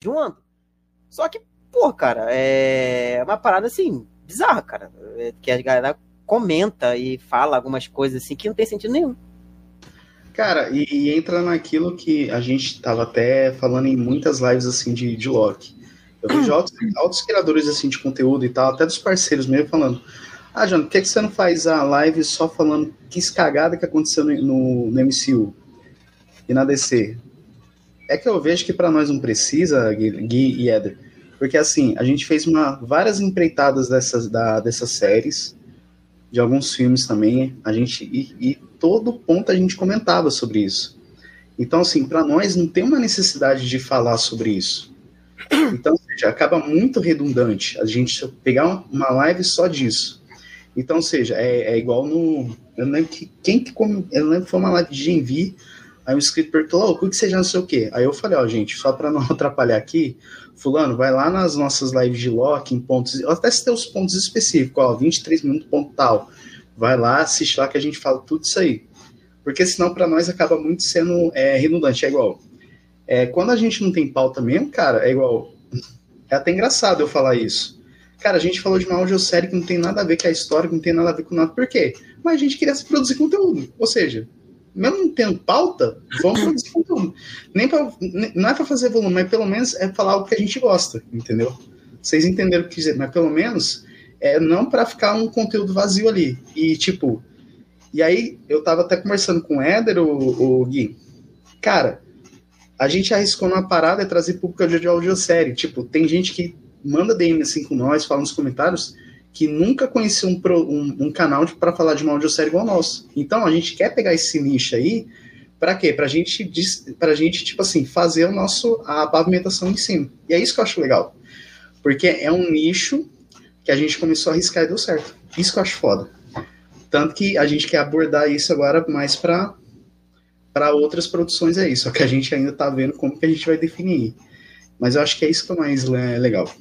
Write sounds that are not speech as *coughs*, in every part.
de ano. Só que, pô, cara, é uma parada assim, bizarra, cara. É, que a galera comenta e fala algumas coisas assim que não tem sentido nenhum. Cara, e, e entra naquilo que a gente tava até falando em muitas lives assim de, de Loki. Eu vejo altos, *clears throat* altos criadores assim de conteúdo e tal, até dos parceiros mesmo falando. Ah, João, por que, que você não faz a live só falando que escagada que aconteceu no, no, no MCU e na DC? É que eu vejo que para nós não precisa, Gui, e Eder, porque assim, a gente fez uma, várias empreitadas dessas, da, dessas séries, de alguns filmes também, a gente e, e todo ponto a gente comentava sobre isso. Então, assim, para nós não tem uma necessidade de falar sobre isso. Então, seja, acaba muito redundante a gente pegar uma live só disso. Então, ou seja, é, é igual no. Eu lembro que quem que. Eu lembro que foi uma live de Genvi, aí o inscrito perguntou, o que você já não sei o quê. Aí eu falei, ó, gente, só para não *laughs* atrapalhar aqui, Fulano, vai lá nas nossas lives de Loki, em pontos. Até citei os pontos específicos, ó, 23 minutos, ponto tal. Vai lá, assiste lá que a gente fala tudo isso aí. Porque senão, para nós, acaba muito sendo é, redundante. É igual. É, quando a gente não tem pauta mesmo, cara, é igual. *laughs* É até engraçado eu falar isso. Cara, a gente falou de uma audiosérie que não tem nada a ver com a história, que não tem nada a ver com nada. Por quê? Mas a gente queria produzir conteúdo. Ou seja, mesmo não tendo pauta, vamos produzir conteúdo. Nem pra, não é para fazer volume, mas pelo menos é falar o que a gente gosta, entendeu? Vocês entenderam o que dizer, mas pelo menos é não para ficar um conteúdo vazio ali. E tipo, e aí eu tava até conversando com o Éder, o, o Gui. Cara, a gente arriscou numa parada é trazer público de audiosérie. Tipo, tem gente que manda DM assim com nós, fala nos comentários, que nunca conheceu um, um, um canal para falar de uma audiosérie igual o nosso. Então, a gente quer pegar esse nicho aí, para quê? Pra gente, pra gente, tipo assim, fazer o nosso, a pavimentação em cima. E é isso que eu acho legal. Porque é um nicho que a gente começou a arriscar e deu certo. Isso que eu acho foda. Tanto que a gente quer abordar isso agora mais para para outras produções é isso, só que a gente ainda tá vendo como que a gente vai definir. Mas eu acho que é isso que é mais legal.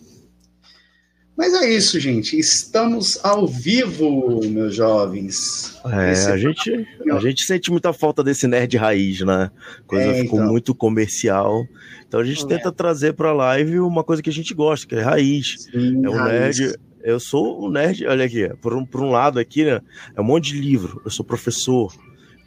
Mas é isso, gente. Estamos ao vivo, meus jovens. É, Esse a gente, a gente sente muita falta desse nerd raiz, né? Coisa é, ficou então. muito comercial. Então a gente é. tenta trazer para a live uma coisa que a gente gosta, que é raiz. Sim, é um raiz. nerd. Eu sou um nerd, olha aqui, por um, por um lado aqui, né? É um monte de livro. Eu sou professor.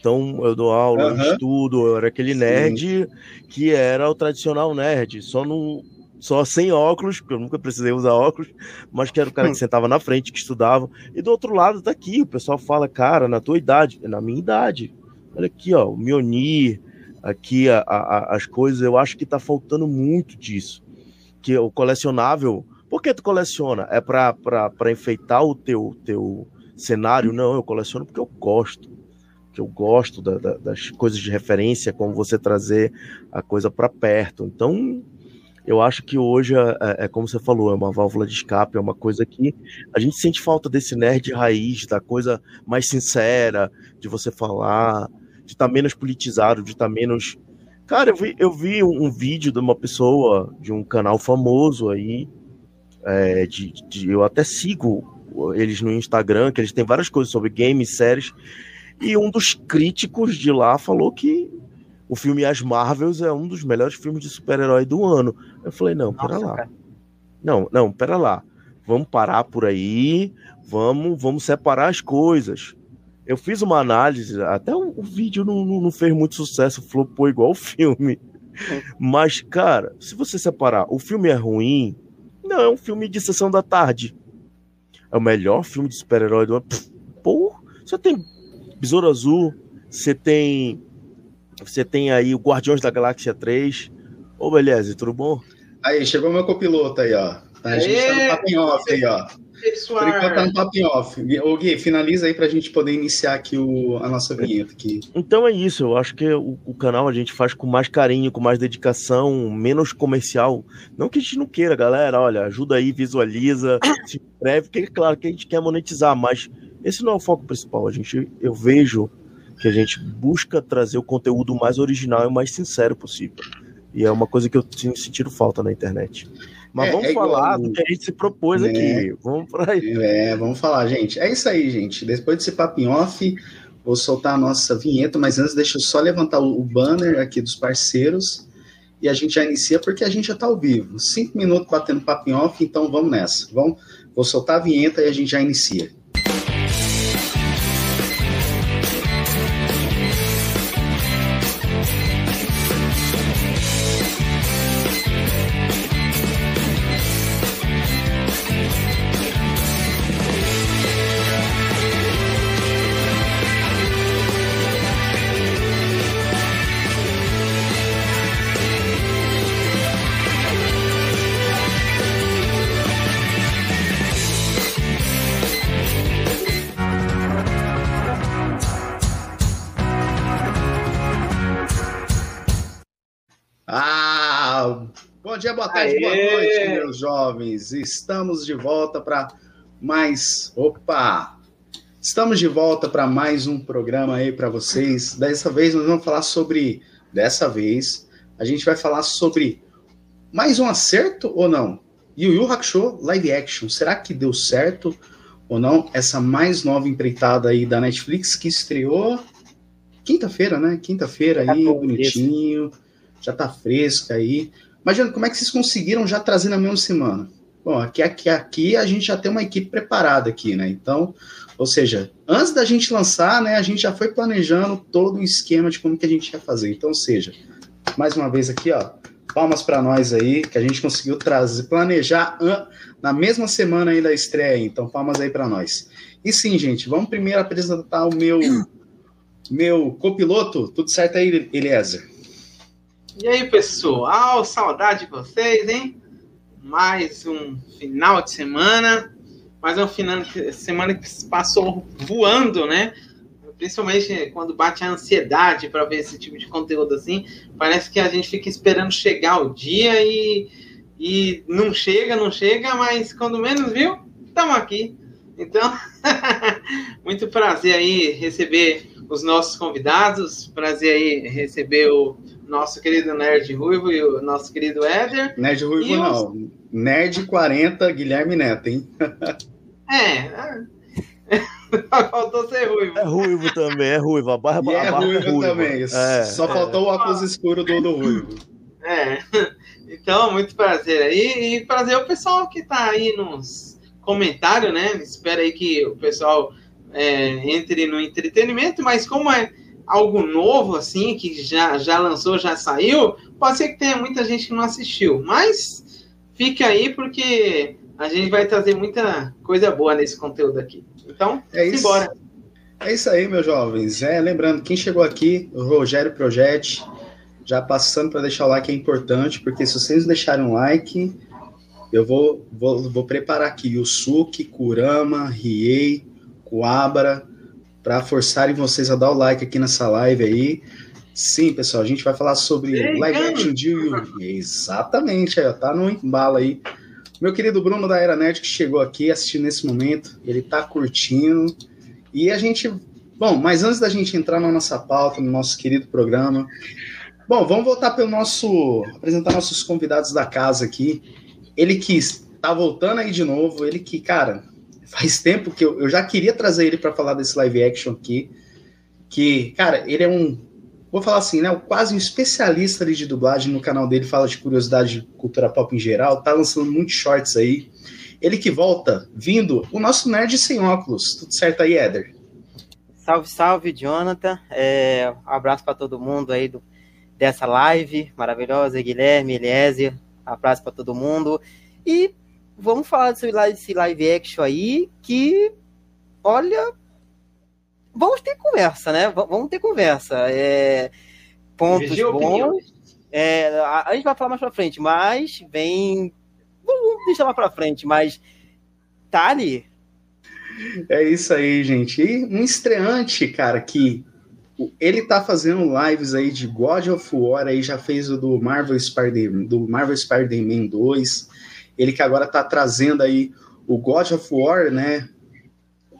Então eu dou aula, uhum. eu estudo, eu era aquele nerd Sim. que era o tradicional nerd, só não só sem óculos, porque eu nunca precisei usar óculos, mas que era o cara que *laughs* sentava na frente, que estudava. E do outro lado tá aqui, o pessoal fala, cara, na tua idade, é na minha idade. Olha aqui, ó, o Mionir, aqui a, a, as coisas, eu acho que tá faltando muito disso. Que o colecionável, por que tu coleciona? É para enfeitar o teu, teu cenário? Não, eu coleciono porque eu gosto. Que eu gosto da, da, das coisas de referência, como você trazer a coisa para perto. Então, eu acho que hoje é, é, é, como você falou, é uma válvula de escape, é uma coisa que a gente sente falta desse nerd raiz, da coisa mais sincera, de você falar, de estar tá menos politizado, de estar tá menos. Cara, eu vi, eu vi um, um, vídeo de uma pessoa, de um canal famoso aí, é, de, de, eu até sigo eles no Instagram, que eles têm várias coisas sobre games, séries, e um dos críticos de lá falou que o filme As Marvels é um dos melhores filmes de super-herói do ano. Eu falei, não, pera Nossa, lá. Cara. Não, não, pera lá. Vamos parar por aí, vamos, vamos separar as coisas. Eu fiz uma análise, até o, o vídeo não, não, não, fez muito sucesso, flopou igual o filme. Mas, cara, se você separar, o filme é ruim, não, é um filme de sessão da tarde. É o melhor filme de super-herói do ano. Pô, você tem Besouro Azul, você tem você tem aí o Guardiões da Galáxia 3. Ô, beleza, tudo bom? Aí, chegou meu copiloto aí, ó. A gente Aê, tá no papo off aí, ó. Por enquanto tá no papo off. Ô, Gui, finaliza aí pra gente poder iniciar aqui o, a nossa vinheta aqui. Então é isso, eu acho que o, o, canal a gente faz com mais carinho, com mais dedicação, menos comercial. Não que a gente não queira, galera, olha, ajuda aí, visualiza, *coughs* se inscreve, porque é claro que a gente quer monetizar, mas esse não é o foco principal. A gente, eu vejo que a gente busca trazer o conteúdo mais original e mais sincero possível. E é uma coisa que eu tenho sentido falta na internet. Mas é, vamos é falar do que a gente se propôs é, aqui. Vamos para aí. É, vamos falar, gente. É isso aí, gente. Depois desse papo em off, vou soltar a nossa vinheta, mas antes deixa eu só levantar o banner aqui dos parceiros. e a gente já inicia porque a gente já está ao vivo. Cinco minutos batendo papo em off, então vamos nessa. Vamos, vou soltar a vinheta e a gente já inicia. Boa tarde, Aê! boa noite, meus jovens. Estamos de volta para mais. Opa! Estamos de volta para mais um programa aí para vocês. Dessa vez nós vamos falar sobre. Dessa vez a gente vai falar sobre mais um acerto ou não? Yu Yu Hakusho live action. Será que deu certo ou não? Essa mais nova empreitada aí da Netflix que estreou quinta-feira, né? Quinta-feira aí, bonitinho. Já tá fresca aí. Imagina como é que vocês conseguiram já trazer na mesma semana? Bom, aqui, aqui, aqui a gente já tem uma equipe preparada aqui, né? Então, ou seja, antes da gente lançar, né, a gente já foi planejando todo o esquema de como que a gente ia fazer. Então, ou seja, mais uma vez aqui, ó, palmas para nós aí, que a gente conseguiu trazer, planejar na mesma semana aí da estreia. Então, palmas aí para nós. E sim, gente, vamos primeiro apresentar o meu meu copiloto. Tudo certo aí, Eliezer? E aí, pessoal, saudade de vocês, hein? Mais um final de semana, mais um final de semana que passou voando, né? Principalmente quando bate a ansiedade para ver esse tipo de conteúdo assim, parece que a gente fica esperando chegar o dia e, e não chega, não chega, mas quando menos viu, estamos aqui. Então, *laughs* muito prazer aí receber os nossos convidados, prazer aí receber o nosso querido Nerd Ruivo e o nosso querido Éder. Nerd Ruivo não. Os... Nerd 40, Guilherme Neto, hein? *laughs* é. *laughs* faltou ser ruivo. É ruivo também, é ruivo. A barba, e é, barba ruivo, é ruivo também. É, Só é. faltou o óculos escuro do, do ruivo. É. *laughs* Então, muito prazer aí. E prazer o pessoal que tá aí nos comentários, né? Espero aí que o pessoal é, entre no entretenimento, mas como é algo novo, assim, que já, já lançou, já saiu, pode ser que tenha muita gente que não assistiu. Mas fique aí, porque a gente vai trazer muita coisa boa nesse conteúdo aqui. Então, é isso. Embora. É isso aí, meus jovens. É, lembrando, quem chegou aqui, o Rogério Project, já passando para deixar o like é importante, porque se vocês deixarem um like, eu vou, vou, vou preparar aqui Yusuke, Kurama, Riei, Kuabara, para forçarem vocês a dar o like aqui nessa live aí. Sim, pessoal, a gente vai falar sobre Ei, live action de Yu Exatamente, aí, tá no embalo aí. Meu querido Bruno da Era Nerd que chegou aqui assistindo nesse momento, ele tá curtindo. E a gente. Bom, mas antes da gente entrar na nossa pauta, no nosso querido programa. Bom, vamos voltar pelo nosso. apresentar nossos convidados da casa aqui. Ele que tá voltando aí de novo, ele que, cara, faz tempo que eu, eu já queria trazer ele para falar desse live action aqui. Que, cara, ele é um. Vou falar assim, né? Quase um especialista de dublagem no canal dele, fala de curiosidade de cultura pop em geral, tá lançando muitos shorts aí. Ele que volta, vindo, o nosso nerd sem óculos. Tudo certo aí, Éder? Salve, salve, Jonathan. É, abraço para todo mundo aí do, dessa live maravilhosa, Guilherme, Eliezer. Abraço para todo mundo. E vamos falar desse live, desse live action aí, que, olha, vamos ter conversa, né? Vamos ter conversa. É, pontos bons. É, a, a, gente vai falar mais pra frente, mas vem. Vamos deixar mais pra frente, mas tá ali. É isso aí, gente. E um estreante, cara, que ele tá fazendo lives aí de God of War, aí já fez o do Marvel Spider-Man, do Marvel Spider-Man 2, ele que agora está trazendo aí o God of War, né?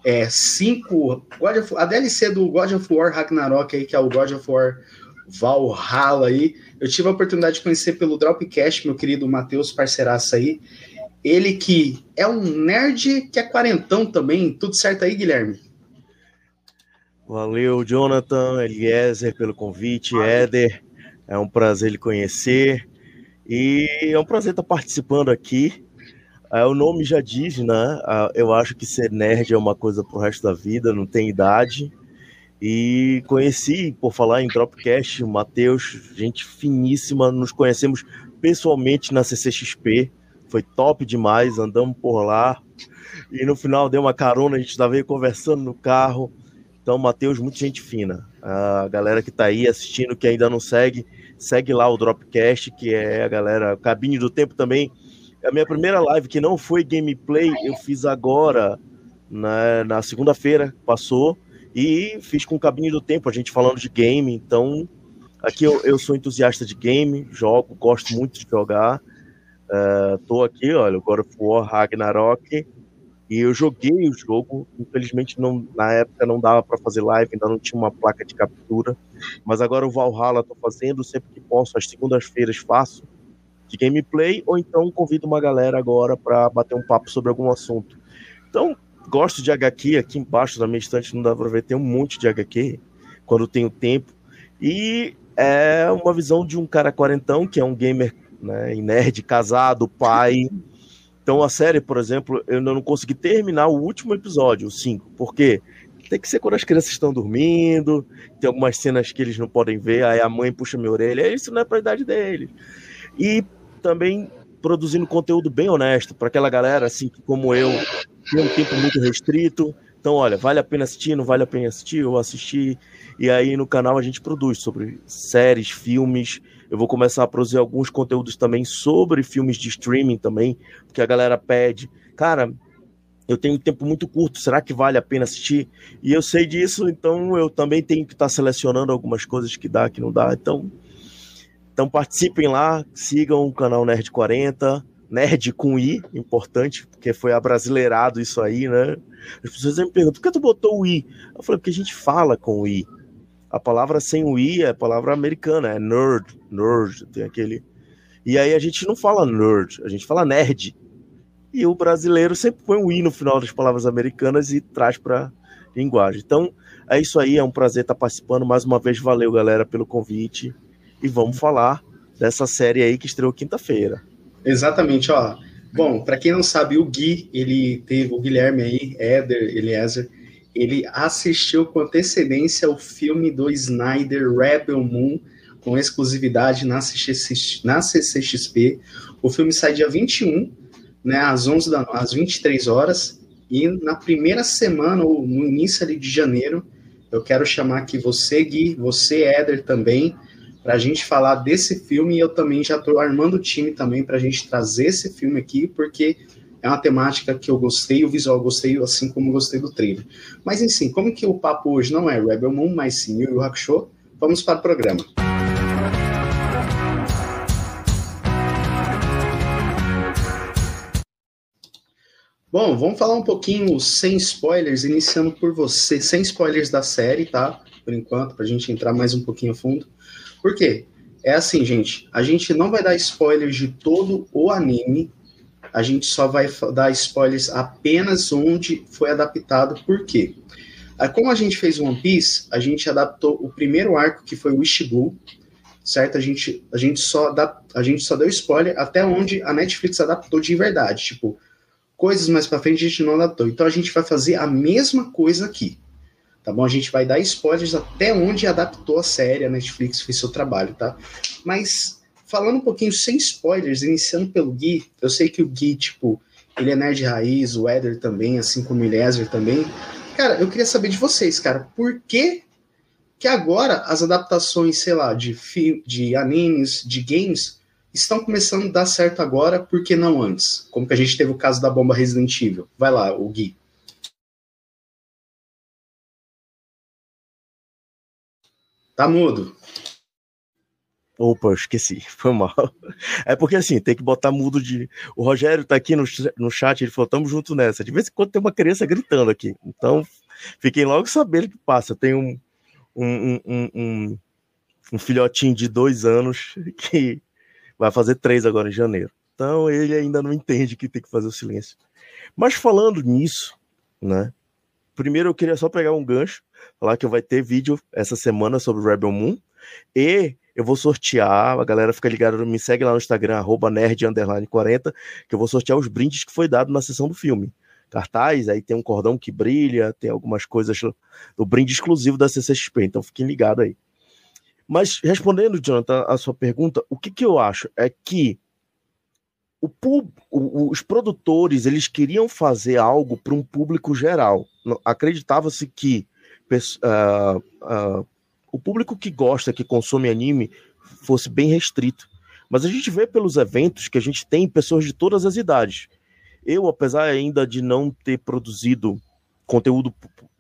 É, cinco. God of, a DLC do God of War Ragnarok aí, que é o God of War Valhalla aí. Eu tive a oportunidade de conhecer pelo Dropcast, meu querido Matheus, parceiraço aí. Ele que é um nerd que é quarentão também. Tudo certo aí, Guilherme? Valeu, Jonathan, Eliezer, pelo convite, Éder. É um prazer lhe conhecer. E é um prazer estar participando aqui. É, o nome já diz, né? eu acho que ser nerd é uma coisa pro resto da vida, não tem idade. E conheci, por falar em Dropcast, o Matheus, gente finíssima, nos conhecemos pessoalmente na CCXP, foi top demais, andamos por lá. E no final deu uma carona, a gente estava aí conversando no carro. Então, Matheus, muita gente fina. A galera que está aí assistindo, que ainda não segue, segue lá o Dropcast, que é a galera, Cabine do Tempo também. É a minha primeira live que não foi gameplay, eu fiz agora, na, na segunda-feira, passou e fiz com o Cabine do Tempo, a gente falando de game. Então, aqui eu, eu sou entusiasta de game, jogo, gosto muito de jogar. Uh, tô aqui, olha, agora for Ragnarok. E eu joguei o jogo, infelizmente não, na época não dava para fazer live, ainda não tinha uma placa de captura. Mas agora o Valhalla tô fazendo, sempre que posso, às segundas-feiras faço de gameplay, ou então convido uma galera agora para bater um papo sobre algum assunto. Então, gosto de HQ, aqui embaixo da minha estante não dá para ver, tem um monte de HQ quando tenho tempo. E é uma visão de um cara quarentão, que é um gamer né, nerd, casado, pai. *laughs* Então a série, por exemplo, eu não consegui terminar o último episódio, o 5, porque tem que ser quando as crianças estão dormindo, tem algumas cenas que eles não podem ver, aí a mãe puxa minha orelha, isso não é para a idade deles. E também produzindo conteúdo bem honesto para aquela galera assim que como eu tem um tempo muito restrito. Então, olha, vale a pena assistir, não vale a pena assistir, eu assisti. E aí no canal a gente produz sobre séries, filmes. Eu vou começar a produzir alguns conteúdos também sobre filmes de streaming também, porque a galera pede, cara, eu tenho um tempo muito curto, será que vale a pena assistir? E eu sei disso, então eu também tenho que estar selecionando algumas coisas que dá, que não dá. Então, então participem lá, sigam o canal Nerd 40, nerd com I, importante, porque foi abrasileirado isso aí, né? As pessoas me perguntam, por que tu botou o I? Eu falei, porque a gente fala com o I. A palavra sem o I é palavra americana, é nerd, nerd, tem aquele... E aí a gente não fala nerd, a gente fala nerd. E o brasileiro sempre põe o I no final das palavras americanas e traz para linguagem. Então, é isso aí, é um prazer estar participando. Mais uma vez, valeu, galera, pelo convite. E vamos falar dessa série aí que estreou quinta-feira. Exatamente, ó. Bom, para quem não sabe, o Gui, ele teve, o Guilherme aí, Éder, Eliezer, ele assistiu com antecedência o filme do Snyder, Rebel Moon, com exclusividade na, CCXP, na CCXP. O filme sai dia 21, né, às 11 da às 23 horas, e na primeira semana, ou no início ali de janeiro, eu quero chamar aqui você, Gui, você, Éder, também, para a gente falar desse filme. E eu também já estou armando o time também para a gente trazer esse filme aqui, porque é uma temática que eu gostei, o visual eu gostei, assim como gostei do trailer. Mas, enfim, como que o papo hoje não é Rebel Moon, mas sim Yu Yu Hakusho, vamos para o programa. Bom, vamos falar um pouquinho sem spoilers, iniciando por você, sem spoilers da série, tá? Por enquanto, para a gente entrar mais um pouquinho a fundo. Por quê? É assim, gente, a gente não vai dar spoilers de todo o anime, a gente só vai dar spoilers apenas onde foi adaptado, por quê? Ah, como a gente fez One Piece, a gente adaptou o primeiro arco, que foi o Ishibu, certo? A gente, a gente, só, dá, a gente só deu spoiler até onde a Netflix adaptou de verdade, tipo, coisas mais pra frente a gente não adaptou. Então a gente vai fazer a mesma coisa aqui, tá bom? A gente vai dar spoilers até onde adaptou a série, a Netflix fez seu trabalho, tá? Mas falando um pouquinho sem spoilers, iniciando pelo Gui, eu sei que o Gui, tipo, ele é nerd raiz, o Eder também, assim como o Eliezer também. Cara, eu queria saber de vocês, cara, por que que agora as adaptações, sei lá, de, de animes, de games, estão começando a dar certo agora, por que não antes? Como que a gente teve o caso da bomba Resident Evil. Vai lá, o Gui. Tá mudo. Opa, esqueci, *laughs* foi mal. É porque assim, tem que botar mudo de. O Rogério tá aqui no, no chat, ele falou: tamo junto nessa. De vez em quando tem uma criança gritando aqui. Então, fiquem logo sabendo que passa. Tem um, um, um, um, um filhotinho de dois anos *laughs* que vai fazer três agora em janeiro. Então, ele ainda não entende que tem que fazer o silêncio. Mas falando nisso, né? Primeiro eu queria só pegar um gancho, falar que vai ter vídeo essa semana sobre Rebel Moon. E eu vou sortear, a galera fica ligada, me segue lá no Instagram, arroba nerd40, que eu vou sortear os brindes que foi dado na sessão do filme. Cartaz, aí tem um cordão que brilha, tem algumas coisas, o brinde exclusivo da CCXP, então fiquem ligados aí. Mas respondendo, Jonathan, a sua pergunta, o que, que eu acho é que o pub, os produtores eles queriam fazer algo para um público geral. Acreditava-se que uh, uh, o público que gosta, que consome anime, fosse bem restrito. Mas a gente vê pelos eventos que a gente tem pessoas de todas as idades. Eu, apesar ainda de não ter produzido conteúdo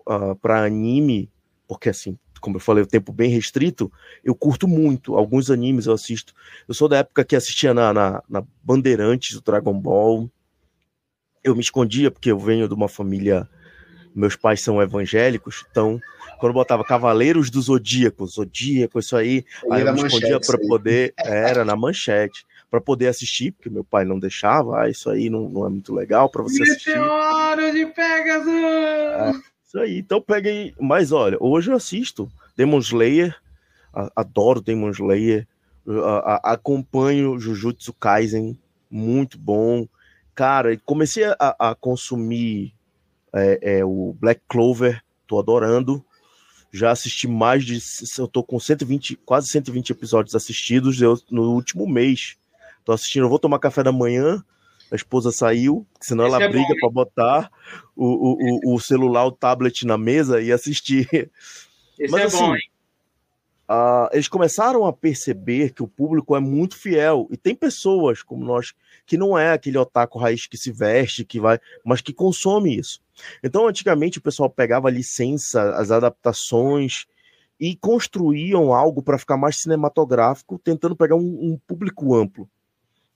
uh, para anime, porque assim, como eu falei, o tempo bem restrito, eu curto muito. Alguns animes eu assisto. Eu sou da época que assistia na, na, na Bandeirantes, do Dragon Ball. Eu me escondia porque eu venho de uma família. Meus pais são evangélicos, então quando botava Cavaleiros do Zodíaco, Zodíaco, isso aí, aí eu me escondia para poder. Era na manchete para poder assistir, porque meu pai não deixava, ah, isso aí não, não é muito legal para você assistir. Meteoro de Pegasus! É, isso aí, então peguei. Mas olha, hoje eu assisto Demon Slayer, adoro Demon Slayer, acompanho Jujutsu Kaisen, muito bom. Cara, comecei a, a consumir é, é, o Black Clover, tô adorando. Já assisti mais de. Eu tô com 120, quase 120 episódios assistidos eu, no último mês. Tô assistindo, eu vou tomar café da manhã, a esposa saiu, senão Esse ela é briga para botar o, o, o, celular, o tablet na mesa e assistir. Esse Mas, é assim, bom, hein? Uh, eles começaram a perceber que o público é muito fiel e tem pessoas como nós que não é aquele otaku raiz que se veste, que vai, mas que consome isso. Então, antigamente o pessoal pegava licença, as adaptações e construíam algo para ficar mais cinematográfico, tentando pegar um, um público amplo.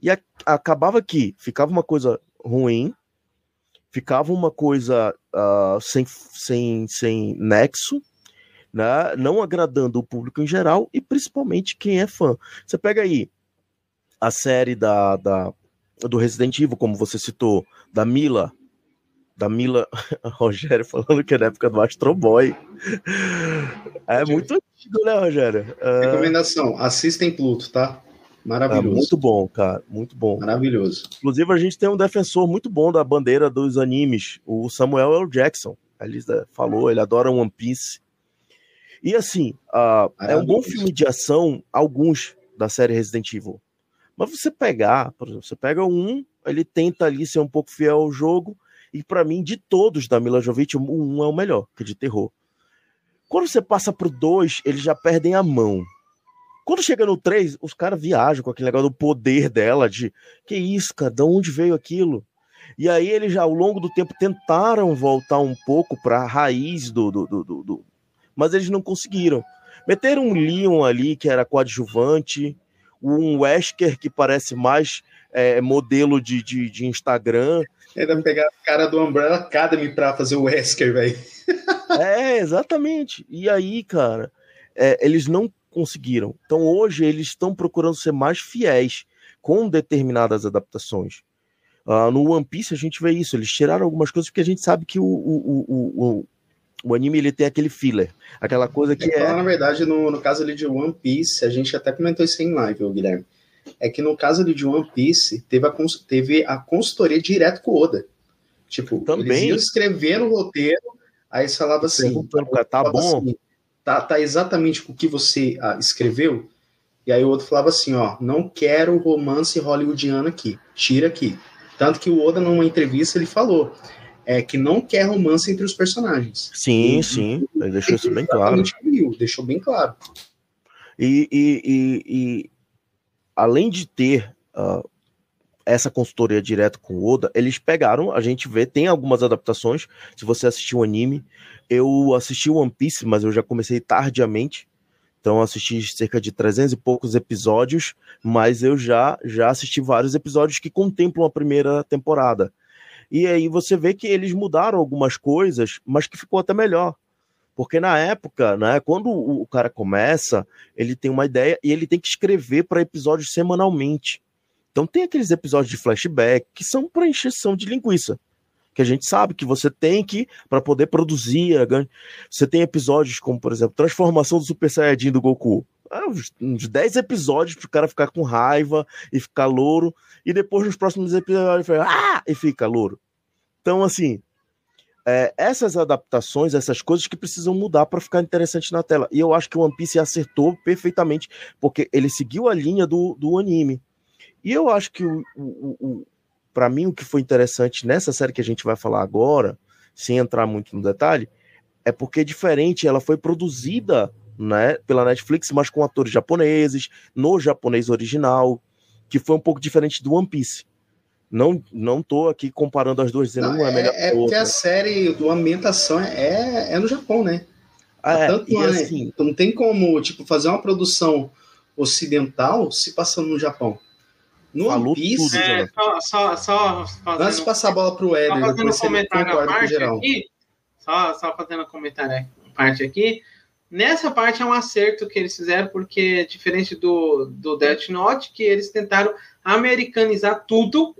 E a, acabava que ficava uma coisa ruim, ficava uma coisa uh, sem, sem, sem nexo, né? não agradando o público em geral e principalmente quem é fã. Você pega aí a série da, da do Resident Evil, como você citou, da Mila, da Mila *laughs* Rogério falando que é da época do Astro Boy. É muito antigo, né, Rogério? Uh... Recomendação: assistem Pluto, tá? Maravilhoso. É muito bom, cara. Muito bom. Maravilhoso. Inclusive, a gente tem um defensor muito bom da bandeira dos animes, o Samuel L. Jackson. Ele falou, ele adora One Piece. E assim, uh, é um bom filme de ação, alguns da série Resident Evil. Mas você pegar, por exemplo, você pega um, ele tenta ali ser um pouco fiel ao jogo, e para mim, de todos da Mila Jovovich, um é o melhor, que é de terror. Quando você passa pro dois, eles já perdem a mão. Quando chega no 3, os caras viajam com aquele negócio do poder dela, de que isso, cara, de onde veio aquilo? E aí eles já, ao longo do tempo, tentaram voltar um pouco para a raiz do, do, do, do, Mas eles não conseguiram. Meteram um Leon ali, que era coadjuvante, um Wesker, que parece mais é, modelo de, de, de Instagram. Ainda pegar a cara do Umbrella Academy para fazer o Wesker, velho. *laughs* é, exatamente. E aí, cara, é, eles não conseguiram. Então hoje eles estão procurando ser mais fiéis com determinadas adaptações. Uh, no One Piece a gente vê isso, eles tiraram algumas coisas porque a gente sabe que o, o, o, o, o anime ele tem aquele filler, aquela coisa que é. é... Na verdade, no, no caso ali de One Piece, a gente até comentou isso em live, Guilherme. É que no caso ali de One Piece, teve a, teve a consultoria direto com o Oda. Tipo, Também. eles iam escrever o roteiro, aí falava assim. Tá bom. Assim, tá, tá exatamente o que você ah, escreveu? E aí o outro falava assim, ó, não quero romance hollywoodiano aqui, tira aqui. Tanto que o Oda, numa entrevista, ele falou é, que não quer romance entre os personagens. Sim, e, sim, ele deixou isso bem claro. deixou bem claro. E, e, e além de ter uh, essa consultoria direto com o Oda, eles pegaram, a gente vê, tem algumas adaptações, se você assistiu o anime, eu assisti One Piece, mas eu já comecei tardiamente. Então assisti cerca de 300 e poucos episódios, mas eu já já assisti vários episódios que contemplam a primeira temporada. E aí você vê que eles mudaram algumas coisas, mas que ficou até melhor. Porque na época, né, quando o cara começa, ele tem uma ideia e ele tem que escrever para episódios semanalmente. Então tem aqueles episódios de flashback que são para encheção de linguiça que a gente sabe que você tem que, para poder produzir. Você tem episódios como, por exemplo, transformação do Super Saiyajin do Goku. ah, uns, uns 10 episódios pro cara ficar com raiva e ficar louro. E depois nos próximos episódios ele fala, ah! e fica louro. Então, assim, é, essas adaptações, essas coisas que precisam mudar para ficar interessante na tela. E eu acho que o One Piece acertou perfeitamente, porque ele seguiu a linha do, do anime. E eu acho que o, o, o para mim o que foi interessante nessa série que a gente vai falar agora, sem entrar muito no detalhe, é porque é diferente, ela foi produzida né, pela Netflix, mas com atores japoneses, no japonês original, que foi um pouco diferente do One Piece. Não, não tô aqui comparando as duas, dizendo não, é melhor. É, é porque a série do ambientação é, é no Japão, né? Ah, é, Tanto, e né? assim, não tem como tipo, fazer uma produção ocidental se passando no Japão. No One Piece, tudo, é, só, só, só fazendo, Antes de passar a bola pro Éder, só fazendo um comentário à parte aqui, só, só fazendo um comentário à parte aqui, nessa parte é um acerto que eles fizeram, porque diferente do, do Death Note, que eles tentaram americanizar tudo,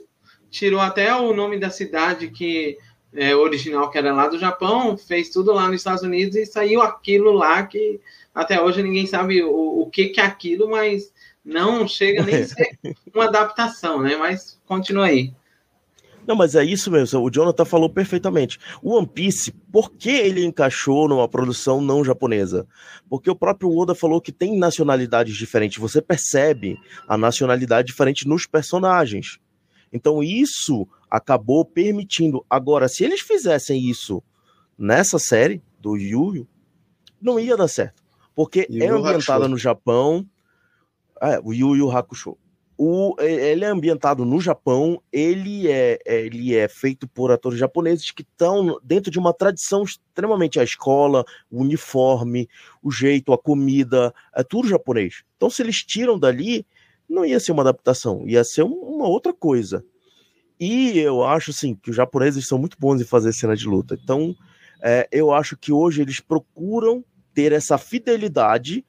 tirou até o nome da cidade que é, original, que era lá do Japão, fez tudo lá nos Estados Unidos e saiu aquilo lá que até hoje ninguém sabe o, o que, que é aquilo, mas não chega nem a ser *laughs* uma adaptação, né? Mas continua aí. Não, mas é isso mesmo, o Jonathan falou perfeitamente. O One Piece, por que ele encaixou numa produção não japonesa? Porque o próprio Oda falou que tem nacionalidades diferentes, você percebe a nacionalidade diferente nos personagens. Então isso acabou permitindo. Agora, se eles fizessem isso nessa série do Yu Yu, não ia dar certo. Porque é ambientada no Japão, é, o Yu Yu Hakusho. O, ele é ambientado no Japão, ele é, ele é feito por atores japoneses que estão dentro de uma tradição extremamente a escola, o uniforme, o jeito, a comida, é tudo japonês. Então, se eles tiram dali, não ia ser uma adaptação, ia ser uma outra coisa. E eu acho assim que os japoneses são muito bons em fazer cena de luta. Então, é, eu acho que hoje eles procuram ter essa fidelidade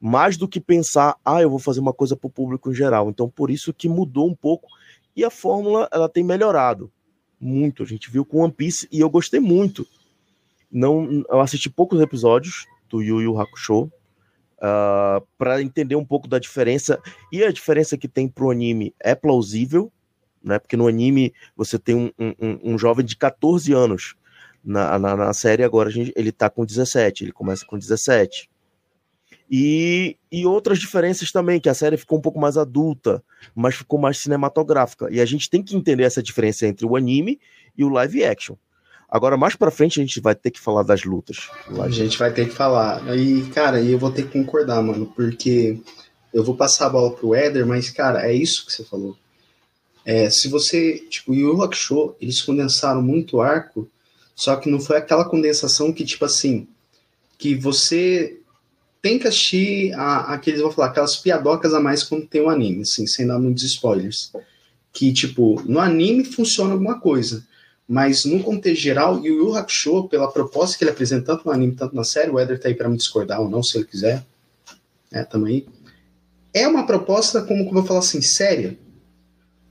mais do que pensar, ah, eu vou fazer uma coisa para o público em geral. Então, por isso que mudou um pouco e a fórmula ela tem melhorado muito. A gente viu com One Piece e eu gostei muito. Não, eu assisti poucos episódios do Yu Yu Hakusho uh, ah, para entender um pouco da diferença e a diferença que tem pro anime é plausível, né? Porque no anime você tem um, um, um jovem de 14 anos. Na, na, na série agora gente, ele tá com 17, ele começa com 17. E, e outras diferenças também, que a série ficou um pouco mais adulta, mas ficou mais cinematográfica. E a gente tem que entender essa diferença entre o anime e o live action. Agora, mais pra frente, a gente vai ter que falar das lutas. A gente vai ter que falar. E, cara, eu vou ter que concordar, mano, porque eu vou passar a bola pro Éder, mas, cara, é isso que você falou. É, se você, tipo, o Yu Hakusho, eles condensaram muito arco, só que não foi aquela condensação que, tipo assim, que você tem que assistir a, vou falar, aquelas piadocas a mais quando tem o um anime, assim, sem dar muitos spoilers. Que, tipo, no anime funciona alguma coisa, mas no contexto geral, Yu Yu Hakusho, pela proposta que ele apresenta tanto no anime, tanto na série, o Eder tá aí pra me discordar ou não, se ele quiser, é, tamo aí. É uma proposta, como, como eu falo assim, séria.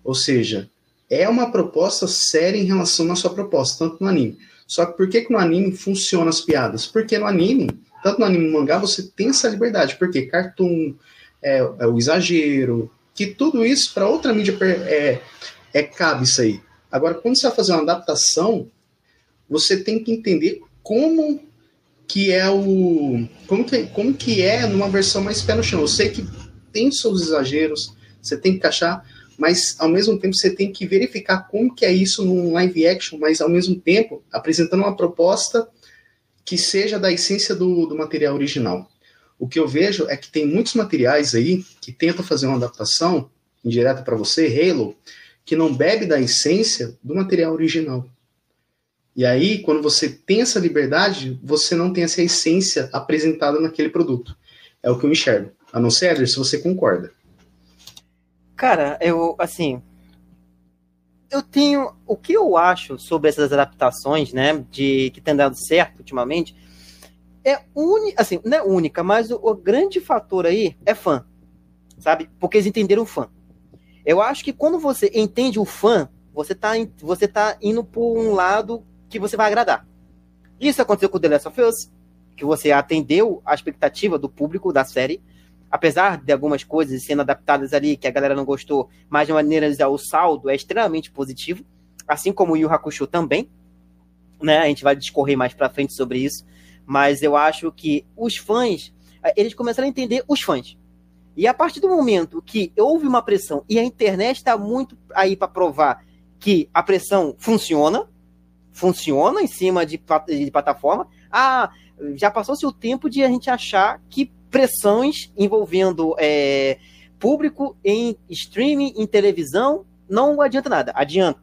Ou seja, é uma proposta séria em relação à sua proposta, tanto no anime. Só que por que, que no anime funciona as piadas? Porque no anime tanto no anime no mangá você tem essa liberdade, porque cartoon, é, é o exagero, que tudo isso para outra mídia é, é cabe isso aí. Agora, quando você vai fazer uma adaptação, você tem que entender como que é o como que, como que é numa versão mais pé no chão. Eu sei que tem seus exageros, você tem que encaixar, mas ao mesmo tempo você tem que verificar como que é isso num live action, mas ao mesmo tempo apresentando uma proposta que seja da essência do, do material original. O que eu vejo é que tem muitos materiais aí que tentam fazer uma adaptação indireta para você, Halo, que não bebe da essência do material original. E aí, quando você tem essa liberdade, você não tem essa essência apresentada naquele produto. É o que eu enxergo. A não ser, se você concorda. Cara, eu, assim, eu tenho. O que eu acho sobre essas adaptações, né? De que tem dado certo ultimamente, é única, assim, não é única, mas o, o, grande fator aí é fã. Sabe? Porque eles entenderam o fã. Eu acho que quando você entende o fã, você tá, você tá indo por um lado que você vai agradar. Isso aconteceu com The Last of Us, que você atendeu a expectativa do público da série. apesar de algumas coisas sendo adaptadas ali que a galera não gostou, mas de maneira geral o saldo é extremamente positivo, assim como o Yu Hakusho também, né? A gente vai discorrer mais para frente sobre isso, mas eu acho que os fãs, eles começaram a entender os fãs. E a partir do momento que houve uma pressão e a internet está muito aí para provar que a pressão funciona, funciona em cima de, de plataforma, ah, já passou-se o tempo de a gente achar que pressões envolvendo é, público em streaming, em televisão, não adianta nada. Adianta.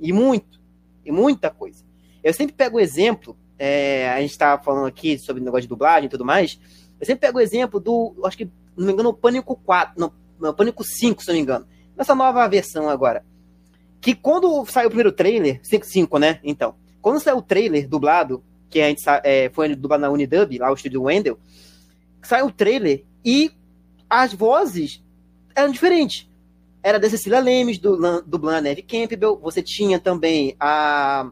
E muito. E muita coisa. Eu sempre pego o exemplo, é, a gente estava falando aqui sobre o negócio de dublagem e tudo mais. Eu sempre pego o exemplo do, acho que, não me engano, o Pânico 4, não, não, Pânico 5, se não me engano. Nessa nova versão agora. Que quando saiu o primeiro trailer, 5, 5 né? Então, quando saiu o trailer dublado, que a gente é, foi dublado na Unidub, lá o estúdio Wendell, saiu o trailer e as vozes eram diferentes. Era da Cecília Lemes, do, dublando a Neve Campbell, você tinha também a,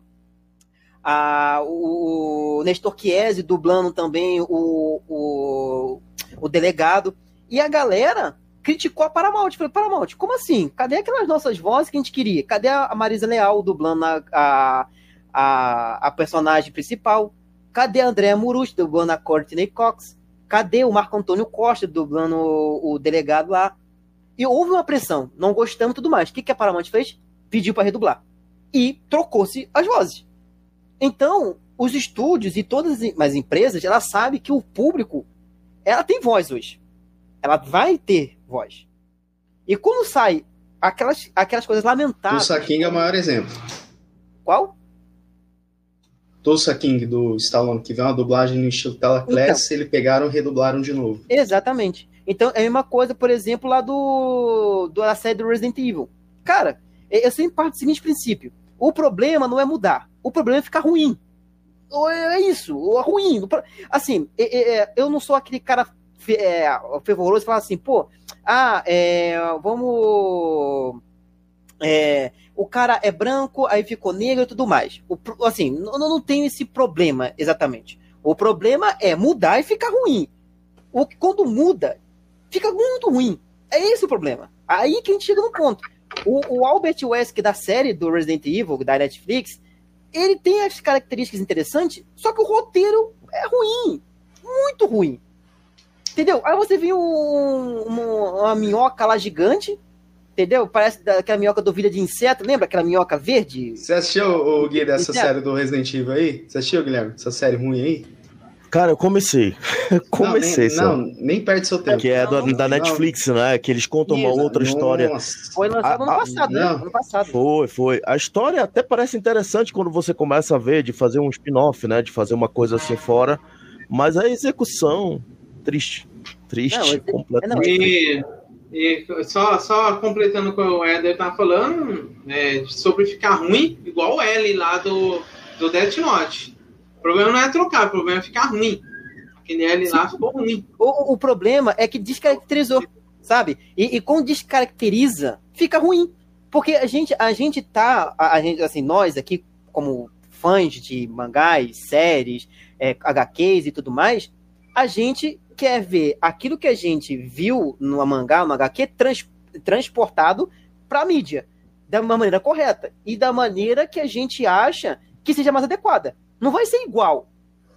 a, o Nestor Chiesi dublando também o, o, o delegado. E a galera criticou a Paramount. Falei, Paramount, como assim? Cadê aquelas nossas vozes que a gente queria? Cadê a Marisa Leal dublando a, a, a, a personagem principal? Cadê a Andrea Murucci dublando a Courtney Cox? Cadê o Marco Antônio Costa dublando o, o delegado lá? E houve uma pressão, não gostamos e tudo mais. O que, que a Paramount fez? Pediu para redublar. E trocou-se as vozes. Então, os estúdios e todas as empresas, ela sabe que o público, ela tem voz hoje. Ela vai ter voz. E quando sai aquelas, aquelas coisas lamentáveis... O Saquinho é o maior exemplo. Qual? Tulsa King do Stallone, que vê uma dublagem no estilo Teleclass, então, eles pegaram e redublaram de novo. Exatamente. Então é a mesma coisa, por exemplo, lá do, do da série do Resident Evil. Cara, eu sempre parto do seguinte princípio: o problema não é mudar, o problema é ficar ruim. É isso, é ruim. Assim, eu não sou aquele cara é, fervoroso e falar assim, pô, ah, é, vamos. É, o cara é branco, aí ficou negro e tudo mais. O, assim, não, não tem esse problema exatamente. O problema é mudar e ficar ruim. O, quando muda, fica muito ruim. É esse o problema. Aí que a gente chega no ponto. O, o Albert Wesker da série do Resident Evil, da Netflix, ele tem as características interessantes, só que o roteiro é ruim. Muito ruim. Entendeu? Aí você vê um, uma, uma minhoca lá gigante, entendeu? Parece aquela minhoca do Vida de Inseto, lembra aquela minhoca verde? Você assistiu, o Gui, dessa série do Resident Evil aí? Você assistiu, Guilherme? Essa série ruim aí? Cara, eu comecei. *laughs* comecei, não, nem, não, nem perde seu tempo. Que é não, da Netflix, né? Que eles contam Isso, uma outra história. Foi lançado ano passado, né? Ano passado. Foi, foi. A história até parece interessante quando você começa a ver, de fazer um spin-off, né? De fazer uma coisa assim fora. Mas a execução, triste. Triste, não, é, completamente. É, e só, só completando o que o Eder tá falando, é, sobre ficar ruim, igual o L lá do, do Death Note. O problema não é trocar, o problema é ficar ruim. Aquele L lá ficou ruim. O, o problema é que descaracterizou, sabe? E, e quando descaracteriza, fica ruim. Porque a gente, a gente tá, a, a gente, assim, nós aqui, como fãs de mangás, séries, é, HQs e tudo mais, a gente quer ver aquilo que a gente viu no mangá, no HQ, trans, transportado para a mídia da maneira correta e da maneira que a gente acha que seja mais adequada. Não vai ser igual.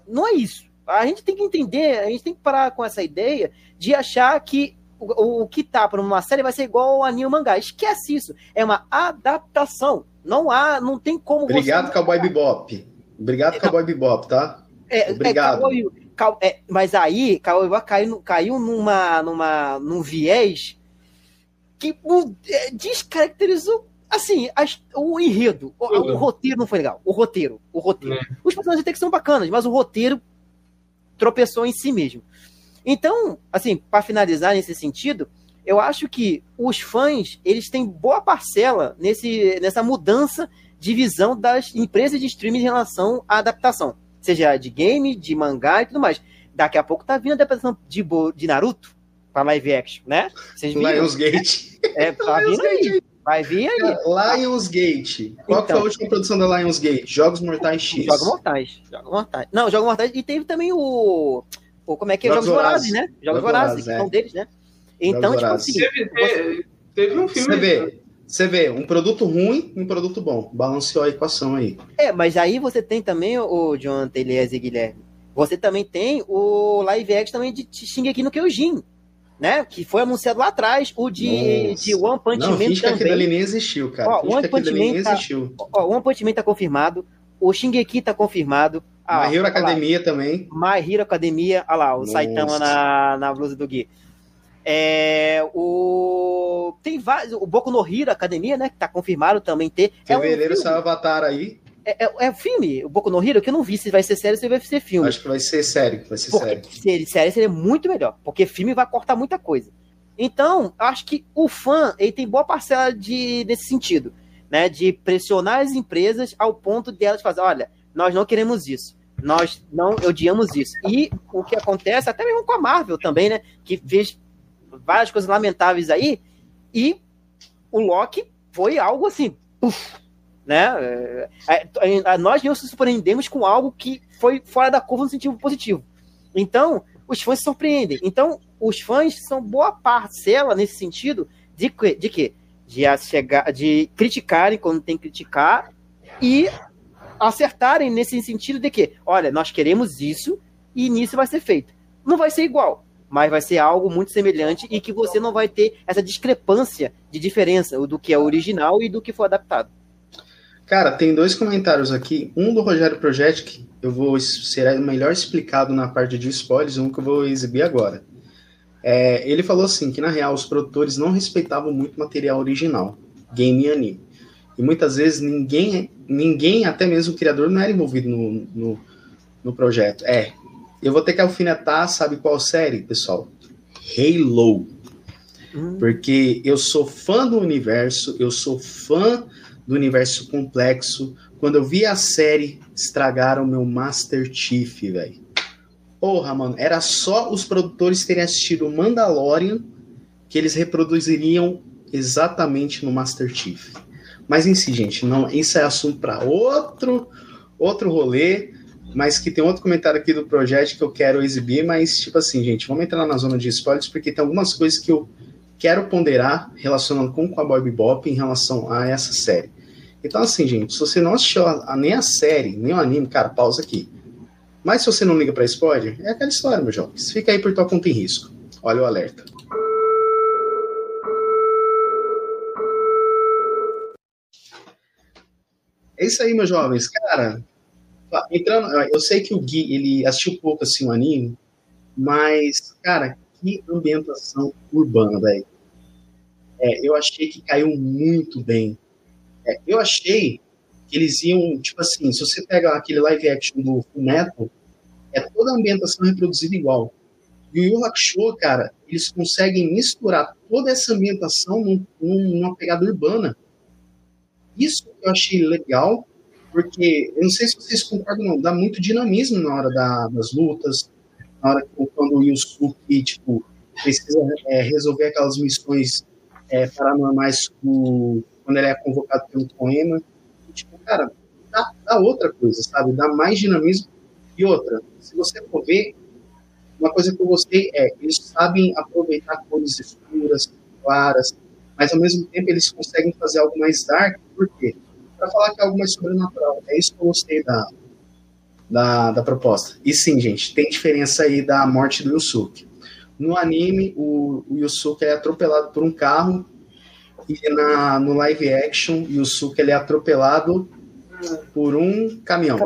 Não é isso. A gente tem que entender, a gente tem que parar com essa ideia de achar que o, o que tá para uma série vai ser igual ao anime mangá. Esquece isso. É uma adaptação. Não há, não tem como Obrigado, você... Cowboy Bebop. Obrigado, Cowboy Bebop, tá? É, é Obrigado. É, cowboy, é, mas aí Cauã caiu, caiu numa, numa, num viés que é, descaracterizou assim, as, o enredo, o, o, roteiro não foi legal. O roteiro, o roteiro. É. Os personagens até que são bacanas, mas o roteiro tropeçou em si mesmo. Então, assim, para finalizar nesse sentido, eu acho que os fãs, eles têm boa parcela nesse, nessa mudança de visão das empresas de streaming em relação à adaptação seja de game, de mangá e tudo mais. Daqui a pouco tá vindo a adaptação de, de Naruto para live action, né? Vocês viram? Lionsgate. É, tá vindo aí. Vai vir aí. Lionsgate. Qual então, foi a então. última produção da Lionsgate? Jogos Mortais X. Jogos Mortais. Jogos Mortais. Não, Jogos Mortais. E teve também o. ou como é que é? Jogos, Jogos Vorazes, né? Jogos Vorazes, que é. são deles, né? Então, tipo assim. Teve, teve um filme. Você vê, você vê, um produto ruim e um produto bom. Balanceou a equação aí. É, mas aí você tem também, o Jonathan, Elias e Guilherme, você também tem o live action também de Shingeki no Kyojin, né? Que foi anunciado lá atrás, o de, de One Punch Man também. que aquilo ali nem existiu, cara. Ó, One Punch Man tá, ó, One Punch Man tá confirmado, o Shingeki tá confirmado. Ah, My Hero Academia lá. também. My Hero Academia, olha lá, o Nossa. Saitama na, na blusa do Gui. É, o tem vários, o Boku no Hero Academia, né, que tá confirmado também ter. Fevereiro é um Avatar aí. É, é, é, filme, o Boku no Hero, que eu não vi se vai ser série ou se vai ser filme. Acho que vai ser série, vai ser porque, série. Se série seria muito melhor, porque filme vai cortar muita coisa. Então, acho que o fã, ele tem boa parcela de, nesse sentido, né, de pressionar as empresas ao ponto de elas fazer, olha, nós não queremos isso. Nós não odiamos isso. E o que acontece, até mesmo com a Marvel também, né, que fez várias coisas lamentáveis aí, e o Loki foi algo assim, puff, né? É, é, nós nos surpreendemos com algo que foi fora da curva no sentido positivo. Então, os fãs se surpreendem. Então, os fãs são boa parcela nesse sentido de, de quê? De, chegar, de criticarem quando tem que criticar e acertarem nesse sentido de que, olha, nós queremos isso e nisso vai ser feito. Não vai ser igual, mas vai ser algo muito semelhante e que você não vai ter essa discrepância de diferença do que é original e do que foi adaptado. Cara, tem dois comentários aqui. Um do Rogério Project, eu vou ser melhor explicado na parte de spoilers, um que eu vou exibir agora. É, ele falou assim que na real os produtores não respeitavam muito material original, game e anime. E muitas vezes ninguém, ninguém, até mesmo o criador, não era envolvido no, no, no projeto. É, eu vou ter que alfinetar, sabe qual série, pessoal? Halo. Hum. Porque eu sou fã do universo, eu sou fã do universo complexo. Quando eu vi a série, estragaram meu Master Chief, velho. Porra, mano, era só os produtores terem assistido o Mandalorian que eles reproduziriam exatamente no Master Chief. Mas em si, gente, não, isso é assunto para outro outro rolê mas que tem outro comentário aqui do projeto que eu quero exibir, mas, tipo assim, gente, vamos entrar na zona de spoilers, porque tem algumas coisas que eu quero ponderar relacionando com o Bob Bop em relação a essa série. Então, assim, gente, se você não assistiu a, a, nem a série, nem o anime, cara, pausa aqui. Mas se você não liga para spoiler, é aquela história, meu jovem. Fica aí por tua conta em risco. Olha o alerta. É isso aí, meus jovens. Cara, entrando, eu sei que o Gui, ele assistiu pouco assim o anime, mas, cara, que ambientação urbana, velho. É, eu achei que caiu muito bem. É, eu achei que eles iam, tipo assim, se você pega aquele live action do Fullmetal, é toda a ambientação reproduzida igual. E o Yu Hakusho, cara, eles conseguem misturar toda essa ambientação num, numa pegada urbana. Isso eu achei legal, porque eu não sei se vocês concordam, não, dá muito dinamismo na hora da, das lutas, na hora que, quando o Yusuke, tipo, precisa é, resolver aquelas missões é, paranormais quando ele é convocado pelo poema. E, tipo, cara, dá, dá, outra coisa, sabe? Dá mais dinamismo. E outra, se você for ver, uma coisa que eu gostei é eles sabem aproveitar cores escuras, claras, mas ao mesmo tempo eles conseguem fazer algo mais dark, por quê? Para falar que é algo mais sobrenatural. É isso que eu gostei da, da, da proposta. E sim, gente, tem diferença aí da morte do Yusuke. No anime, o, o Yusuke é atropelado por um carro e na, no live action, o Yusuke ele é atropelado por um caminhão.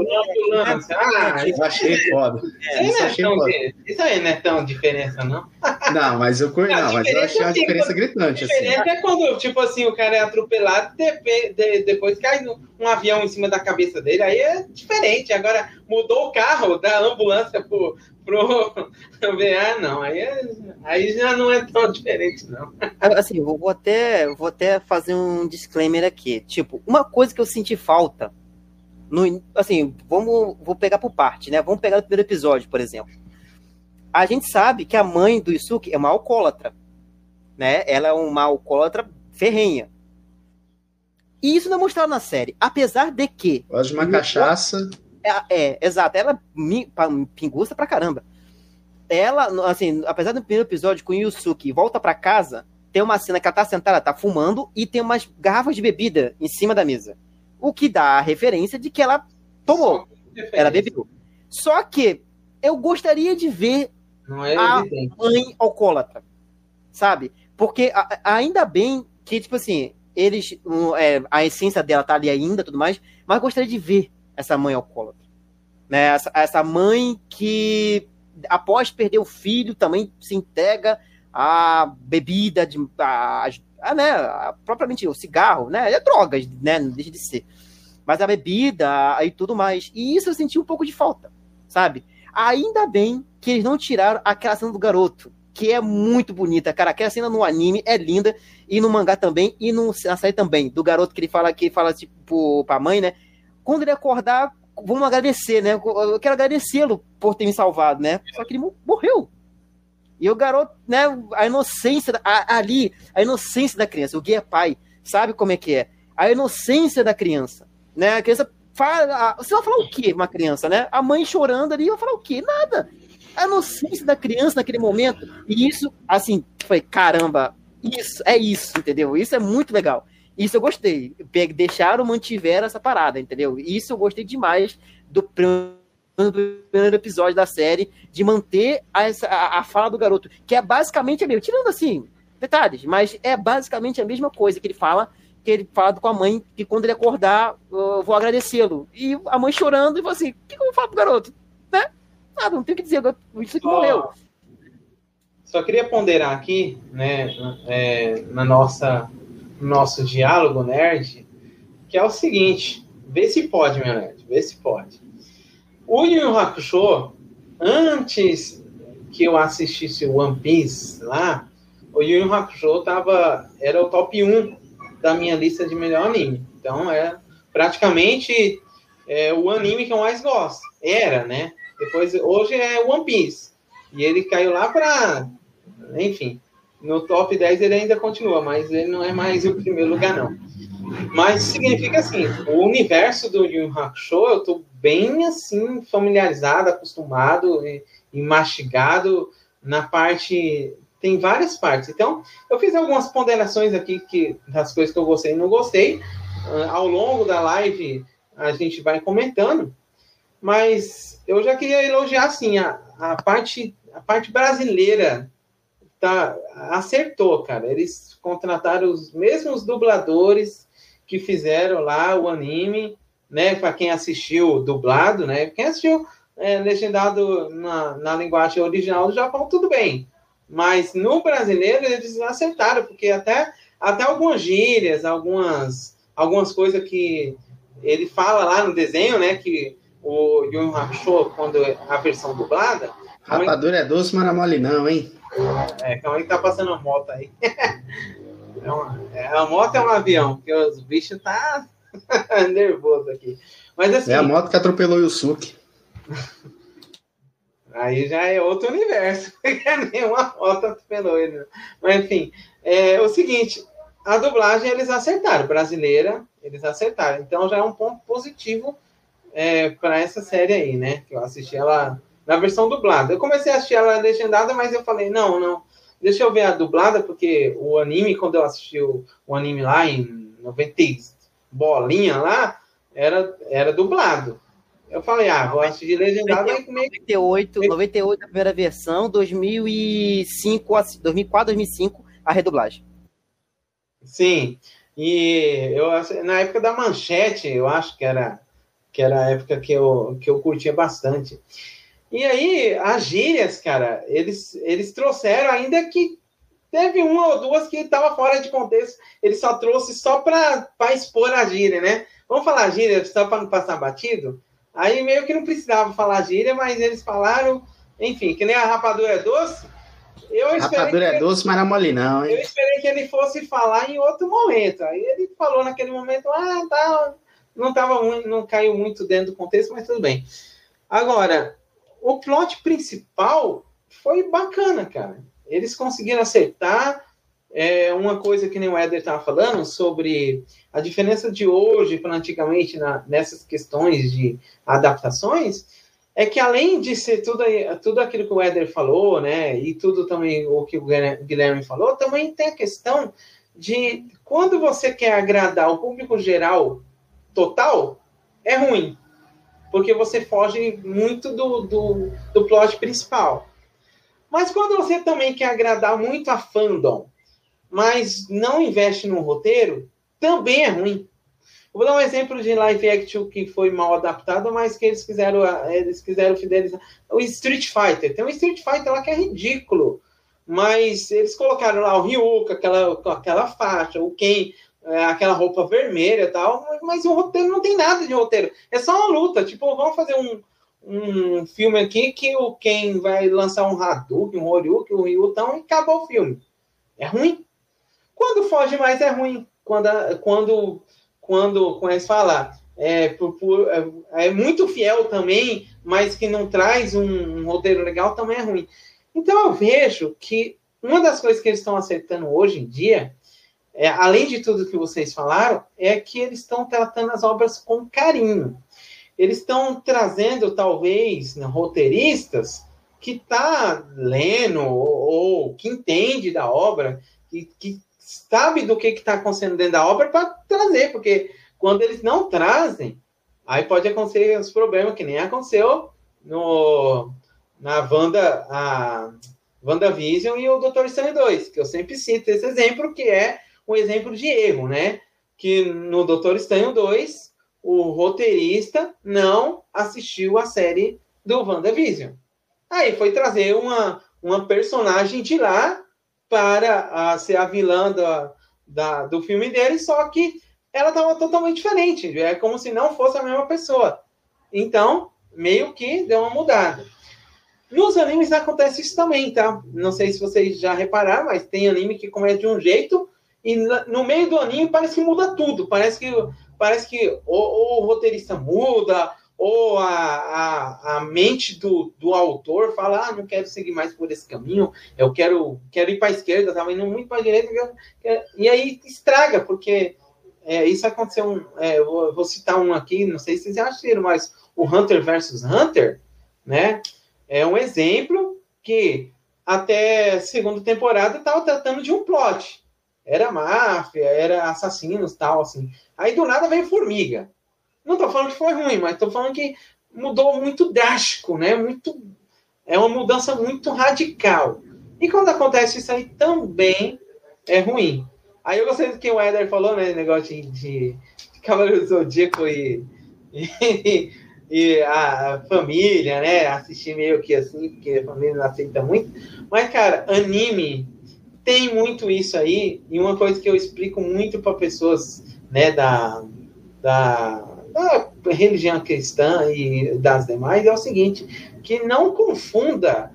Ah, eu achei foda. É, isso, achei é foda. isso aí não é tão diferença, não? Não, mas eu, não, não mas eu achei uma assim, diferença gritante. A diferença assim. é quando, tipo assim, o cara é atropelado e de, depois cai um avião em cima da cabeça dele, aí é diferente. Agora, mudou o carro da ambulância pro, pro *laughs* VA, não. Aí, é, aí já não é tão diferente, não. Assim, vou até, vou até fazer um disclaimer aqui. Tipo, uma coisa que eu senti falta no, assim, vamos, vou pegar por parte, né? Vamos pegar o primeiro episódio, por exemplo. A gente sabe que a mãe do Isuki é uma alcoólatra, né? Ela é uma alcoólatra ferrenha. E isso não é mostrado na série, apesar de que. Gosta de uma cachaça. É, é, exato. Ela pingusta pra caramba. ela, assim, apesar do primeiro episódio com Yusuke volta para casa, tem uma cena que ela tá sentada, tá fumando e tem umas garrafas de bebida em cima da mesa. O que dá a referência de que ela tomou. Ela bebeu. Só que eu gostaria de ver é a mãe alcoólatra, sabe? Porque a, ainda bem que, tipo assim, eles. Um, é, a essência dela tá ali ainda tudo mais, mas gostaria de ver essa mãe alcoólatra. Né? Essa, essa mãe que, após perder o filho, também se entrega à bebida, de, a, a, né, a, propriamente o cigarro, né? É drogas, né? Não deixa de ser. Mas a bebida e tudo mais. E isso eu senti um pouco de falta, sabe? Ainda bem que eles não tiraram aquela cena do garoto, que é muito bonita, cara. Aquela cena no anime é linda, e no mangá também, e no, na série também, do garoto que ele fala que fala, tipo, pra mãe, né? Quando ele acordar, vamos agradecer, né? Eu quero agradecê-lo por ter me salvado, né? Só que ele morreu. E o garoto, né? A inocência, a, ali, a inocência da criança. O Gui é pai, sabe como é que é? A inocência da criança, né? A criança fala. Você vai falar o quê, uma criança, né? A mãe chorando ali, vai falar o quê? Nada a inocência da criança naquele momento. E isso, assim, foi caramba, isso, é isso, entendeu? Isso é muito legal. Isso eu gostei. Deixaram, mantiveram essa parada, entendeu? Isso eu gostei demais do primeiro episódio da série, de manter a, a, a fala do garoto, que é basicamente a mesma. Tirando assim, detalhes, mas é basicamente a mesma coisa que ele fala, que ele fala com a mãe, que quando ele acordar, eu vou agradecê-lo. E a mãe chorando e falou assim: o que, que eu vou falar pro garoto? Né? nada, não tem o que dizer, isso que morreu. Só queria ponderar aqui, né, é, na nossa nosso diálogo nerd, que é o seguinte, vê se pode, meu nerd, vê se pode. O Yu Yu Hakusho, antes que eu assistisse One Piece lá, o Yu Yu Hakusho tava, era o top 1 da minha lista de melhor anime. Então, é praticamente é, o anime que eu mais gosto. Era, né? Depois, hoje é One Piece. E ele caiu lá para. Enfim, no top 10 ele ainda continua, mas ele não é mais o primeiro lugar, não. Mas significa assim: o universo do Yu Hakusho eu tô bem assim, familiarizado, acostumado e, e mastigado na parte. Tem várias partes. Então, eu fiz algumas ponderações aqui que, das coisas que eu gostei e não gostei. Uh, ao longo da live, a gente vai comentando. Mas eu já queria elogiar assim a, a parte a parte brasileira tá acertou, cara. Eles contrataram os mesmos dubladores que fizeram lá o anime, né? Para quem assistiu dublado, né? Quem assistiu é, legendado na, na linguagem original do Japão, tudo bem. Mas no brasileiro eles acertaram, porque até, até algumas gírias, algumas, algumas coisas que ele fala lá no desenho, né? Que o Yu Hakusho, quando é a versão dublada. Rapadura é doce, mas não é mole não, hein? É, calma aí que tá passando a moto aí. *laughs* É uma, é, a moto é um avião, porque os bichos tá *laughs* nervoso aqui. Mas assim. É a moto que atropelou o Yusuke. Aí já é outro universo. *laughs* Nenhuma moto atropelou ele. Mas enfim, é o seguinte: a dublagem eles acertaram, brasileira, eles acertaram. Então já é um ponto positivo é, para essa série aí, né? Que eu assisti ela na versão dublada. Eu comecei a assistir ela legendada, mas eu falei, não, não, deixa eu ver a dublada, porque o anime, quando eu assisti o, o anime lá em 90 bolinha lá, era, era dublado. Eu falei, ah, vou assistir legendado. 98, 98 a primeira versão, 2005, 2004, 2005 a redublagem. Sim, e eu na época da manchete, eu acho que era que era a época que eu, que eu curtia bastante. E aí, as gírias, cara, eles, eles trouxeram, ainda que teve uma ou duas que estava fora de contexto, ele só trouxe só para expor a gíria, né? Vamos falar gíria só para não passar batido? Aí meio que não precisava falar gíria, mas eles falaram, enfim, que nem a rapadura é doce. Eu rapadura é doce, mas não é mole não, hein? Eu esperei que ele fosse falar em outro momento. Aí ele falou naquele momento, ah, tá, não tava muito, não caiu muito dentro do contexto, mas tudo bem. Agora, o plot principal foi bacana, cara. Eles conseguiram acertar é, uma coisa que nem o Éder estava falando sobre a diferença de hoje para antigamente na, nessas questões de adaptações é que além de ser tudo, tudo aquilo que o Éder falou, né, e tudo também o que o Guilherme falou, também tem a questão de quando você quer agradar o público geral total, é ruim. Porque você foge muito do, do, do plot principal. Mas quando você também quer agradar muito a fandom, mas não investe no roteiro, também é ruim. Vou dar um exemplo de live action que foi mal adaptado, mas que eles quiseram, eles quiseram fidelizar. O Street Fighter. Tem um Street Fighter lá que é ridículo. Mas eles colocaram lá o Ryu com aquela, com aquela faixa, o Ken, é, aquela roupa vermelha e tal, mas o roteiro não tem nada de roteiro. É só uma luta. Tipo, vamos fazer um, um filme aqui que o Ken vai lançar um Hadouken, um Horyuken, um Ryu, então, e acabou o filme. É ruim. Quando foge mais é ruim. Quando, quando, quando começa a falar, é, por, por, é, é, muito fiel também, mas que não traz um, um, roteiro legal, também é ruim. Então eu vejo que uma das coisas que eles estão acertando hoje em dia, é, além de tudo que vocês falaram, é que eles estão tratando as obras com carinho. Eles estão trazendo, talvez, né, roteiristas que está lendo ou, ou, que entende da obra, que, que sabe do que está acontecendo dentro da obra para trazer, porque quando eles não trazem, aí pode acontecer os problemas que nem aconteceu no, na Wanda, a e o Doutor Estranho 2, que eu sempre cito esse exemplo, que é um exemplo de erro, né? Que no Doutor Estranho 2, o roteirista não assistiu a série do WandaVision. Aí foi trazer uma, uma personagem de lá para a, ser a vilã da, da, do filme dele, só que ela estava totalmente diferente. É como se não fosse a mesma pessoa. Então, meio que deu uma mudada. Nos animes acontece isso também, tá? Não sei se vocês já repararam, mas tem anime que começa de um jeito e no meio do anime parece que muda tudo. Parece que, parece que ou, ou o roteirista muda, ou a, a, a mente do, do autor fala, ah, não quero seguir mais por esse caminho, eu quero, quero ir para a esquerda, estava indo muito para a direita, e aí estraga, porque é, isso aconteceu, é, vou, vou, citar um aqui, não sei se vocês acharam, mas o Hunter versus Hunter, né, é um exemplo que até segunda temporada estava tratando de um plot, era máfia, era assassinos, tal, assim, aí do nada veio Formiga, não estou falando que foi ruim, mas estou falando que mudou muito drástico, né? Muito, é uma mudança muito radical. E quando acontece isso aí também é ruim. Aí eu gostei do que o Eder falou, né? Negócio de, de, de Cavaleiro do Zodíaco e, *laughs* e, e, a família, né? Assistir meio que assim, porque a família não aceita muito. Mas, cara, anime tem muito isso aí. E uma coisa que eu explico muito para pessoas, né, da, da da religião cristã e das demais é o seguinte, que não confunda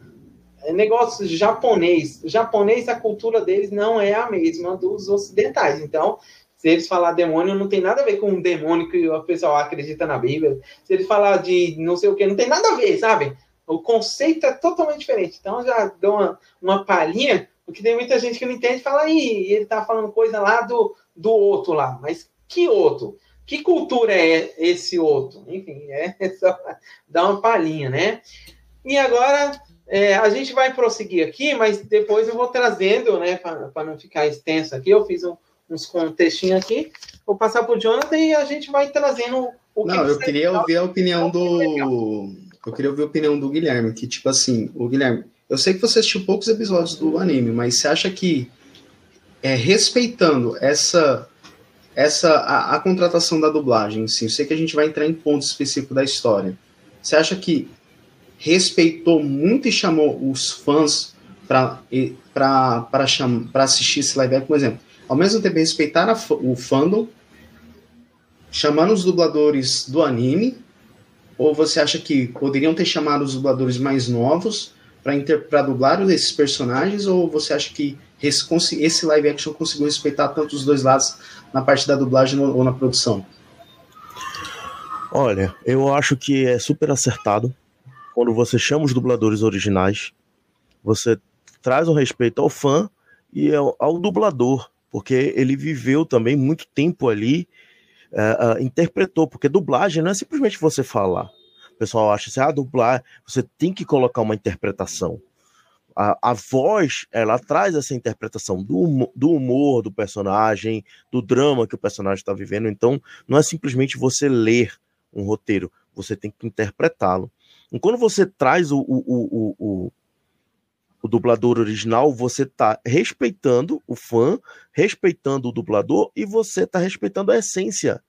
negócios japonês. Japonês, a cultura deles não é a mesma dos ocidentais. Então, se eles falar demônio, não tem nada a ver com um demônio que o pessoal acredita na Bíblia. Se ele falar de não sei o que, não tem nada a ver, sabe? O conceito é totalmente diferente. Então, já dou uma, uma palhinha, porque tem muita gente que não entende e fala, aí, ele tá falando coisa lá do, do outro lá. Mas que outro? Que cultura é esse outro? Enfim, é *laughs* só dar uma palhinha, né? E agora é, a gente vai prosseguir aqui, mas depois eu vou trazendo, né, para não ficar extenso aqui. Eu fiz um, uns contextinhos aqui. Vou passar para o Jonathan e a gente vai trazendo o que Não, eu queria ouvir a opinião do. Eu queria ouvir a opinião do Guilherme, que, tipo assim, o Guilherme, eu sei que você assistiu poucos episódios do anime, mas você acha que é, respeitando essa essa a, a, contratação da dublagem, sim, eu sei que a gente vai entrar em pontos específicos da história. Você acha que respeitou muito e chamou os fãs para assistir esse live por exemplo? Ao mesmo tempo, respeitar a, o fandom, chamando os dubladores do anime, ou você acha que poderiam ter chamado os dubladores mais novos para dublar esses personagens, ou você acha que esse, esse live action conseguiu respeitar tanto os dois lados na parte da dublagem ou na produção? Olha, eu acho que é super acertado quando você chama os dubladores originais, você traz um respeito ao fã e ao, ao dublador, porque ele viveu também muito tempo ali, uh, uh, interpretou, porque dublagem não é simplesmente você falar. Pessoal acha assim, ah, dublar, você tem que colocar uma interpretação. A, a voz, ela traz essa interpretação do, do humor do personagem, do drama que o personagem está vivendo. Então, não é simplesmente você ler um roteiro, você tem que interpretá-lo. E quando você traz o, o, o, o, o dublador original, você está respeitando o fã, respeitando o dublador e você está respeitando a essência.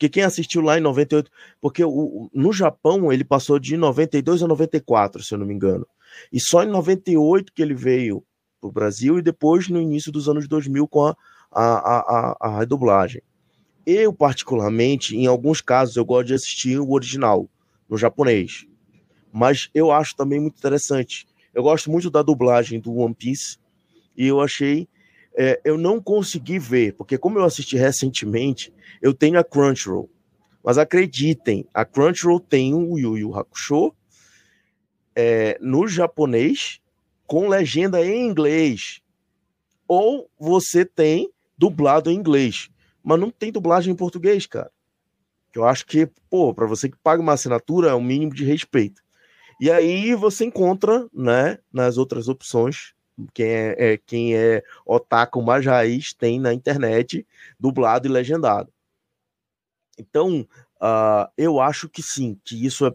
Porque quem assistiu lá em 98, porque o, no Japão ele passou de 92 a 94, se eu não me engano. E só em 98 que ele veio para o Brasil e depois no início dos anos 2000 com a, a, a, a redublagem. Eu, particularmente, em alguns casos, eu gosto de assistir o original, no japonês. Mas eu acho também muito interessante. Eu gosto muito da dublagem do One Piece e eu achei. É, eu não consegui ver, porque como eu assisti recentemente, eu tenho a Crunchyroll. Mas acreditem, a Crunchyroll tem o Yu Yu Hakusho é, no japonês com legenda em inglês. Ou você tem dublado em inglês mas não tem dublagem em português, cara. Eu acho que, pô, para você que paga uma assinatura é o mínimo de respeito. E aí você encontra, né, nas outras opções, quem é, é quem é otaku mais raiz tem na internet dublado e legendado. Então, uh, eu acho que sim, que isso é,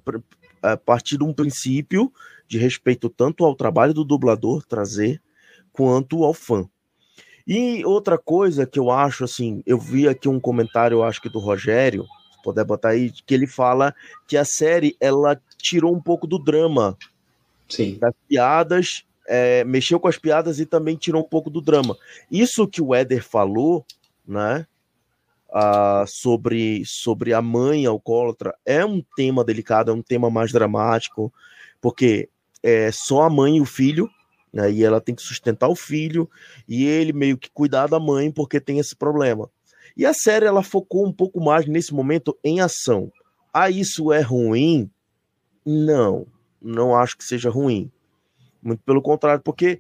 é a partir de um princípio de respeito tanto ao trabalho do dublador trazer quanto ao fã. E outra coisa que eu acho, assim, eu vi aqui um comentário, eu acho que do Rogério, se puder botar aí, que ele fala que a série, ela tirou um pouco do drama. Sim. Das piadas, é, mexeu com as piadas e também tirou um pouco do drama. Isso que o Éder falou, né, uh, sobre, sobre a mãe alcoólatra, é um tema delicado, é um tema mais dramático, porque é só a mãe e o filho né? E ela tem que sustentar o filho e ele meio que cuidar da mãe porque tem esse problema. E a série ela focou um pouco mais nesse momento em ação. Ah, isso é ruim? Não, não acho que seja ruim. Muito pelo contrário, porque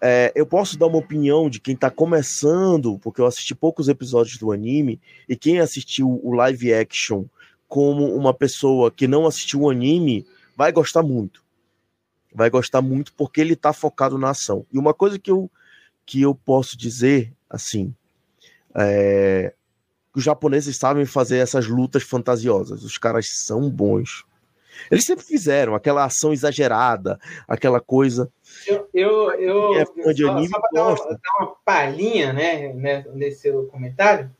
é, eu posso dar uma opinião de quem está começando, porque eu assisti poucos episódios do anime, e quem assistiu o live action como uma pessoa que não assistiu o anime vai gostar muito vai gostar muito porque ele está focado na ação. E uma coisa que eu, que eu posso dizer, assim, é que os japoneses sabem fazer essas lutas fantasiosas. Os caras são bons. Eles sempre fizeram aquela ação exagerada, aquela coisa. Eu, eu, eu é de anime, só, dar, uma, dar uma palhinha, né, né, nesse seu comentário,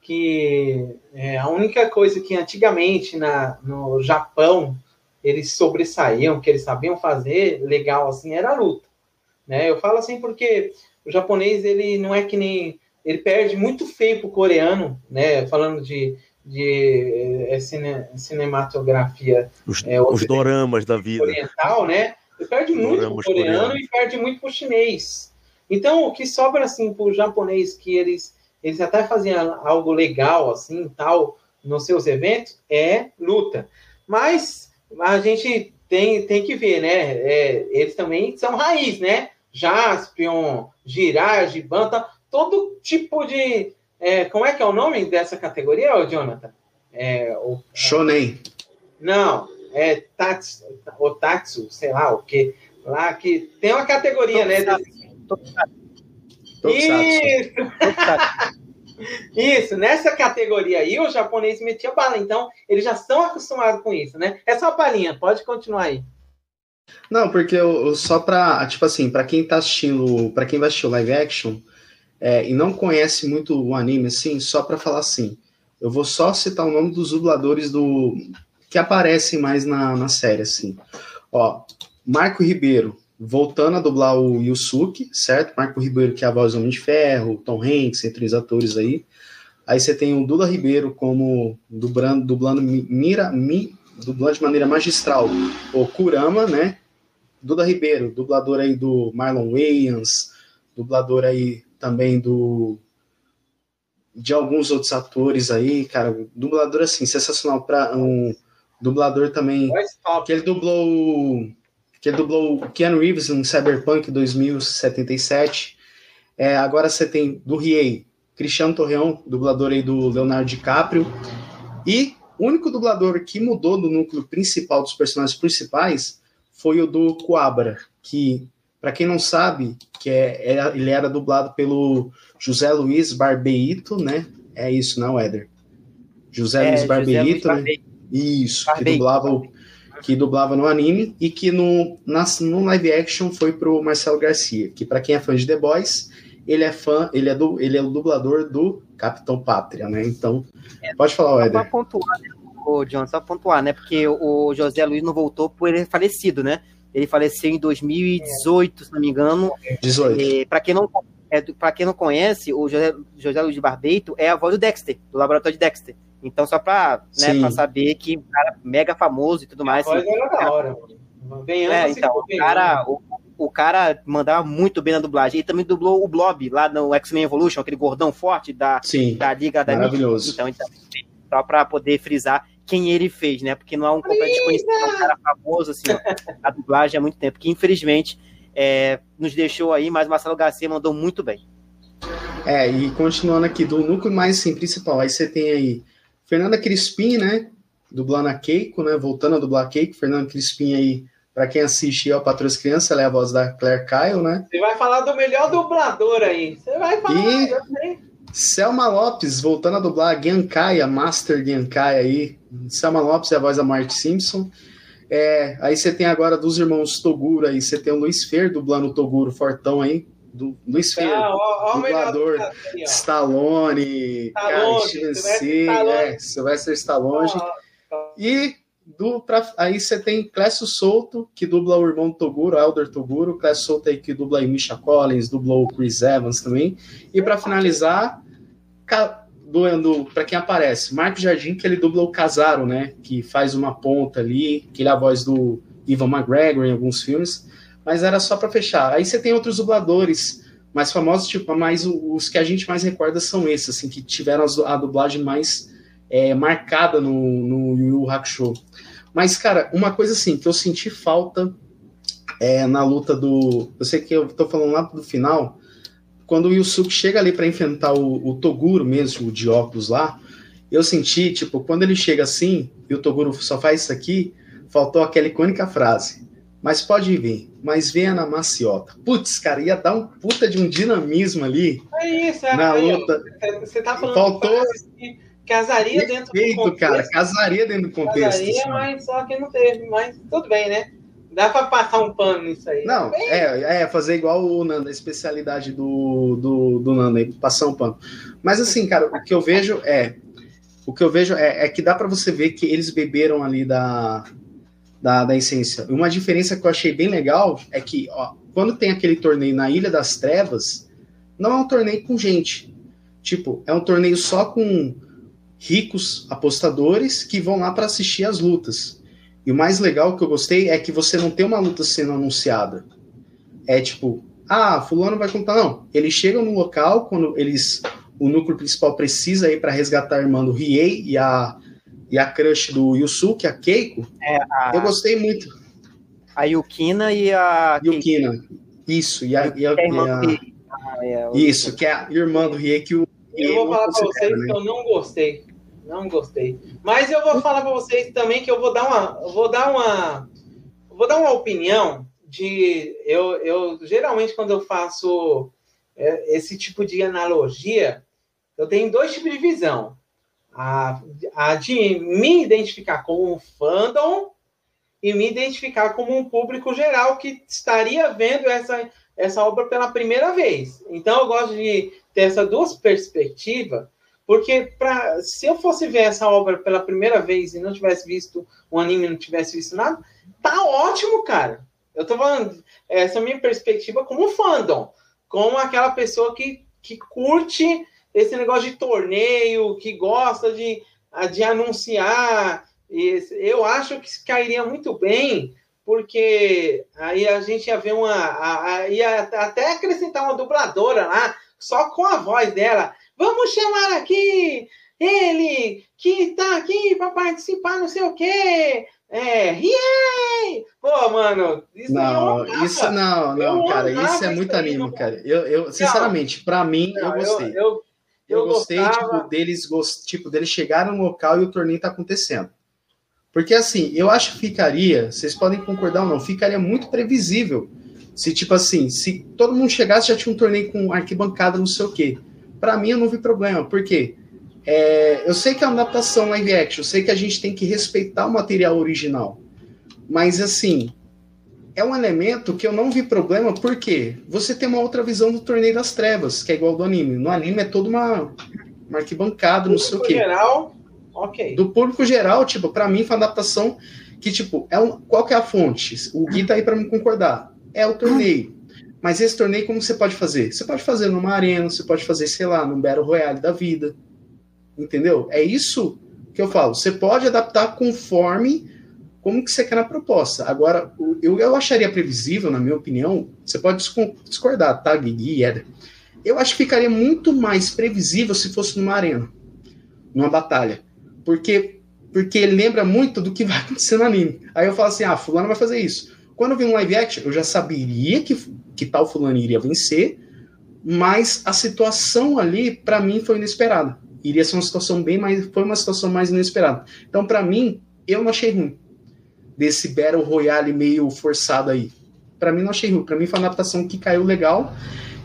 que é, a única coisa que antigamente na, no Japão eles sobressaíam, que eles sabiam fazer legal assim, era a luta. Né? Eu falo assim porque o japonês ele não é que nem ele perde muito feio pro coreano, né? Falando de, de é, cine, cinematografia, os, é, os doramas da vida oriental, né? Perde muito pro coreano coreanos. e perde muito pro chinês. Então o que sobra assim pro japonês que eles eles até faziam algo legal assim tal nos seus eventos é luta, mas a gente tem, tem que ver, né? É, eles também são raiz, né? Jaspion, Girard, Banta, todo tipo de. É, como é que é o nome dessa categoria, Jonathan? É, o, Shonen. Não, é Tatsu, Otatsu, sei lá o que. Lá que tem uma categoria, Tokusatsu. né? Tokusatsu. Isso! Tokusatsu. *laughs* Isso, nessa categoria aí, o japonês metia bala, então eles já estão acostumados com isso, né? É só palhinha, pode continuar aí. Não, porque eu, só pra, tipo assim, para quem tá assistindo, para quem vai assistir o live action é, e não conhece muito o anime, assim, só para falar assim, eu vou só citar o nome dos dubladores do que aparecem mais na, na série, assim. Ó, Marco Ribeiro, voltando a dublar o Yusuke, certo? Marco Ribeiro, que é a voz do Homem de Ferro, Tom Hanks, entre os atores aí. Aí você tem o Dula Ribeiro como dublando, dublando Mira, Mi, dublando de maneira magistral o Kurama, né? Duda Ribeiro, dublador aí do Marlon Wayans, dublador aí também do de alguns outros atores aí, cara, dublador assim sensacional para um dublador também que ele dublou que dublou o Keanu Reeves em Cyberpunk 2077. É, agora você tem do Riei, Cristiano Torreão, dublador aí do Leonardo DiCaprio. E o único dublador que mudou do núcleo principal dos personagens principais foi o do Coabra, que, para quem não sabe, que é, é, ele era dublado pelo José Luiz Barbeito, né? É isso, não, Éder? José é, Luiz Barbeito, né? Isso, Barbeito. que dublava o, que dublava no anime e que no, na, no live action foi pro Marcelo Garcia, que para quem é fã de The Boys, ele é fã, ele é, do, ele é o dublador do Capitão Pátria, né? Então, é, pode falar, Éder. Só pontuar, né, o John, só pontuar, né? Porque o José Luiz não voltou por ele falecido, né? Ele faleceu em 2018, se não me engano. 18. Para quem não é, para quem não conhece, o José, José Luiz de Barbeito é a voz do Dexter, do laboratório de Dexter. Então, só para né, saber que o cara mega famoso e tudo mais. A voz assim, era da hora, mano. é, então, o cara, o, o, cara mandava muito bem na dublagem. E também dublou o Blob lá no X-Men Evolution, aquele gordão forte da, Sim, da Liga da Maravilhoso. Então, então, só para poder frisar quem ele fez, né? Porque não é um completo desconhecido, é um cara famoso, assim, *laughs* a dublagem há muito tempo, que infelizmente é, nos deixou aí, mas Marcelo Garcia mandou muito bem. É, e continuando aqui, do núcleo mais assim, principal, aí você tem aí Fernanda Crispim, né? Dublando a Keiko, né? Voltando a dublar a Keiko. Fernanda Crispim aí, para quem assiste ao Patrulha Crianças, ela é a voz da Claire Kyle, né? Você vai falar do melhor dublador aí. Você vai falar. E Selma Lopes, voltando a dublar a Genkai, a Master Genkai aí. Selma Lopes é a voz da Mark Simpson. É, aí você tem agora dos irmãos Toguro aí, você tem o Luiz Fer dublando o Toguro Fortão aí do Luiz ah, ó, ó dublador Stallone, Stallone, cara, Steven Seagal, é, Sylvester Stallone. E do, pra, aí você tem Clécio Souto, que dubla o irmão Toguro, Elder Toguro. Clécio Souto aí que dubla aí Misha Collins, dublou o Chris Evans também. E para finalizar, doendo para quem aparece, Marco Jardim, que ele dubla o Casaro, né? Que faz uma ponta ali, que ele é a voz do Ivan McGregor em alguns filmes mas era só para fechar. Aí você tem outros dubladores mais famosos, tipo, mas os que a gente mais recorda são esses, assim, que tiveram a dublagem mais é, marcada no, no Yu Yu Hakusho. Mas, cara, uma coisa assim, que eu senti falta é, na luta do. Eu sei que eu tô falando lá do final, quando o Yusuke chega ali para enfrentar o, o, Toguro mesmo, o de óculos lá, eu senti, tipo, quando ele chega assim, e o Toguro só faz isso aqui, faltou aquela icônica frase. Mas pode vir, mas venha na maciota. Putz, cara, ia dar um puta de um dinamismo ali. É isso, é na aí, luta. Você tá falando Faltou. Que casaria dentro do contexto. cara, casaria dentro do contexto. Casaria, mas só que não teve. Mas tudo bem, né? Dá para passar um pano nisso aí. Não, é, é fazer igual o Nando, a especialidade do, do, do Nando aí, passar um pano. Mas assim, cara, o que eu vejo é. O que eu vejo é, é que dá para você ver que eles beberam ali da, da, da essência. Uma diferença que eu achei bem legal é que, ó, quando tem aquele torneio na Ilha das Trevas, não é um torneio com gente. Tipo, é um torneio só com ricos apostadores que vão lá para assistir as lutas. E o mais legal que eu gostei é que você não tem uma luta sendo anunciada. É tipo, ah, fulano vai contar. Não, eles chegam no local quando eles o núcleo principal precisa ir para resgatar a irmã do Riei e a e a crush do Yusuke, a Keiko, é, a... eu gostei muito. A Yukina e a. Yukina. Isso, e a. E a, e a... Ah, é, isso, que é a irmã do Rie que o. Eu vou falar para vocês né? que eu não gostei. Não gostei. Mas eu vou falar para vocês também que eu vou dar uma. vou dar uma. Vou dar uma opinião de. Eu, eu geralmente, quando eu faço é, esse tipo de analogia, eu tenho dois tipos de visão a, a de me identificar como um fandom e me identificar como um público geral que estaria vendo essa, essa obra pela primeira vez. Então eu gosto de ter essas duas perspectivas, porque pra, se eu fosse ver essa obra pela primeira vez e não tivesse visto um anime, não tivesse visto nada, tá ótimo, cara. Eu tô falando essa é minha perspectiva como fandom, como aquela pessoa que, que curte esse negócio de torneio, que gosta de, de anunciar. Eu acho que cairia muito bem, porque aí a gente ia ver uma. A, a, ia até acrescentar uma dubladora lá, só com a voz dela. Vamos chamar aqui ele que está aqui para participar, não sei o quê. É, yay! Pô, mano, isso não, é isso não, não, cara, isso é muito anime, cara. Eu, eu sinceramente, para mim, não, eu gostei. Eu, eu, eu, eu gostei gostava... tipo, deles, tipo, deles chegarem no local e o torneio tá acontecendo. Porque assim, eu acho que ficaria, vocês podem concordar ou não, ficaria muito previsível se, tipo assim, se todo mundo chegasse já tinha um torneio com arquibancada, não sei o quê. Para mim, eu não vi problema. Por quê? É, eu sei que é uma adaptação live action, eu sei que a gente tem que respeitar o material original. Mas, assim, é um elemento que eu não vi problema, porque você tem uma outra visão do Torneio das Trevas, que é igual do anime. No anime é toda uma, uma arquibancada, não sei o quê. geral, ok. Do público geral, tipo, para mim foi uma adaptação que, tipo, é um, qual que é a fonte? O Gui tá aí para me concordar. É o torneio. Mas esse torneio, como você pode fazer? Você pode fazer numa arena, você pode fazer, sei lá, num Battle Royale da vida. Entendeu? É isso que eu falo. Você pode adaptar conforme como que você quer na proposta. Agora, eu, eu acharia previsível, na minha opinião, você pode discordar, tá, Gui e Eder? Eu acho que ficaria muito mais previsível se fosse numa arena, numa batalha. Porque, porque lembra muito do que *laughs* vai acontecer no anime. Aí eu falo assim, ah, fulano vai fazer isso. Quando eu vi um live action, eu já saberia que, que tal fulano iria vencer, mas a situação ali, para mim, foi inesperada. Iria ser uma situação bem mais... Foi uma situação mais inesperada. Então, para mim, eu não achei ruim desse Battle Royale meio forçado aí. Para mim não achei ruim, para mim foi uma adaptação que caiu legal.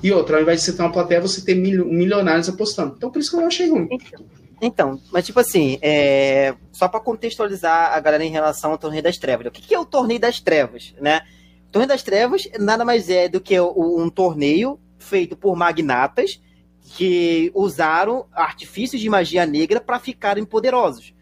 E outra, ao invés de você ter uma plateia, você ter milionários apostando. Então por isso que eu não achei ruim. Então, mas tipo assim, é... só para contextualizar a galera em relação ao Torneio das Trevas. O que é o Torneio das Trevas, né? O Torneio das Trevas nada mais é do que um torneio feito por magnatas que usaram artifícios de magia negra para ficarem poderosos.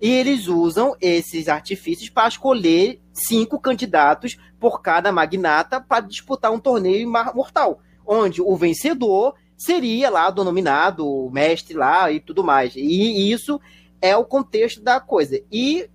E eles usam esses artifícios para escolher cinco candidatos por cada magnata para disputar um torneio mortal, onde o vencedor seria lá denominado o mestre lá e tudo mais. E isso é o contexto da coisa. E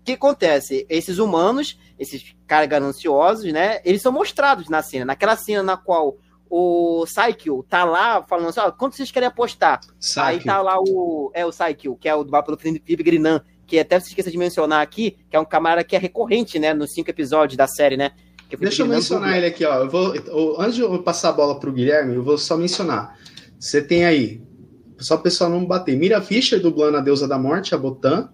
o que acontece? Esses humanos, esses caras gananciosos, né? Eles são mostrados na cena. Naquela cena na qual o Saikyo tá lá falando assim, ó, quanto vocês querem apostar? Aí tá lá o, é o Saikyo, que é o do pelo Felipe Grinan, que até se esqueça de mencionar aqui, que é um camarada que é recorrente, né, nos cinco episódios da série, né? Deixa eu mencionar ele aqui, ó. Eu vou, eu, antes de eu passar a bola pro Guilherme, eu vou só mencionar. Você tem aí, só o pessoal não bater, Mira Fischer dublando a Deusa da Morte, a Botan.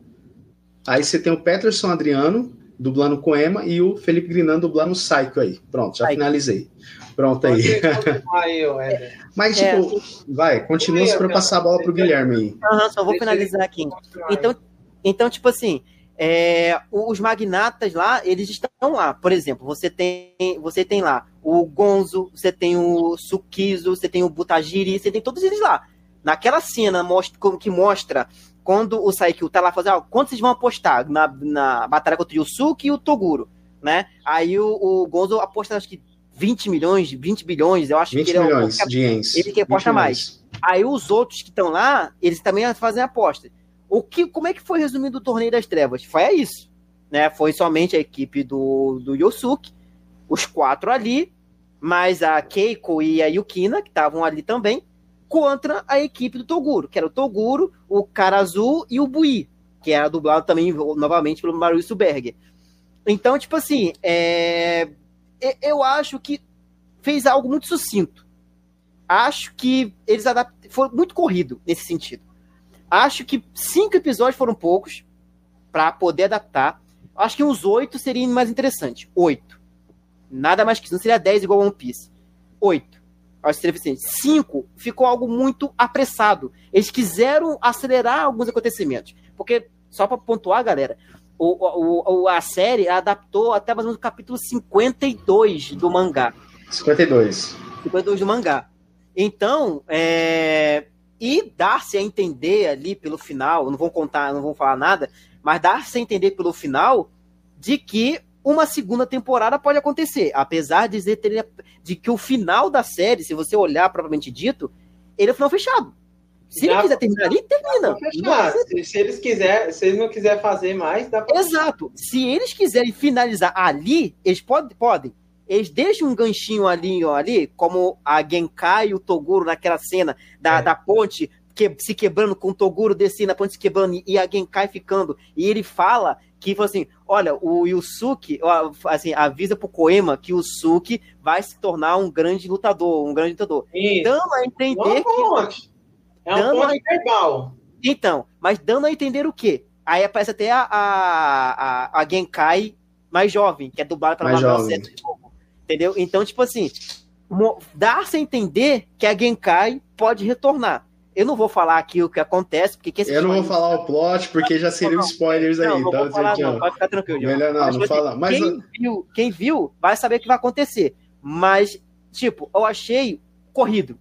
Aí você tem o Peterson Adriano dublando Coema e o Felipe Grinan dublando o Psycho aí. Pronto, já Psycho. finalizei. Pronto aí. *laughs* Mas, tipo, é. vai, continua para passar a bola pro Guilherme aí. Uhum, só vou finalizar aqui. Então, então, tipo assim, é, os magnatas lá, eles estão lá. Por exemplo, você tem, você tem lá o Gonzo, você tem o Sukizo, você tem o Butajiri, você tem todos eles lá. Naquela cena mostra, que mostra quando o Saikyu tá lá fazendo, ah, quanto vocês vão apostar na, na batalha contra o Yusuke e o Toguro, né? Aí o, o Gonzo aposta, acho que 20 milhões, 20 bilhões, eu acho 20 que ele milhões é o, de ienes. Ele que aposta mais. Aí os outros que estão lá, eles também fazem aposta. O que, como é que foi resumido o Torneio das Trevas? Foi isso. Né? Foi somente a equipe do, do Yosuke, os quatro ali, mais a Keiko e a Yukina, que estavam ali também, contra a equipe do Toguro, que era o Toguro, o Cara Azul e o Bui, que era dublado também novamente pelo Maurício Berger. Então, tipo assim, é... eu acho que fez algo muito sucinto. Acho que eles adapt... foi muito corrido nesse sentido. Acho que cinco episódios foram poucos para poder adaptar. Acho que uns oito seria mais interessante. Oito. Nada mais que isso. Não seria dez igual One Piece. Oito. Acho que seria eficiente. Cinco ficou algo muito apressado. Eles quiseram acelerar alguns acontecimentos. Porque, só para pontuar, galera, o, o, a série adaptou até mais ou menos o capítulo 52 do mangá. 52. 52 do mangá. Então, é, e dar-se a entender ali pelo final, não vou contar, não vou falar nada, mas dar-se a entender pelo final de que uma segunda temporada pode acontecer, apesar de dizer de que o final da série, se você olhar propriamente dito, ele é o final fechado. Se ele quiser terminar ali, termina. Se, se, eles quiser, se eles não quiserem fazer mais, dá pra Exato. Se eles quiserem finalizar ali, eles podem, podem eles deixam um ganchinho ali, ó, ali, como a Genkai e o Toguro naquela cena da, é. da ponte que, se quebrando com o Toguro descendo a ponte se quebrando e a Genkai ficando. E ele fala que assim, olha, o Yusuke, assim, avisa pro Koema que o Suki vai se tornar um grande lutador, um grande lutador. Isso. Então, a entender que É um ponto a... verbal. Então, mas dando a entender o quê? Aí aparece até a, a, a, a Genkai mais jovem, que é dublada pela Seto de novo. Entendeu? Então, tipo assim, dá-se a entender que a Genkai pode retornar. Eu não vou falar aqui o que acontece, porque Eu não vou falar o plot, porque já seriam spoilers aí. Não, não vou falar, não, pode ficar tranquilo. Melhor não, mas, não tipo fala. Mas quem, viu, quem viu vai saber o que vai acontecer. Mas, tipo, eu achei corrido.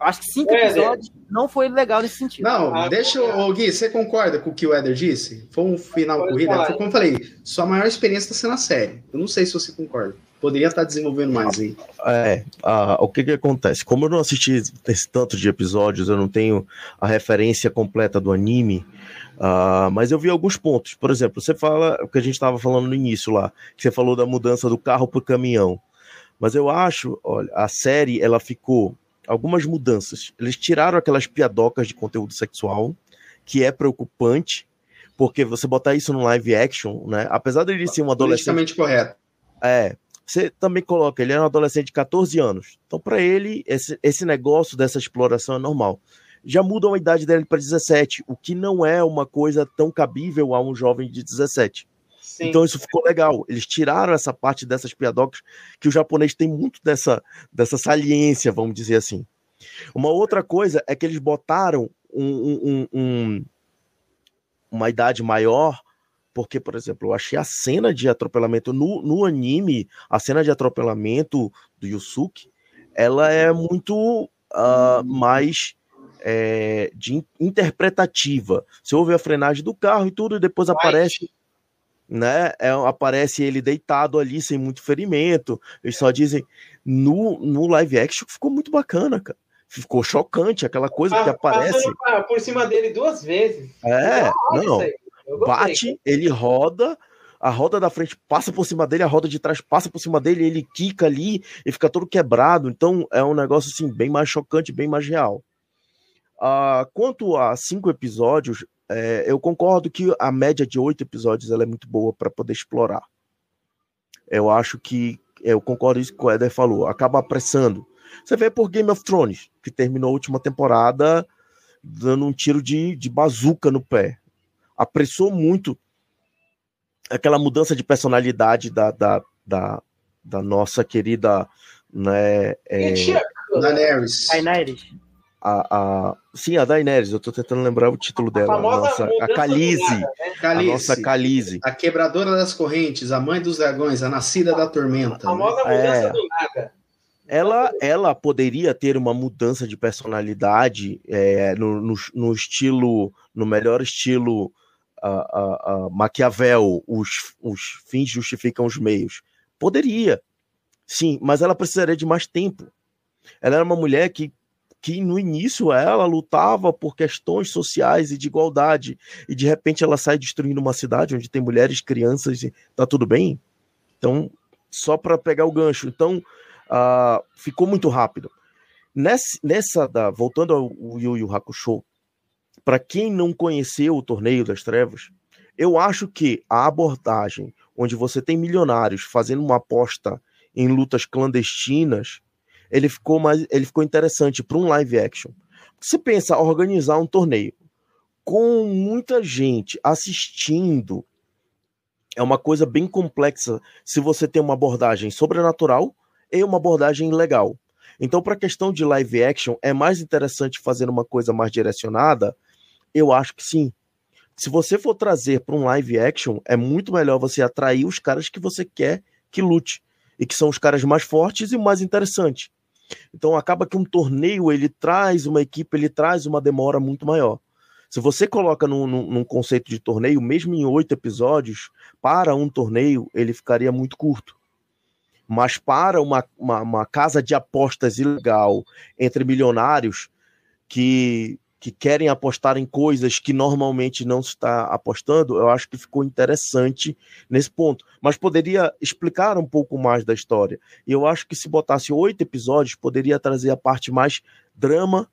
Acho que cinco é, episódios não foi legal nesse sentido. Não, ah, deixa o Gui, você concorda com o que o Éder disse? Foi um final corrida. Foi como eu falei, sua maior experiência está sendo a série. Eu não sei se você concorda. Poderia estar desenvolvendo mais aí. É, o que que acontece? Como eu não assisti esse tanto de episódios, eu não tenho a referência completa do anime, uh, mas eu vi alguns pontos. Por exemplo, você fala o que a gente estava falando no início lá, que você falou da mudança do carro para o caminhão. Mas eu acho, olha, a série ela ficou algumas mudanças. Eles tiraram aquelas piadocas de conteúdo sexual, que é preocupante, porque você botar isso no live action, né? Apesar dele ser um adolescente. Politicamente correto. É. Você também coloca, ele é um adolescente de 14 anos. Então, para ele, esse, esse negócio dessa exploração é normal. Já mudam a idade dele para 17, o que não é uma coisa tão cabível a um jovem de 17. Sim. Então isso ficou legal. Eles tiraram essa parte dessas piadocas que o japonês tem muito dessa, dessa saliência, vamos dizer assim. Uma outra coisa é que eles botaram um, um, um, uma idade maior, porque, por exemplo, eu achei a cena de atropelamento no, no anime, a cena de atropelamento do Yusuke, ela é muito uh, mais é, de interpretativa. Você ouve a frenagem do carro e tudo, e depois aparece né? É, aparece ele deitado ali, sem muito ferimento. Eles só dizem. No, no live action ficou muito bacana, cara. Ficou chocante aquela coisa ah, que aparece. Por cima dele duas vezes. É, não. Bate, ele roda, a roda da frente passa por cima dele, a roda de trás passa por cima dele, ele quica ali e fica todo quebrado. Então é um negócio assim, bem mais chocante, bem mais real. Uh, quanto a cinco episódios, é, eu concordo que a média de oito episódios ela é muito boa para poder explorar. Eu acho que eu concordo isso que o Eder falou, acaba apressando. Você vê por Game of Thrones, que terminou a última temporada dando um tiro de, de bazuca no pé. Apressou muito aquela mudança de personalidade da, da, da, da nossa querida né, é, Daenerys. Daenerys a, a, sim, a Daenerys, eu tô tentando lembrar o título dela. A, nossa, a Khaleesi, né? a nossa Khaleesi. A quebradora das correntes, a mãe dos dragões, a nascida da tormenta. A famosa né? mudança é, do nada. Ela, ela poderia ter uma mudança de personalidade é, no, no, no, estilo, no melhor estilo uh, uh, Maquiavel, os, os fins justificam os meios. Poderia, sim, mas ela precisaria de mais tempo. Ela era uma mulher que que no início ela lutava por questões sociais e de igualdade, e de repente ela sai destruindo uma cidade onde tem mulheres, crianças, e tá tudo bem? Então, só para pegar o gancho. Então, uh, ficou muito rápido. Nessa, nessa da, voltando ao Yu Yu Hakusho, para quem não conheceu o Torneio das Trevas, eu acho que a abordagem onde você tem milionários fazendo uma aposta em lutas clandestinas ele ficou mais, ele ficou interessante para um live action. Você pensa organizar um torneio com muita gente assistindo, é uma coisa bem complexa se você tem uma abordagem sobrenatural e uma abordagem legal. Então, para a questão de live action, é mais interessante fazer uma coisa mais direcionada? Eu acho que sim. Se você for trazer para um live action, é muito melhor você atrair os caras que você quer que lute e que são os caras mais fortes e mais interessantes. Então acaba que um torneio ele traz uma equipe, ele traz uma demora muito maior. Se você coloca num, num, num conceito de torneio, mesmo em oito episódios, para um torneio ele ficaria muito curto. Mas para uma, uma, uma casa de apostas ilegal entre milionários que que querem apostar em coisas que normalmente não se está apostando, eu acho que ficou interessante nesse ponto. Mas poderia explicar um pouco mais da história. E eu acho que se botasse oito episódios, poderia trazer a parte mais drama,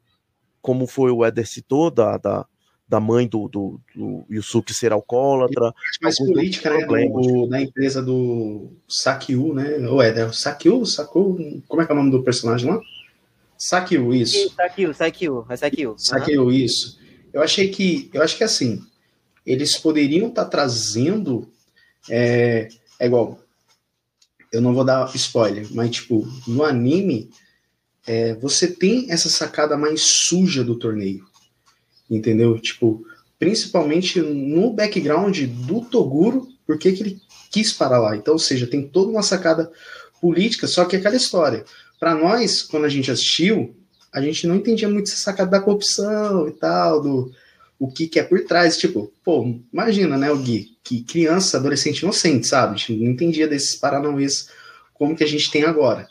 como foi o Éder citou, da, da, da mãe do, do, do Yusuke ser alcoólatra. Mais política, né? Do, da empresa do Sakyu, né? O Éder, Sakyu, Saku, como é que é o nome do personagem lá? Sakiu, isso. Sakiu, Sakiu, é Sakiu. Sakiu, uhum. isso. Eu achei que, eu acho que assim, eles poderiam estar tá trazendo, é, é igual, eu não vou dar spoiler, mas tipo, no anime, é, você tem essa sacada mais suja do torneio, entendeu? Tipo, principalmente no background do Toguro, porque que ele quis parar lá. Então, ou seja, tem toda uma sacada política, só que aquela história. Para nós, quando a gente assistiu, a gente não entendia muito essa sacada da corrupção e tal, do o que, que é por trás. Tipo, pô, imagina, né, o Gui, que criança, adolescente inocente, sabe? A gente não entendia desses paranauês como que a gente tem agora.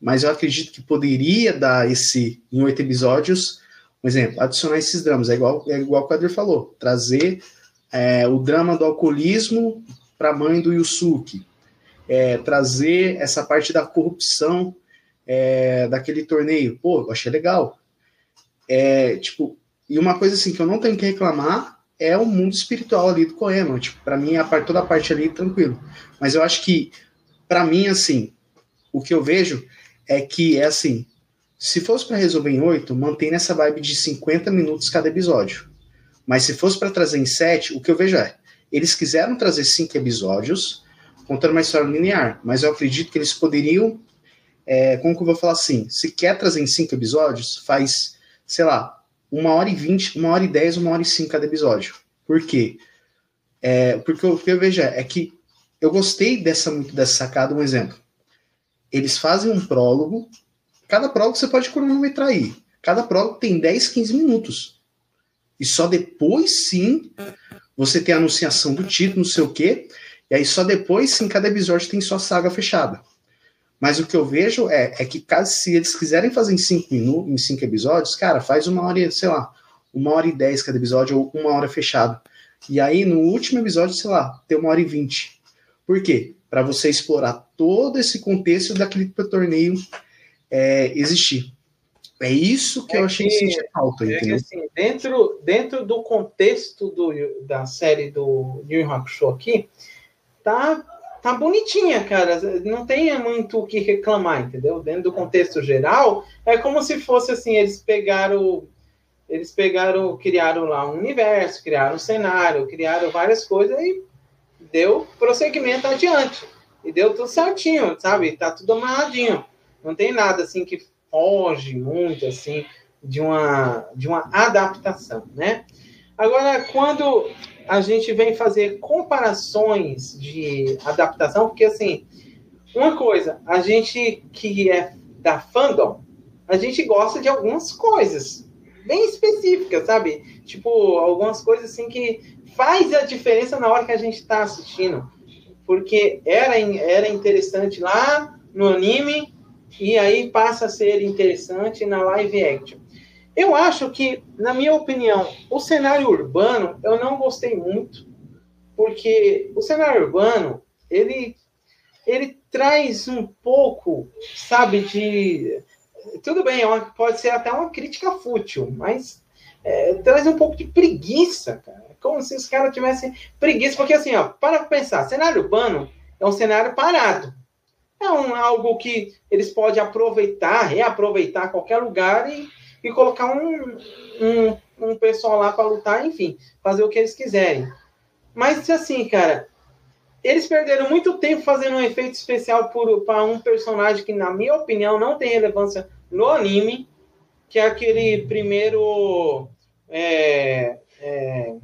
Mas eu acredito que poderia dar esse, em oito episódios, um exemplo, adicionar esses dramas. É igual, é igual o Kadir falou, trazer é, o drama do alcoolismo para a mãe do Yusuke. É, trazer essa parte da corrupção é, daquele torneio. Pô, eu achei legal. É, tipo, e uma coisa assim que eu não tenho que reclamar é o mundo espiritual ali do Koema. Tipo, para mim, a parte, toda a parte ali, tranquilo. Mas eu acho que, para mim, assim, o que eu vejo é que é assim: se fosse para resolver em oito, mantém nessa vibe de 50 minutos cada episódio. Mas se fosse para trazer em sete, o que eu vejo é: eles quiseram trazer cinco episódios, contando uma história linear, mas eu acredito que eles poderiam. É, como que eu vou falar assim? Se quer trazer em cinco episódios, faz, sei lá, uma hora e vinte, uma hora e dez, uma hora e cinco cada episódio. Por quê? É, porque o que eu vejo é, é que eu gostei dessa, dessa sacada, um exemplo. Eles fazem um prólogo, cada prólogo você pode cronometrar aí. Cada prólogo tem 10, 15 minutos. E só depois sim você tem a anunciação do título, não sei o quê. E aí só depois sim cada episódio tem sua saga fechada. Mas o que eu vejo é, é que caso se eles quiserem fazer em cinco minutos, em cinco episódios, cara, faz uma hora, sei lá, uma hora e dez cada episódio, ou uma hora fechado. E aí, no último episódio, sei lá, tem uma hora e vinte. Por quê? Para você explorar todo esse contexto daquele torneio é, existir. É isso que é eu achei que, que falta, é? Que, assim, dentro, dentro do contexto do, da série do Yu Yu Hakusho aqui, tá tá bonitinha, cara. Não tem muito o que reclamar, entendeu? Dentro do contexto geral, é como se fosse assim, eles pegaram eles pegaram, criaram lá um universo, criaram um cenário, criaram várias coisas e deu prosseguimento adiante. E deu tudo certinho, sabe? Tá tudo amarradinho. Não tem nada assim que foge muito assim de uma de uma adaptação, né? Agora, quando a gente vem fazer comparações de adaptação, porque assim, uma coisa, a gente que é da fandom, a gente gosta de algumas coisas bem específicas, sabe? Tipo, algumas coisas assim que faz a diferença na hora que a gente está assistindo. Porque era, era interessante lá no anime, e aí passa a ser interessante na live action. Eu acho que, na minha opinião, o cenário urbano eu não gostei muito, porque o cenário urbano ele ele traz um pouco, sabe, de tudo bem, é pode ser até uma crítica fútil, mas é, traz um pouco de preguiça, cara. É como se os caras tivessem preguiça, porque assim, ó, para pensar, cenário urbano é um cenário parado. É um, algo que eles podem aproveitar, reaproveitar qualquer lugar e e colocar um, um, um pessoal lá para lutar, enfim, fazer o que eles quiserem. Mas assim, cara, eles perderam muito tempo fazendo um efeito especial para um personagem que, na minha opinião, não tem relevância no anime, que é aquele primeiro. É, é,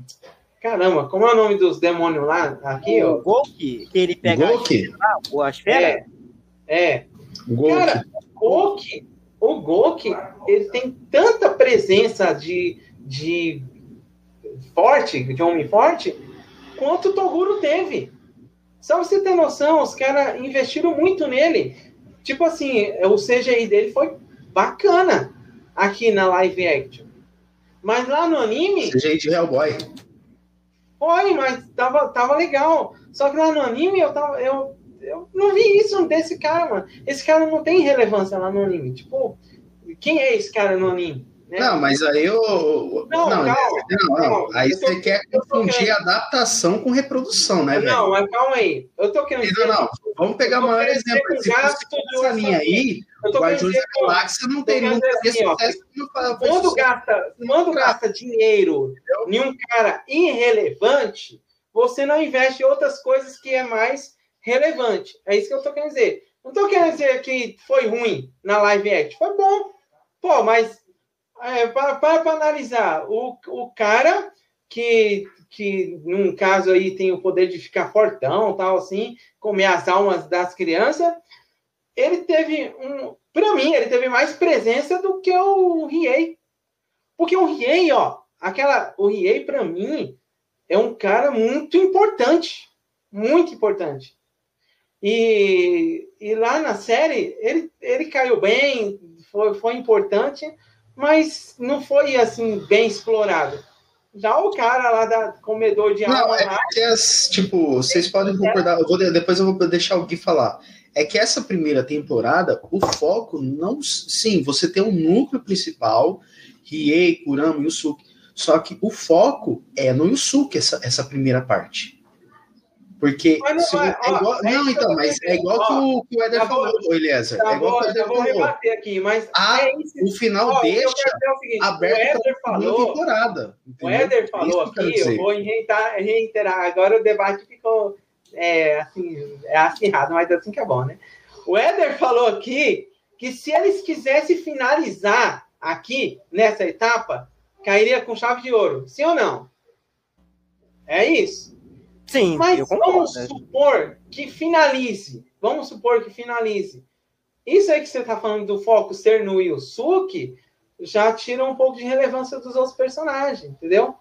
caramba, como é o nome dos demônios lá? Aqui, o ó. Goki, que ele pega Goki? A, a esfera? É. é. Cara, Goki o Gok ele tem tanta presença de, de forte, de homem forte, quanto o Toguro teve. Só você ter noção, os caras investiram muito nele. Tipo assim, o CGI dele foi bacana aqui na live action. Mas lá no anime. CGI de Hellboy. Foi, mas tava, tava legal. Só que lá no anime eu, tava, eu eu não vi isso desse cara, mano. Esse cara não tem relevância lá no anime. Tipo, quem é esse cara no anime? Né? Não, mas aí eu. Não, não, calma, não, não. Aí você tô, quer confundir querendo... adaptação com reprodução, né, velho? Não, mas calma aí. Eu tô querendo. Não, não. Vamos pegar o maior exemplo. Se fosse essa linha aí, o Guardiões da Galáxia não teria um assim, sucesso quando gasta, quando gasta dinheiro em um cara irrelevante, você não investe em outras coisas que é mais relevante. É isso que eu tô querendo dizer. Não tô querendo dizer que foi ruim na live act. Foi bom. Pô, mas é, para, para analisar, o, o cara que, que, num caso aí, tem o poder de ficar fortão, tal, assim, comer as almas das crianças, ele teve um. Para mim, ele teve mais presença do que o Riei. Porque o Riei, ó, aquela. O Riei, para mim, é um cara muito importante. Muito importante. E, e lá na série, ele, ele caiu bem, foi, foi importante, mas não foi assim bem explorado. Já o cara lá da comedor de Não, é porque as, tipo, vocês podem concordar, eu vou, depois eu vou deixar o Gui falar. É que essa primeira temporada, o foco não. Sim, você tem um núcleo principal, Riei, Kurama, Yusuke. Só que o foco é no Yusuke, essa, essa primeira parte. Porque. Não, se, é, ó, igual, é não, então, mas é igual ó, que, o, que o Eder tá falou, bom, Eliezer. Tá é igual que o Eder falou. rebater aqui, mas. Ah, é o final ó, deixa o seguinte, aberto para a temporada. Entendeu? O Eder falou aqui, eu vou reiterar, reiterar. Agora o debate ficou é, assim, é acirrado, mas assim que é bom, né? O Éder falou aqui que se eles quisessem finalizar aqui, nessa etapa, cairia com chave de ouro. Sim ou não? É isso. Sim, Mas vamos supor que finalize. Vamos supor que finalize. Isso aí que você está falando do foco ser no Yusuke já tira um pouco de relevância dos outros personagens, entendeu?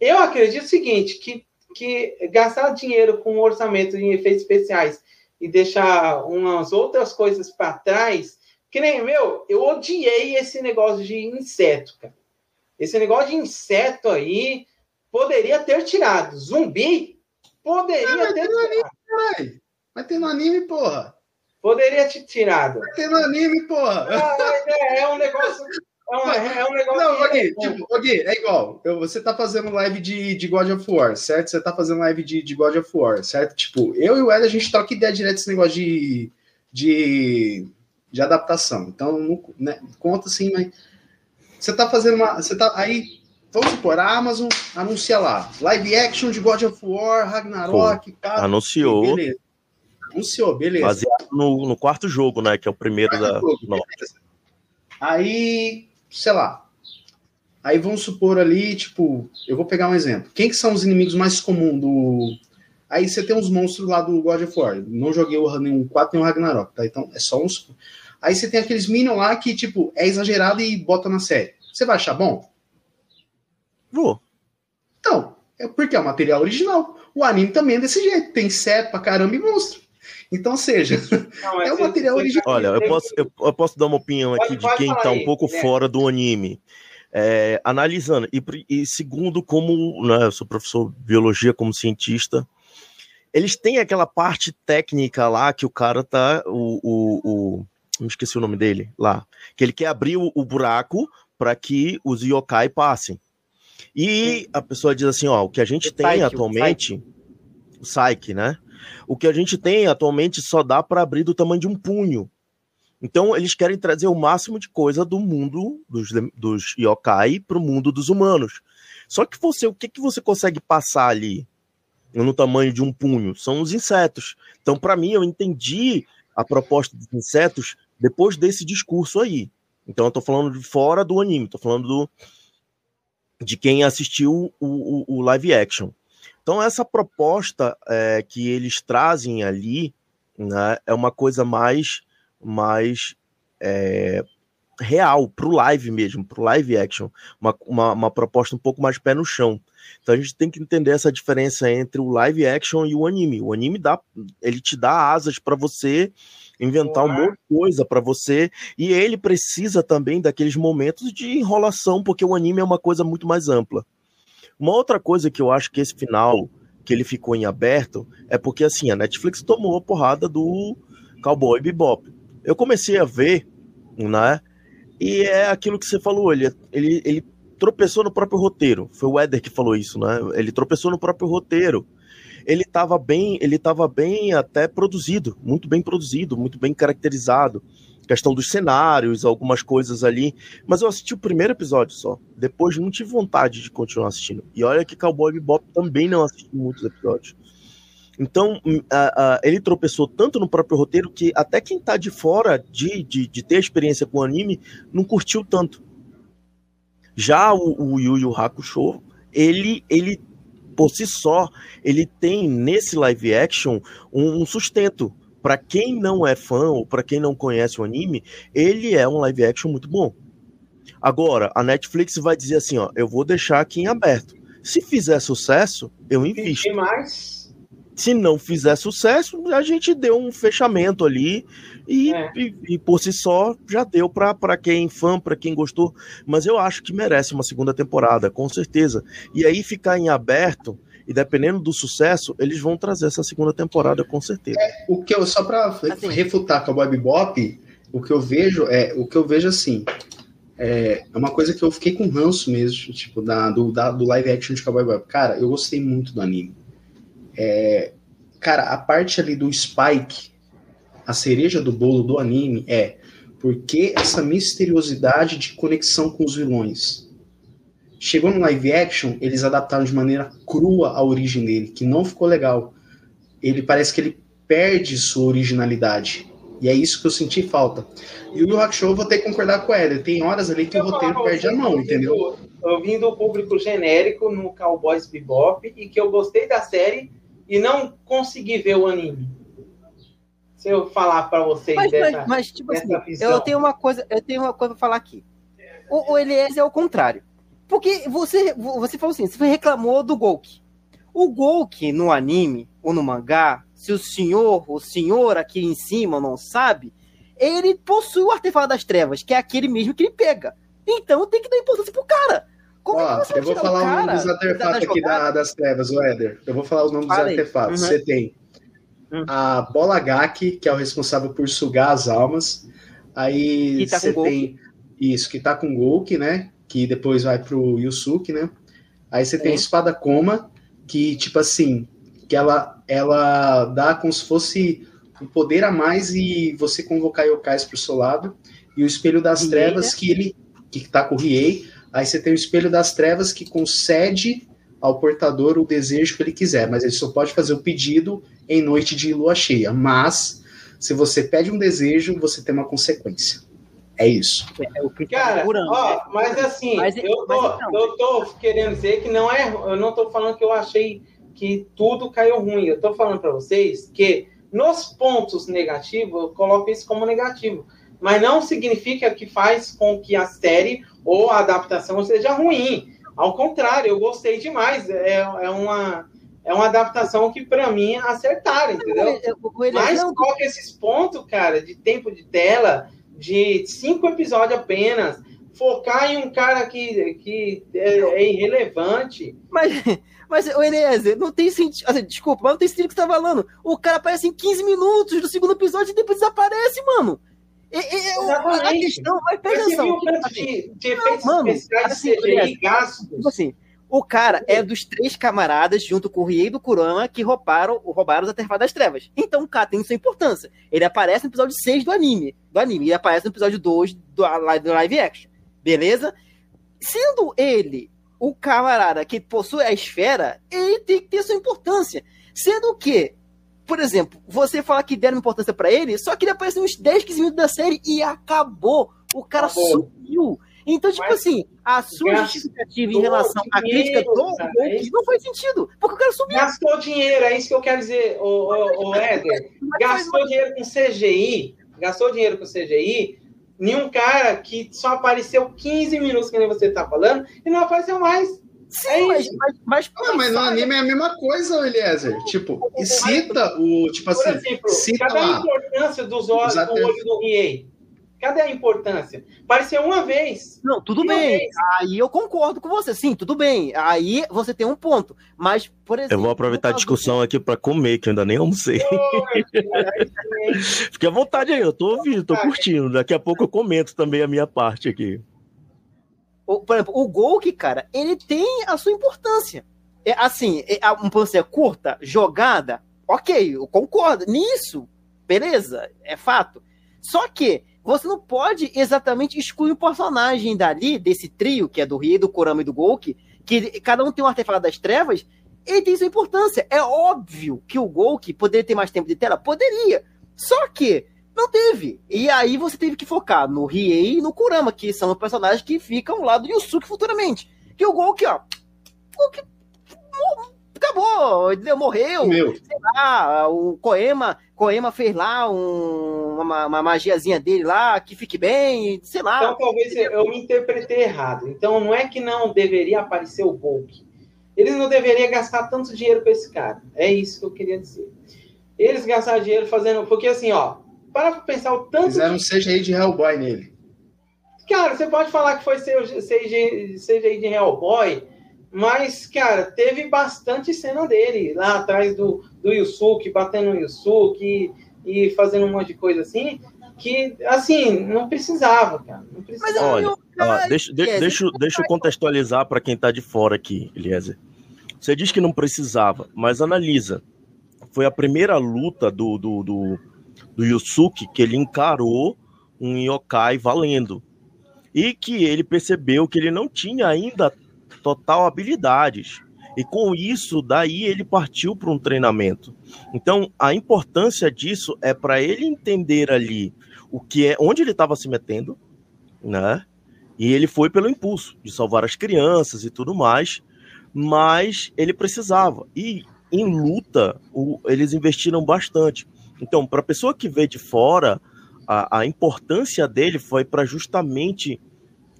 Eu acredito o seguinte, que, que gastar dinheiro com orçamento em efeitos especiais e deixar umas outras coisas para trás, que nem, meu, eu odiei esse negócio de inseto, cara. Esse negócio de inseto aí poderia ter tirado. Zumbi Poderia ter tirado. Vai ter no anime, porra. Poderia ter tirado. Vai ter no anime, porra. Ah, é, é, um negócio. É um, é um negócio. Não, Gui, é, tipo, Gui, é igual. Eu, você tá fazendo live de, de God of War, certo? Você tá fazendo live de, de God of War, certo? Tipo, eu e o Ed, a gente troca ideia direto desse negócio de, de, de adaptação. Então, não, né, conta assim, mas. Você tá fazendo uma. Você tá. Aí Vamos supor, a Amazon anuncia lá, live action de God of War, Ragnarok, cara. Anunciou. Beleza. Anunciou, beleza. Baseado no, no, quarto jogo, né? Que é o primeiro da. Jogo, aí, sei lá. Aí vamos supor ali, tipo, eu vou pegar um exemplo. Quem que são os inimigos mais comuns do. Aí você tem uns monstros lá do God of War. Não joguei o nenhum 4 nem o Ragnarok, tá? Então é só uns. Aí você tem aqueles Minions lá que, tipo, é exagerado e bota na série. Você vai achar bom? Vou. Então, é porque é o material original. O anime também é desse jeito. Tem inseto pra caramba e monstro. Então, seja, não, *laughs* é o material original. Olha, eu posso, eu, eu, posso dar uma opinião aqui pode, de quem tá um pouco fora do anime. É, analisando, e, e, segundo, como né, eu sou professor de biologia, como cientista, eles têm aquela parte técnica lá que o cara tá. O, o, o não esqueci o nome dele lá. Que ele quer abrir o, o buraco para que os yokai passem. E a pessoa diz assim, ó, o que a gente o tem Psyche, atualmente, o Psyche, né? O que a gente tem atualmente só dá para abrir do tamanho de um punho. Então eles querem trazer o máximo de coisa do mundo dos, dos yokai para o mundo dos humanos. Só que você, o que, que você consegue passar ali no tamanho de um punho? São os insetos. Então, para mim, eu entendi a proposta dos insetos depois desse discurso aí. Então, eu tô falando de fora do anime, tô falando do, de quem assistiu o, o, o live action. Então, essa proposta é, que eles trazem ali né, é uma coisa mais, mais é, real, para o live mesmo, para o live action. Uma, uma, uma, proposta um pouco mais pé no chão. Então a gente tem que entender essa diferença entre o live action e o anime. O anime dá, ele te dá asas para você inventar uma monte de coisa para você. E ele precisa também daqueles momentos de enrolação, porque o anime é uma coisa muito mais ampla. Uma outra coisa que eu acho que esse final, que ele ficou em aberto, é porque assim, a Netflix tomou a porrada do Cowboy Bebop. Eu comecei a ver, né? E é aquilo que você falou, ele, ele, ele tropeçou no próprio roteiro. Foi o Éder que falou isso, né? Ele tropeçou no próprio roteiro. Ele estava bem, ele estava bem até produzido, muito bem produzido, muito bem caracterizado. Questão dos cenários, algumas coisas ali. Mas eu assisti o primeiro episódio só. Depois não tive vontade de continuar assistindo. E olha que Cowboy Bebop também não assisti muitos episódios. Então, uh, ele tropeçou tanto no próprio roteiro que até quem tá de fora de, de, de ter experiência com o anime não curtiu tanto. Já o, o Yu Yu Hakusho, ele, ele por si só, ele tem nesse live action um, sustento. Para quem não é fã ou para quem não conhece o anime, ele é um live action muito bom. Agora, a Netflix vai dizer assim, ó, eu vou deixar aqui em aberto. Se fizer sucesso, eu invisto. mais se não fizer sucesso, a gente deu um fechamento ali e, é. e, e por si só já deu para quem fã, para quem gostou. Mas eu acho que merece uma segunda temporada, com certeza. E aí ficar em aberto e dependendo do sucesso, eles vão trazer essa segunda temporada com certeza. É, o que eu só para assim. refutar com a Bob Bop, o que eu vejo é o que eu vejo assim. É, é uma coisa que eu fiquei com ranço mesmo, tipo, da, do, da, do live action de Cowboy Bebop. Cara, eu gostei muito do anime. É, cara, a parte ali do Spike, a cereja do bolo do anime é porque essa misteriosidade de conexão com os vilões. Chegou no live action, eles adaptaram de maneira crua a origem dele, que não ficou legal. Ele parece que ele perde sua originalidade. E é isso que eu senti falta. E o Yu Hakusho, eu vou ter que concordar com Éder. Tem horas ali que eu o roteiro perde a mão, entendeu? Eu vim do público genérico no Cowboys Bebop e que eu gostei da série, e não conseguir ver o anime? Se eu falar para vocês mas, dessa, mas, mas, tipo assim, visão. eu tenho uma coisa, eu tenho uma coisa para falar aqui. O, o Elias é o contrário. Porque você, você falou assim, você reclamou do Golk. O Golk no anime ou no mangá, se o senhor, o senhor aqui em cima não sabe, ele possui o artefato das trevas, que é aquele mesmo que ele pega. Então tem que dar importância pro cara. Como Ó, é eu vou falar o nome dos artefatos aqui da, das trevas, o Éder. Eu vou falar os nomes dos artefatos. Uhum. Você tem uhum. a Bola Gaki, que é o responsável por sugar as almas. Aí tá você tem isso, que tá com Golk, né? Que depois vai pro Yusuke, né? Aí você tem a Espada Coma, que, tipo assim, que ela, ela dá como se fosse um poder a mais e você convocar yokais pro seu lado. E o Espelho das Trevas, que ele que tá com o Riei, Aí você tem o espelho das trevas que concede ao portador o desejo que ele quiser, mas ele só pode fazer o pedido em noite de lua cheia. Mas se você pede um desejo, você tem uma consequência. É isso. É, o que tá Cara, ó, né? mas assim, mas, eu, tô, mas então, eu tô querendo dizer que não é. Eu não tô falando que eu achei que tudo caiu ruim. Eu tô falando para vocês que nos pontos negativos, eu coloco isso como negativo. Mas não significa que faz com que a série ou a adaptação seja ruim. Ao contrário, eu gostei demais. É, é uma é uma adaptação que para mim acertaram, entendeu? Mas coloca esses pontos, cara, de tempo de tela, de cinco episódios apenas, focar em um cara que, que é, é irrelevante. Mas, *laughs* mas o Eliezer, não tem sentido. Assim, desculpa, mas não tem sentido que você tá falando. O cara aparece em 15 minutos do segundo episódio e depois desaparece, mano. Exatamente. A questão, mas presta atenção. De, de efeitos mano, especiais assim, CGI, gastos. Tipo assim, o cara é dos três camaradas, junto com o Riei do Kurama, que roubaram, roubaram os artefatos das trevas. Então o cara tem sua importância. Ele aparece no episódio 6 do anime. Do anime. Ele aparece no episódio 2 do, do live action. Beleza? Sendo ele o camarada que possui a esfera, ele tem que ter sua importância. Sendo que por exemplo, você fala que deram importância para ele, só que ele apareceu uns 10, 15 minutos da série e acabou. O cara acabou. sumiu. Então, tipo Mas, assim, a sua justificativa em relação à crítica do é não faz sentido, porque o cara sumiu. Gastou dinheiro, é isso que eu quero dizer, o, o, o Éder. Gastou dinheiro com CGI, gastou dinheiro com CGI, nenhum cara que só apareceu 15 minutos, que nem você tá falando, e não apareceu mais. Sim, é mas, mas, mas, ah, mas no anime é a mesma coisa, Eliezer. Tipo, e cita o. Tipo assim, exemplo, cita cadê lá, a importância dos olhos do olho do Riei? Cadê a importância? Pareceu uma vez. Não, tudo uma bem. Vez. Aí eu concordo com você. Sim, tudo bem. Aí você tem um ponto. Mas, por exemplo. Eu vou aproveitar a discussão aqui para comer, que eu ainda nem almocei. *laughs* Fique à vontade aí, eu tô ouvindo, tô curtindo. Daqui a pouco eu comento também a minha parte aqui. O, por exemplo, o Golk, cara, ele tem a sua importância. É, assim, é, uma importância curta, jogada, ok, eu concordo. Nisso, beleza, é fato. Só que você não pode exatamente excluir o personagem dali, desse trio, que é do Rio, do Kurama e do Golk, que cada um tem um artefato das trevas, ele tem sua importância. É óbvio que o Golk poderia ter mais tempo de tela? Poderia. Só que não teve. E aí você teve que focar no Riei e no Kurama, que são os personagens que ficam ao lado de Yusuke futuramente. Que o Golk, ó. Golk acabou, entendeu? Morreu. Meu. Sei lá, o Koema, Koema fez lá um, uma, uma, magiazinha dele lá, que fique bem, sei lá. Então talvez eu me interpretei errado. Então não é que não deveria aparecer o Golk. Eles não deveriam gastar tanto dinheiro com esse cara. É isso que eu queria dizer. Eles gastaram dinheiro fazendo. Porque assim, ó, para pra pensar o tanto. Fizeram um CGI de Hellboy nele. Cara, você pode falar que foi CGI, CGI de Hellboy, mas, cara, teve bastante cena dele lá atrás do, do Yusuke, batendo no Yusuke e, e fazendo um monte de coisa assim, que, assim, não precisava, cara. Não precisava. Olha, ó, deixa, de, deixa, deixa eu contextualizar para quem tá de fora aqui, Eliezer. Você diz que não precisava, mas analisa. Foi a primeira luta do, do, do, do Yusuke que ele encarou um yokai valendo. E que ele percebeu que ele não tinha ainda total habilidades. E com isso, daí ele partiu para um treinamento. Então, a importância disso é para ele entender ali o que é, onde ele estava se metendo, né? E ele foi pelo impulso de salvar as crianças e tudo mais, mas ele precisava. E em luta, o, eles investiram bastante. Então, para a pessoa que vê de fora, a, a importância dele foi para justamente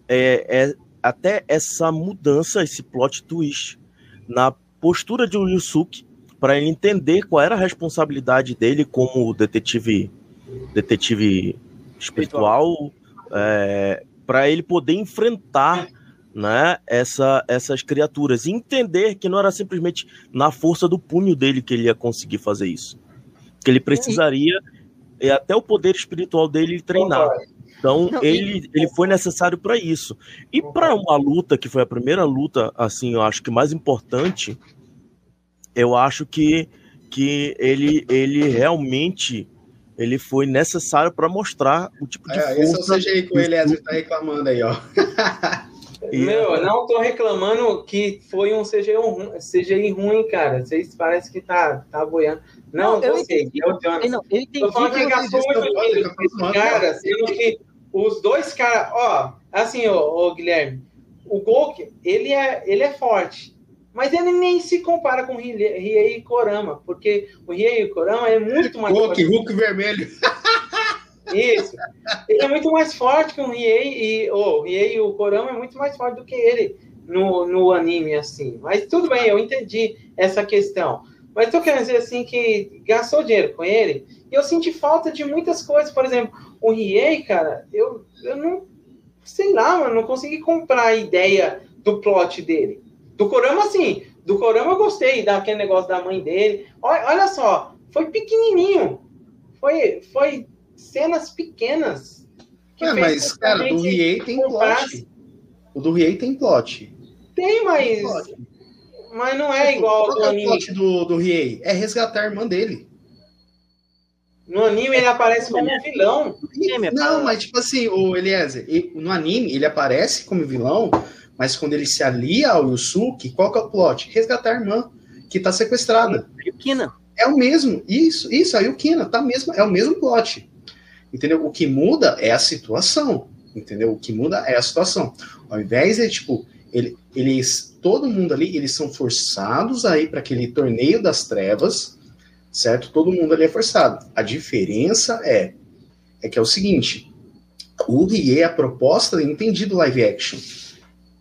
é, é, até essa mudança, esse plot twist na postura de Yusuke para ele entender qual era a responsabilidade dele como detetive detetive espiritual, é, para ele poder enfrentar né, essa, essas criaturas e entender que não era simplesmente na força do punho dele que ele ia conseguir fazer isso, que ele precisaria e até o poder espiritual dele treinar. Então, Não, ele, ele foi necessário para isso. E para uma luta, que foi a primeira luta, assim, eu acho que mais importante, eu acho que, que ele, ele realmente ele foi necessário para mostrar o tipo de é, força. Esse é o CGI que o Eliezer tá reclamando aí, ó. *laughs* Meu, eu não tô reclamando que foi um CGI, um CGI ruim, cara. Vocês parecem que tá, tá boiando. Não, não eu entendi, eu, não, eu entendi. Tô falando que gastou muito dinheiro com cara, sendo que os dois caras, ó, assim, ô, ô, Guilherme, o Golk, ele é, ele é forte, mas ele nem se compara com o Riei e Korama, porque o Riei e Korama é muito mais Hulk. Hulk vermelho. *laughs* Isso. Ele é muito mais forte que o Riei e oh, o Riei e o Korama é muito mais forte do que ele no, no anime, assim. Mas tudo bem, eu entendi essa questão. Mas tô querendo dizer assim que gastou dinheiro com ele e eu senti falta de muitas coisas. Por exemplo, o Riei, cara, eu, eu não sei lá, mano, não consegui comprar a ideia do plot dele. Do Corama, sim. Do Corama eu gostei daquele negócio da mãe dele. Olha, olha só, foi pequenininho. Foi, foi cenas pequenas. É, mas, cara, do Riei tem plot. O do Riei tem plot. Tem, mas. Tem plot. Mas não é igual ao do anime. O plot do, do Riei é resgatar a irmã dele. No anime ele aparece como vilão. Não, mas tipo assim, o Eliezer, no anime ele aparece como vilão, mas quando ele se alia ao Yusuke, qual que é o plot? Resgatar a irmã, que tá sequestrada. Yukina. É o mesmo, isso, isso, a Yukina, tá mesmo, é o mesmo plot. Entendeu? O que muda é a situação, entendeu? O que muda é a situação. Ao invés de, tipo, ele, eles, todo mundo ali, eles são forçados a ir para aquele torneio das trevas, certo? Todo mundo ali é forçado. A diferença é, é que é o seguinte, o Rie, a proposta, entendi do live action,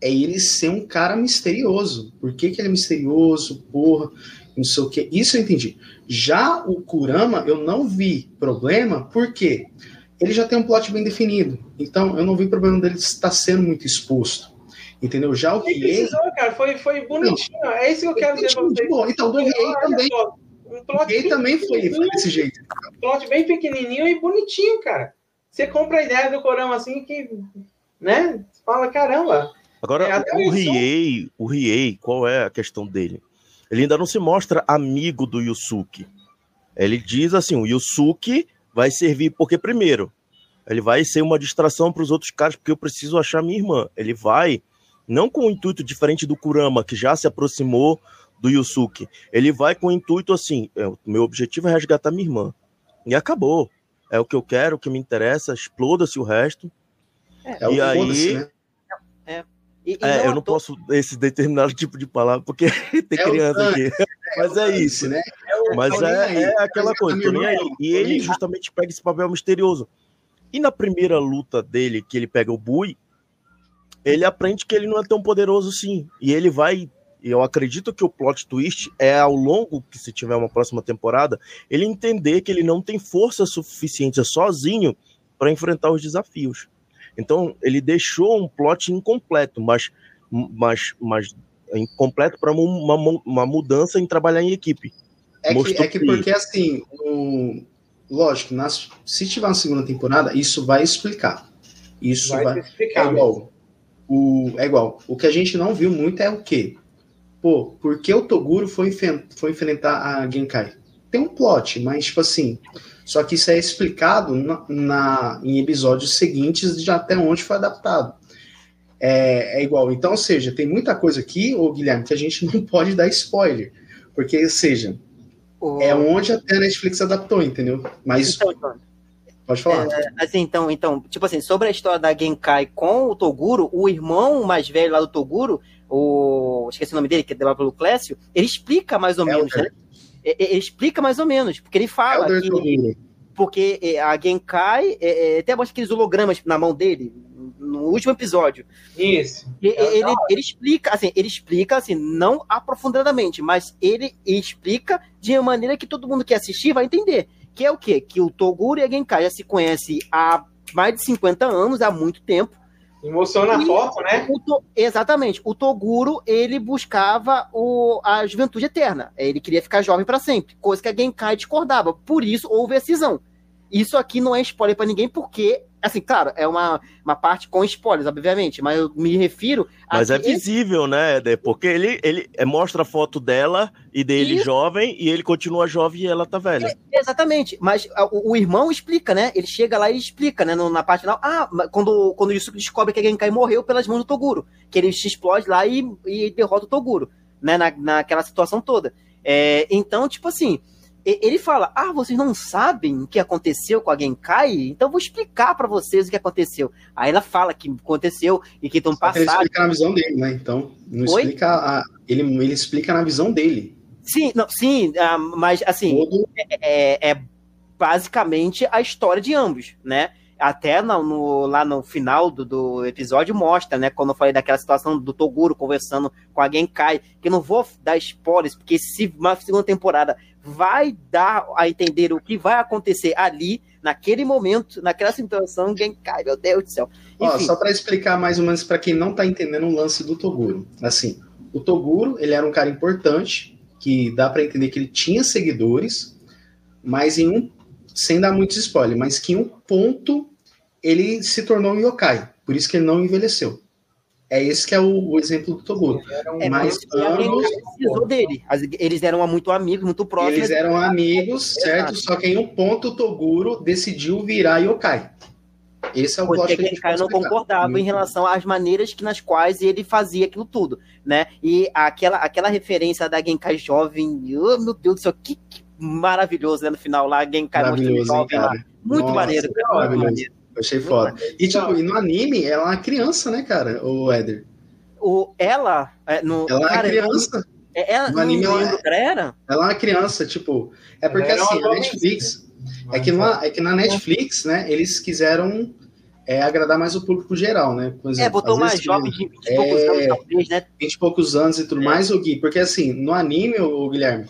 é ele ser um cara misterioso. Por que, que ele é misterioso? Porra, não sei o que. Isso eu entendi. Já o Kurama, eu não vi problema, porque ele já tem um plot bem definido. Então, eu não vi problema dele estar sendo muito exposto. Entendeu? Já o que precisou, cara, foi, foi bonitinho. Não, é isso que eu quero dizer pra vocês. Bom, então, do Riei também. Um plot também foi, foi desse jeito. Um plot bem pequenininho e bonitinho, cara. Você compra a ideia do Corão assim que, né? Fala, caramba. Agora, é, o Riei, o Riei, qual é a questão dele? Ele ainda não se mostra amigo do Yusuke. Ele diz assim, o Yusuke vai servir porque primeiro, ele vai ser uma distração para os outros caras porque eu preciso achar minha irmã. Ele vai não com um intuito diferente do Kurama, que já se aproximou do Yusuke. Ele vai com o intuito assim: é, o meu objetivo é resgatar minha irmã. E acabou. É o que eu quero, o que me interessa, exploda-se o resto. É, e é aí. Né? É. E, e é, eu não tô... posso esse determinado *laughs* tipo de palavra, porque *laughs* tem é criança aqui. Mas é isso, né? Mas é, é aquela coisa, aí. E ele justamente pega esse papel misterioso. E na primeira luta dele, que ele pega o Bui, ele aprende que ele não é tão poderoso sim. E ele vai. Eu acredito que o plot twist é ao longo que, se tiver uma próxima temporada, ele entender que ele não tem força suficiente sozinho para enfrentar os desafios. Então, ele deixou um plot incompleto, mas, mas, mas incompleto para uma, uma mudança em trabalhar em equipe. É que, é que porque, assim, o... lógico, nas... se tiver uma segunda temporada, isso vai explicar. Isso vai, vai... explicar. É igual, o, é igual. O que a gente não viu muito é o quê? Pô, por que o Toguro foi, foi enfrentar a Genkai? Tem um plot, mas tipo assim. Só que isso é explicado na, na em episódios seguintes de até onde foi adaptado. É, é, igual. Então, ou seja, tem muita coisa aqui, ô Guilherme, que a gente *laughs* não pode dar spoiler. Porque, ou seja, oh. é onde até a Netflix adaptou, entendeu? Mas. Então, então Pode falar. É, assim, então, então, tipo assim, sobre a história da Genkai com o Toguro, o irmão mais velho lá do Toguro, o. Esqueci o nome dele, que é dela pelo Clécio, ele explica mais ou menos, né? Ele explica mais ou menos, porque ele fala Elder que. Porque é, a Genkai, é, é, até mostra aqueles hologramas na mão dele, no último episódio. Isso. Ele, ele, ele, explica, assim, ele explica, assim, não aprofundadamente, mas ele explica de uma maneira que todo mundo que assistir vai entender. Que é o quê? Que o Toguro e a Genkai já se conhecem há mais de 50 anos, há muito tempo. Emociona a foto, né? O exatamente. O Toguro, ele buscava o, a juventude eterna. Ele queria ficar jovem para sempre, coisa que a Genkai discordava. Por isso houve a cisão. Isso aqui não é spoiler para ninguém, porque Assim, claro, é uma, uma parte com spoilers, obviamente, mas eu me refiro. Mas é visível, esse... né, Eder? Porque ele, ele é, mostra a foto dela e dele Isso. jovem, e ele continua jovem e ela tá velha. É, exatamente, mas o, o, irmão explica, né? Ele chega lá e explica, né, no, na parte final. Ah, quando, quando isso descobre que a Genkai morreu pelas mãos do Toguro, que ele se explode lá e, e derrota o Toguro, né, na, naquela situação toda. É, então, tipo assim ele fala: Ah, vocês não sabem o que aconteceu com a Genkai? Então vou explicar para vocês o que aconteceu. Aí ela fala que aconteceu e que estão passando. Ele explica na visão dele, né? Então, não Oi? explica. A, ele, ele explica na visão dele. Sim, não, sim, uh, mas assim, Todo... é, é, é basicamente a história de ambos, né? Até no, no, lá no final do, do, episódio mostra, né? Quando eu falei daquela situação do Toguro conversando com a Genkai, que eu não vou dar spoilers, porque se uma segunda temporada vai dar a entender o que vai acontecer ali, naquele momento, naquela situação, Genkai, meu Deus do céu. Ó, só para explicar mais ou menos para quem não tá entendendo o lance do Toguro. Assim, o Toguro, ele era um cara importante, que dá para entender que ele tinha seguidores, mas em um sem dar muitos spoilers, mas que em um ponto ele se tornou um yokai, por isso que ele não envelheceu. É esse que é o, o exemplo do Toguro. É, mas ambos... dele. Eles eram muito amigos, muito próximos. Eles eram amigos, certo? Só que em um ponto o Toguro decidiu virar yokai. Esse é o Porque que Genkai não concordava em uhum. relação às maneiras que, nas quais ele fazia aquilo tudo, né? E aquela, aquela referência da Genkai jovem, oh, meu Deus do céu, que, que maravilhoso, né? No final lá, Genkai mostrando jovem lá. Muito Nossa, maneiro, cara. Maravilhoso. Eu achei foda. E, tipo, e no anime, ela é uma criança, né, cara? O Eder. O, ela. É, no, ela cara, é uma criança. É, ela, no anime, ela, é, era? ela é uma criança, tipo. É porque assim, a Netflix. É que, na, é que na Netflix, né, eles quiseram é, agradar mais o público geral, né? Por exemplo, é, botou mais jovens de 20 e poucos é, anos, talvez, né? 20 e poucos anos e tudo é. mais, o Gui. Porque assim, no anime, o Guilherme,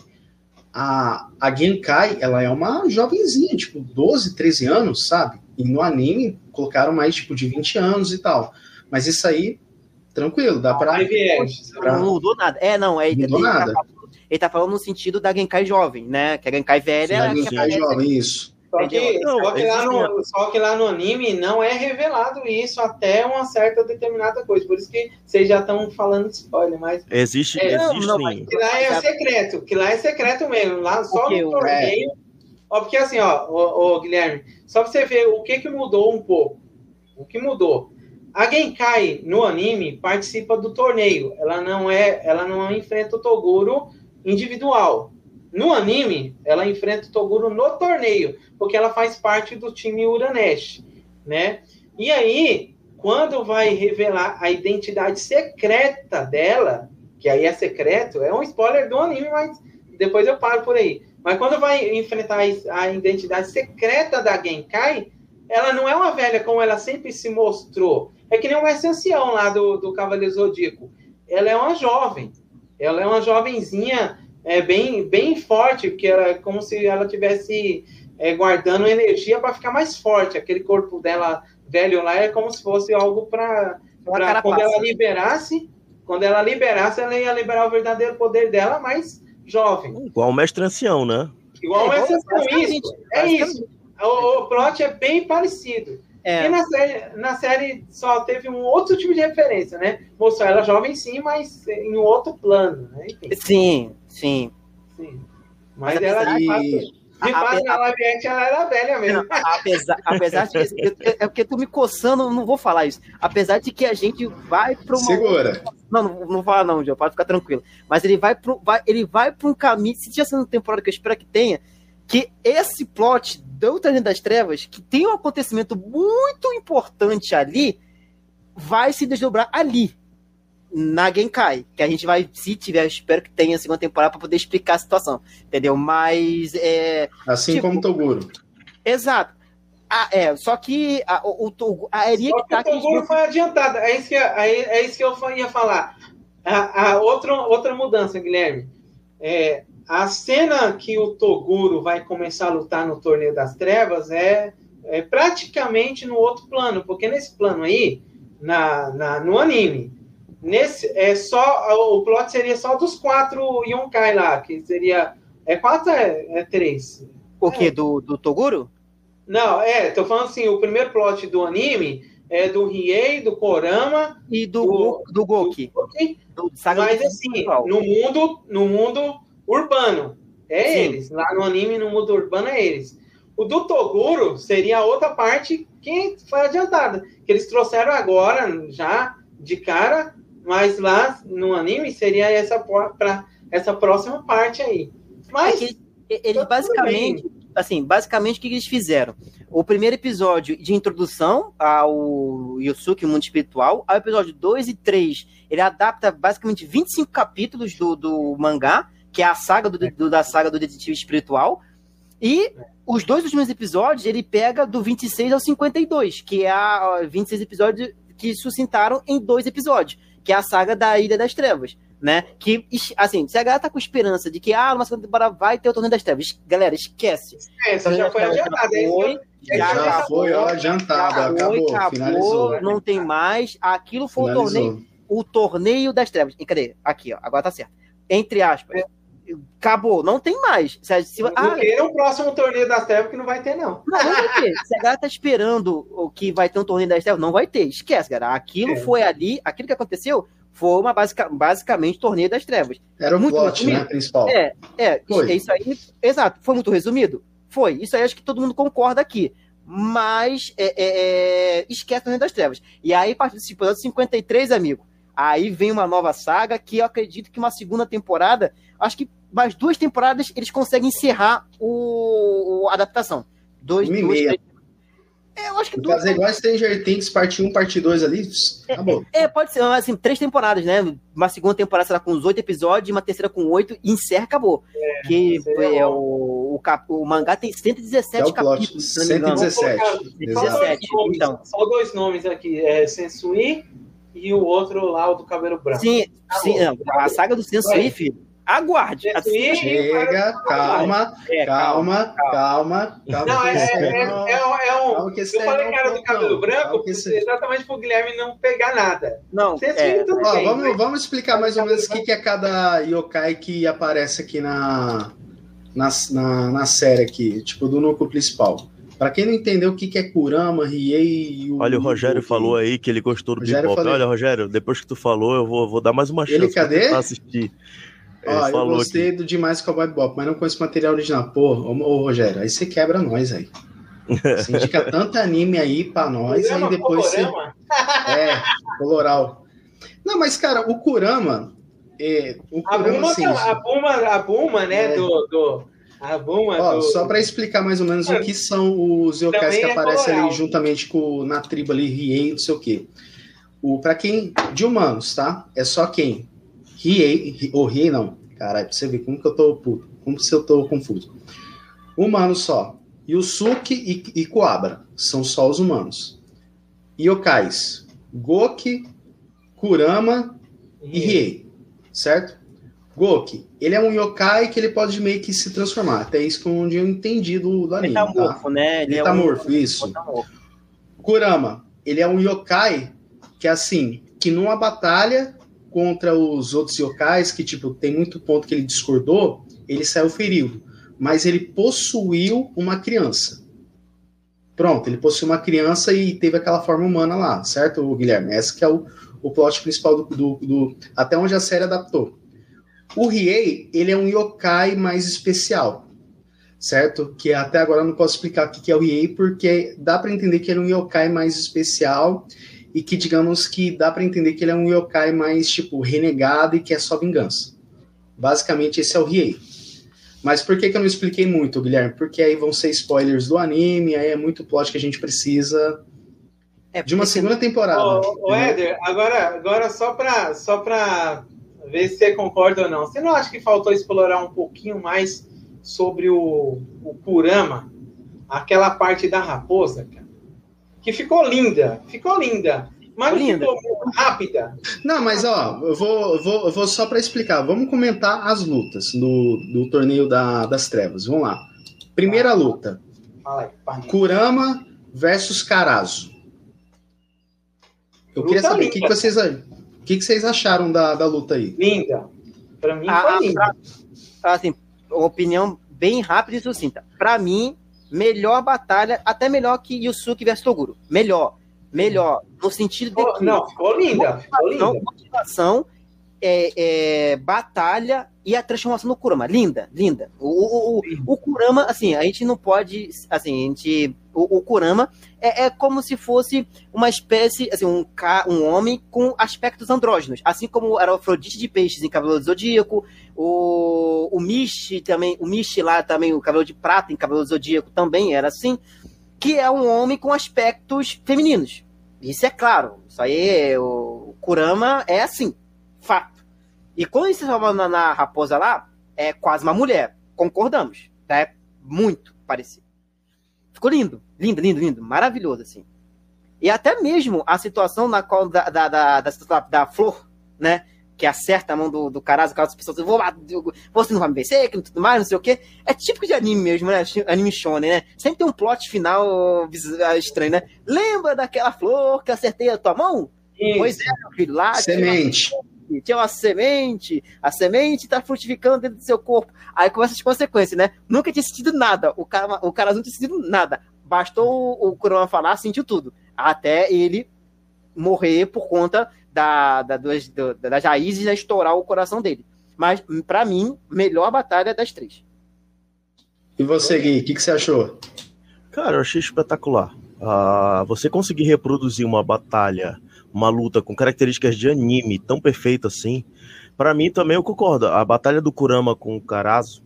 a, a Genkai, ela é uma jovenzinha, tipo, 12, 13 anos, sabe? E no anime colocaram mais, tipo, de 20 anos e tal. Mas isso aí, tranquilo, dá pra... Não mudou nada. É, não, é... Não mudou nada. Tá, ele tá falando no sentido da Genkai jovem, né? Que a Genkai velha... Sim, a Genkai jovem, isso. Só que, não, só, que lá no, só que lá no anime não é revelado isso até uma certa determinada coisa. Por isso que vocês já estão falando de spoiler, mas. Existe, é, existe não, sim. Que lá é secreto, que lá é secreto mesmo. Lá só no torneio. É. Ó, porque assim, ó, ó, ó, Guilherme, só pra você ver o que, que mudou um pouco. O que mudou. A Genkai no anime participa do torneio. Ela não é, ela não enfrenta o Toguro individual. No anime, ela enfrenta o Toguro no torneio, porque ela faz parte do time Uranesh, né? E aí, quando vai revelar a identidade secreta dela, que aí é secreto, é um spoiler do anime, mas depois eu paro por aí. Mas quando vai enfrentar a identidade secreta da Genkai, ela não é uma velha como ela sempre se mostrou. É que nem uma essencial lá do, do Cavaleiro Zodíaco. Ela é uma jovem. Ela é uma jovenzinha é, bem, bem forte, porque era é como se ela tivesse é, guardando energia para ficar mais forte. Aquele corpo dela velho lá é como se fosse algo para quando ela liberasse, quando ela liberasse, ela ia liberar o verdadeiro poder dela, mais jovem. Igual o mestre ancião, né? Igual o mestre ancião, isso. É isso. O, o plot é bem parecido. É. E na série, na série só teve um outro tipo de referência, né? Mostrou ela jovem sim, mas em um outro plano, né? Enfim. Sim, sim. Sim. Mas, mas ela de fato, de fato na live action ela era velha mesmo. apesar, apesar de é porque tu me coçando, não vou falar isso. Apesar de que a gente vai para uma Segura. Não, não, não fala não, João, pode ficar tranquilo. Mas ele vai para vai, ele vai para um caminho, se tiver sendo temporada que eu espero que tenha, que esse plot do Treino das Trevas, que tem um acontecimento muito importante ali, vai se desdobrar ali, na Genkai. Que a gente vai, se tiver, espero que tenha a segunda temporada para poder explicar a situação, entendeu? Mas. É, assim tipo, como Toguro. Exato. Ah, é, só que a, o, o, a Eria que tá. O Toguro gente... foi adiantado, é isso que, é, é isso que eu ia falar. A, a outra, outra mudança, Guilherme. É, a cena que o Toguro vai começar a lutar no Torneio das Trevas é, é praticamente no outro plano, porque nesse plano aí, na, na, no anime, nesse é só o plot seria só dos quatro Yonkai lá, que seria é quatro é, é três. O que do, do Toguro? Não, é, tô falando assim, o primeiro plot do anime é do Riei, do Korama e do do, do Goki. Do Goki. Do, Mas assim, no mundo no mundo urbano. É Sim. eles. Lá no anime, no mundo urbano, é eles. O do Toguro seria a outra parte que foi adiantada. Que eles trouxeram agora, já de cara, mas lá no anime seria essa, pra, essa próxima parte aí. Mas. É eles basicamente. Assim, basicamente o que eles fizeram? O primeiro episódio de introdução ao Yusuke, o mundo espiritual, ao episódio 2 e 3, ele adapta basicamente 25 capítulos do, do mangá, que é a saga do, do, da saga do detetive espiritual. E os dois últimos episódios ele pega do 26 ao 52, que é a 26 episódios que suscitaram em dois episódios, que é a saga da Ilha das Trevas, né? Que, assim, se a galera tá com esperança de que, ah, numa segunda temporada vai ter o Torneio das Trevas, galera, esquece. É, já foi adiantado. Já, já, já foi ó, adiantado, acabou, acabou, finalizou. Não tem mais. Aquilo foi finalizou. o torneio, o torneio das trevas. E cadê? Aqui, ó, agora tá certo. Entre aspas. Acabou, não tem mais. Se, se, não ah, o próximo torneio das trevas que não vai ter, não. Não, não vai ter. Se a galera tá esperando o que vai ter um torneio das trevas, não vai ter. Esquece, galera. Aquilo é. foi ali, aquilo que aconteceu foi uma basica, basicamente torneio das trevas. Era o muito plot, né, principal. É, é, foi. é isso aí. Exato. Foi muito resumido? Foi. Isso aí acho que todo mundo concorda aqui. Mas é, é, é esquece o torneio das trevas. E aí, a partir desse episódio 53, amigo, Aí vem uma nova saga que eu acredito que uma segunda temporada, acho que mais duas temporadas eles conseguem encerrar o, a adaptação. Dois, uma e duas, meia. É, eu acho que duas. Fazer igual Stranger Things, parte 1, parte 2 ali, acabou. É, é, pode ser, assim, três temporadas, né? Uma segunda temporada será com os oito episódios, uma terceira com oito, e encerra, acabou. É, que é, o, o, cap, o mangá tem 117 é capítulos. 117. 17. Então. Só dois nomes aqui, é Sensui e o outro lá, o do cabelo branco. Sim, sim a saga do Sensui, filho. Aguarde. Assim, Chega, calma, é, calma, calma, calma, Não, é, é, é, é, um. Eu falei que era do cabelo branco exatamente para o Guilherme não pegar nada. Não, é, ó, vamos, vamos explicar mais ou menos o que, que é cada yokai que aparece aqui na, na, na, na série aqui, tipo, do núcleo principal. Pra quem não entendeu o que, que é Kurama, Riei e o. Olha, o Rogério falou aí que ele gostou do Rogério Bebop. Falei... Olha, Rogério, depois que tu falou, eu vou, vou dar mais uma chance ele, cadê? pra assistir. Ó, eu gostei aqui. do demais Cowboy Bebop, mas não conheço material original. Pô, ô, ô Rogério, aí você quebra nós aí. Você indica *laughs* tanto anime aí pra nós, aí depois você. É, coloral. Não, mas, cara, o Kurama. É, o Kurama a, Buma, assim, a, Buma, a Buma, né, é. do, do a Buma Ó, do... Só para explicar mais ou menos o que são os yokais que é aparecem ali juntamente com na tribo ali, Riei, não sei o quê. O, para quem. De humanos, tá? É só quem? Riei, ou Riei não. Caralho, pra você ver como que eu tô puto. Como se eu tô confuso. Humano só. Yusuke e, e Kuabra. São só os humanos. Yokais. Goki, Kurama e Riei. Certo? Goki, ele é um yokai que ele pode meio que se transformar. Até isso que é onde eu entendi do, do anime. Metamorfo, tá? né? Ele Metamorfo, é um... isso. Metamorfo. Kurama, ele é um yokai que, assim, que numa batalha contra os outros yokais, que, tipo, tem muito ponto que ele discordou, ele saiu ferido. Mas ele possuiu uma criança. Pronto, ele possuiu uma criança e teve aquela forma humana lá, certo, Guilherme? Esse que é o, o plot principal do, do, do até onde a série adaptou. O Riei, ele é um yokai mais especial, certo? Que até agora eu não posso explicar o que é o Riei, porque dá para entender que ele é um yokai mais especial e que, digamos que dá para entender que ele é um yokai mais, tipo, renegado e que é só vingança. Basicamente, esse é o Riei. Mas por que, que eu não expliquei muito, Guilherme? Porque aí vão ser spoilers do anime, aí é muito plot que a gente precisa é, de uma segunda temporada. Ô, ô Éder, agora, agora só para só pra ver se você concorda ou não. Você não acha que faltou explorar um pouquinho mais sobre o, o Kurama? Aquela parte da raposa, cara? Que ficou linda, ficou linda. Mas linda. ficou rápida. Não, mas ó, eu vou, vou, vou só para explicar. Vamos comentar as lutas do, do torneio da, das trevas. Vamos lá. Primeira ah, luta. Aí, Kurama versus Karazo. Eu luta queria saber o que, que vocês o que, que vocês acharam da, da luta aí? Linda. Para mim foi linda. assim, opinião bem rápida e sucinta. Para mim, melhor batalha, até melhor que Yusuke versus Toguro. Melhor. Melhor. No sentido de. Que, não, ficou linda. Ficou linda. Motivação, é, é, batalha e a transformação do Kurama. Linda, linda. O, o, o, o Kurama, assim, a gente não pode. Assim, a gente. O, o Kurama é, é, como se fosse uma espécie, assim, um, um homem com aspectos andrógenos. Assim como era o Afrodite de Peixes em Cabelo do Zodíaco, o, o Mishi também, o Mishi lá também, o Cabelo de Prata em Cabelo do Zodíaco também era assim, que é um homem com aspectos femininos. Isso é claro. Isso aí, o Kurama é assim, fato. E quando ele se transforma na, na, raposa lá, é quase uma mulher. Concordamos. Tá? É muito parecido. Ficou lindo. Lindo, lindo, lindo. Maravilhoso, assim. E até mesmo a situação na qual da, da, da, da, da flor, né? Que acerta a mão do, do Carazo, aquelas pessoas, vou lá, você não vai me vencer, que tudo mais, não sei o quê. É típico de anime mesmo, né? Anime shonen, né? Sempre tem um plot final estranho, né? Lembra daquela flor que acertei a tua mão? Isso. Pois é, meu filho, lá. Semente tinha uma semente, a semente está frutificando dentro do seu corpo. Aí começa as consequências, né? Nunca tinha sentido nada. O cara, o cara não tinha sentido nada. Bastou o, Kurama falar, sentiu tudo. Até ele morrer por conta da, da, das, das raízes a estourar o coração dele. Mas, para mim, melhor batalha das três. E você, Gui, o que, que, você achou? Cara, eu achei espetacular. Uh, você conseguir reproduzir uma batalha uma luta com características de anime tão perfeita assim, para mim também eu concordo. A batalha do Kurama com o Karazo,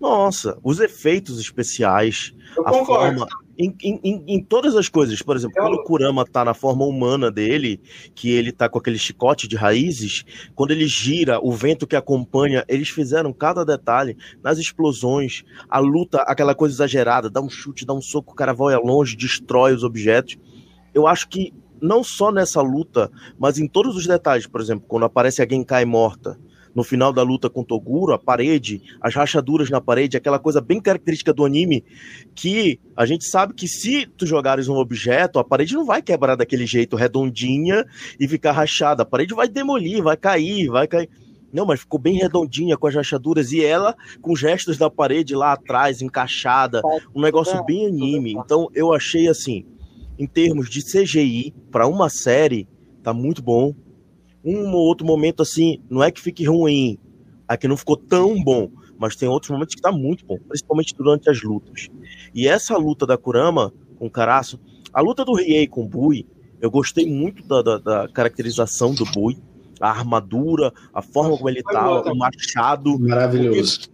nossa, os efeitos especiais, eu a concordo. forma. Em, em, em, todas as coisas, por exemplo, eu... quando o Kurama tá na forma humana dele, que ele tá com aquele chicote de raízes, quando ele gira, o vento que acompanha, eles fizeram cada detalhe nas explosões, a luta, aquela coisa exagerada, dá um chute, dá um soco, o cara vai longe, destrói os objetos. Eu acho que não só nessa luta, mas em todos os detalhes. Por exemplo, quando aparece alguém cai morta, no final da luta com Toguro, a parede, as rachaduras na parede, aquela coisa bem característica do anime, que a gente sabe que se tu jogares um objeto, a parede não vai quebrar daquele jeito redondinha e ficar rachada, a parede vai demolir, vai cair, vai cair. Não, mas ficou bem redondinha com as rachaduras e ela com gestos da parede lá atrás, encaixada, um negócio bem anime. Então eu achei assim, em termos de CGI, para uma série, tá muito bom um ou outro momento assim, não é que fique ruim, aqui não ficou tão bom, mas tem outros momentos que tá muito bom, principalmente durante as lutas. E essa luta da Kurama com o Caraço, a luta do Riei com o Bui, eu gostei muito da, da, da caracterização do Bui, a armadura, a forma como ele tá, o machado. Maravilhoso.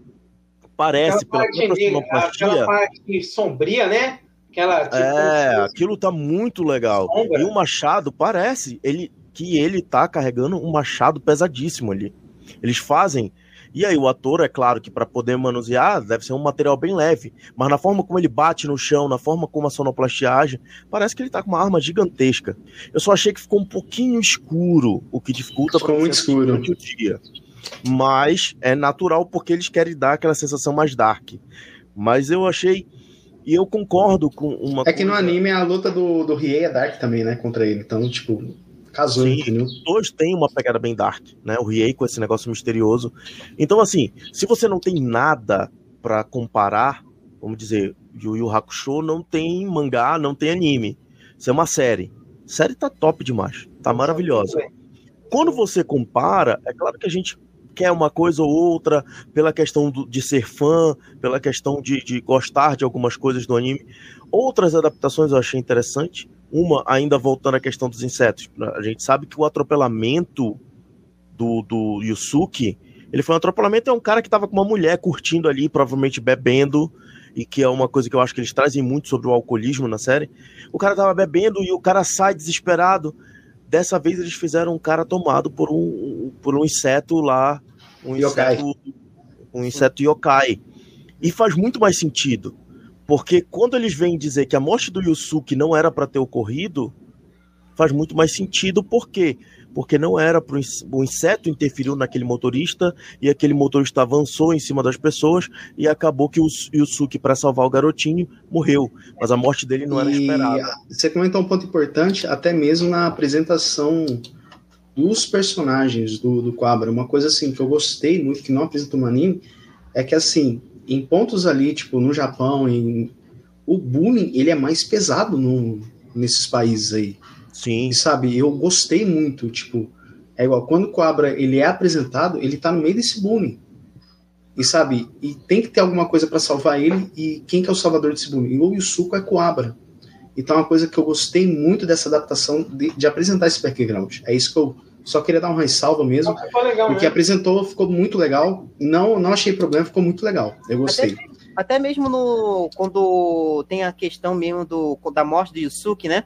Parece, aquela pela própria sonoplastia. Aquela parte sombria, né? Aquela, tipo, é, aquilo tá muito legal. Sombra. E o machado parece, ele que ele tá carregando um machado pesadíssimo ali. Eles fazem. E aí, o ator, é claro que para poder manusear, deve ser um material bem leve, mas na forma como ele bate no chão, na forma como a sonoplastia age, parece que ele tá com uma arma gigantesca. Eu só achei que ficou um pouquinho escuro, o que dificulta para muito escuro durante o dia. Mas é natural porque eles querem dar aquela sensação mais dark. Mas eu achei e eu concordo com uma. É que no anime a luta do, do Riei é Dark também, né? Contra ele. Então, tipo, Casou, Sim, entendeu? Dois têm uma pegada bem dark, né? O Riei com esse negócio misterioso. Então, assim, se você não tem nada para comparar, vamos dizer, Yu Yu Hakusho não tem mangá, não tem anime. Isso é uma série. A série tá top demais, tá maravilhosa. Quando você compara, é claro que a gente quer uma coisa ou outra pela questão do, de ser fã, pela questão de, de gostar de algumas coisas do anime. Outras adaptações eu achei interessante. Uma, ainda voltando à questão dos insetos, a gente sabe que o atropelamento do, do Yusuke, ele foi um atropelamento, é um cara que estava com uma mulher curtindo ali, provavelmente bebendo, e que é uma coisa que eu acho que eles trazem muito sobre o alcoolismo na série. O cara tava bebendo e o cara sai desesperado. Dessa vez eles fizeram um cara tomado por um, por um inseto lá, um yokai. inseto, um inseto yokai. E faz muito mais sentido porque quando eles vêm dizer que a morte do Yusuke não era para ter ocorrido, faz muito mais sentido, por quê? Porque não era para o inseto interferiu naquele motorista e aquele motorista avançou em cima das pessoas e acabou que o Yusuke, para salvar o garotinho, morreu. Mas a morte dele não era e esperada. Você comentou um ponto importante, até mesmo na apresentação dos personagens do, do Quabra. Uma coisa assim que eu gostei muito, que não apresentou no anime, é que assim, em pontos ali, tipo, no Japão, em, o bullying, ele é mais pesado no, nesses países aí. Sim. E, sabe, eu gostei muito, tipo, é igual, quando o Cobra, ele é apresentado, ele tá no meio desse bullying. E sabe, e tem que ter alguma coisa para salvar ele, e quem que é o salvador desse bullying? O Yusuko é Coabra. Então é uma coisa que eu gostei muito dessa adaptação de, de apresentar esse background. É isso que eu só queria dar um ressalva mesmo. Legal, o que apresentou ficou muito legal. Não, não achei problema, ficou muito legal. Eu gostei. Até, até mesmo no quando tem a questão mesmo do, da morte do Yusuke, né?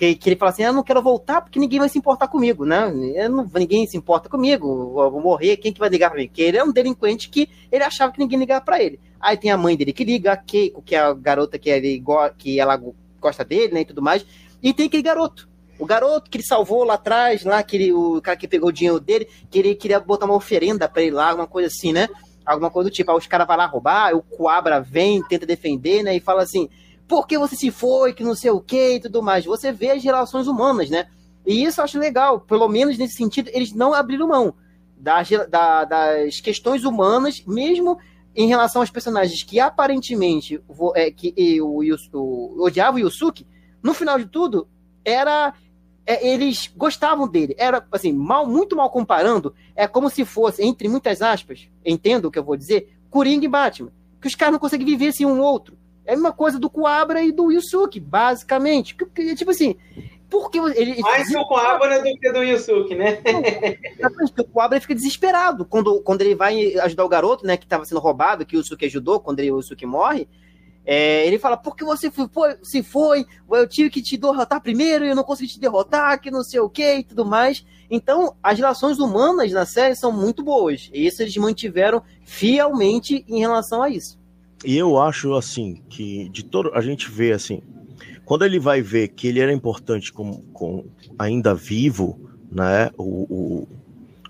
Que, que ele fala assim: Eu não quero voltar porque ninguém vai se importar comigo, né? Não, ninguém se importa comigo, vou morrer, quem que vai ligar para mim? Porque ele é um delinquente que ele achava que ninguém ligava para ele. Aí tem a mãe dele que liga, a Keiko, que é a garota que, ele, que ela gosta dele, né? E tudo mais. E tem aquele garoto o garoto que ele salvou lá atrás, lá, que ele, o cara que pegou o dinheiro dele, que ele queria botar uma oferenda pra ele lá, alguma coisa assim, né? Alguma coisa do tipo. Aí os caras vão lá roubar, o Coabra vem, tenta defender, né? E fala assim: por que você se foi, que não sei o que e tudo mais. Você vê as relações humanas, né? E isso eu acho legal, pelo menos nesse sentido, eles não abriram mão das, da, das questões humanas, mesmo em relação aos personagens que aparentemente é, que o, o, o, odiavam o Yusuke, no final de tudo, era é, eles gostavam dele. Era, assim, mal, muito mal comparando, é como se fosse, entre muitas aspas, entendo o que eu vou dizer, Coringa e Batman. Que os caras não conseguem viver sem um outro. É a mesma coisa do Coabra e do Yusuke, basicamente. Tipo assim, porque ele. Mais o Coabra do que do Yusuke, né? o Coabra fica desesperado quando, quando ele vai ajudar o garoto, né, que estava sendo roubado, que o Yusuke ajudou, quando ele, o Yusuke morre. É, ele fala, por que você foi, se foi? Eu tive que te derrotar primeiro e eu não consegui te derrotar, que não sei o que e tudo mais. Então, as relações humanas na série são muito boas. E isso eles mantiveram fielmente em relação a isso. E eu acho, assim, que de todo. A gente vê, assim, quando ele vai ver que ele era importante com, com ainda vivo, né? O, o,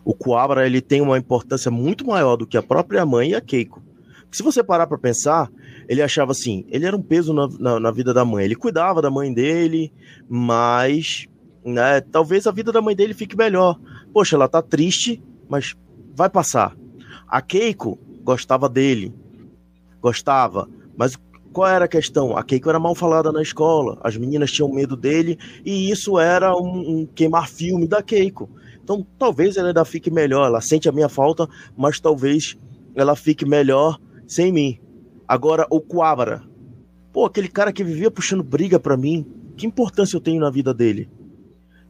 o Kuwabara ele tem uma importância muito maior do que a própria mãe e a Keiko. Se você parar para pensar, ele achava assim, ele era um peso na, na, na, vida da mãe. Ele cuidava da mãe dele, mas né, talvez a vida da mãe dele fique melhor. Poxa, ela tá triste, mas vai passar. A Keiko gostava dele, gostava, mas qual era a questão? A Keiko era mal falada na escola, as meninas tinham medo dele e isso era um, um queimar filme da Keiko. Então talvez ela ainda fique melhor, ela sente a minha falta, mas talvez ela fique melhor sem mim. Agora, o Quabara. Pô, aquele cara que vivia puxando briga para mim, que importância eu tenho na vida dele?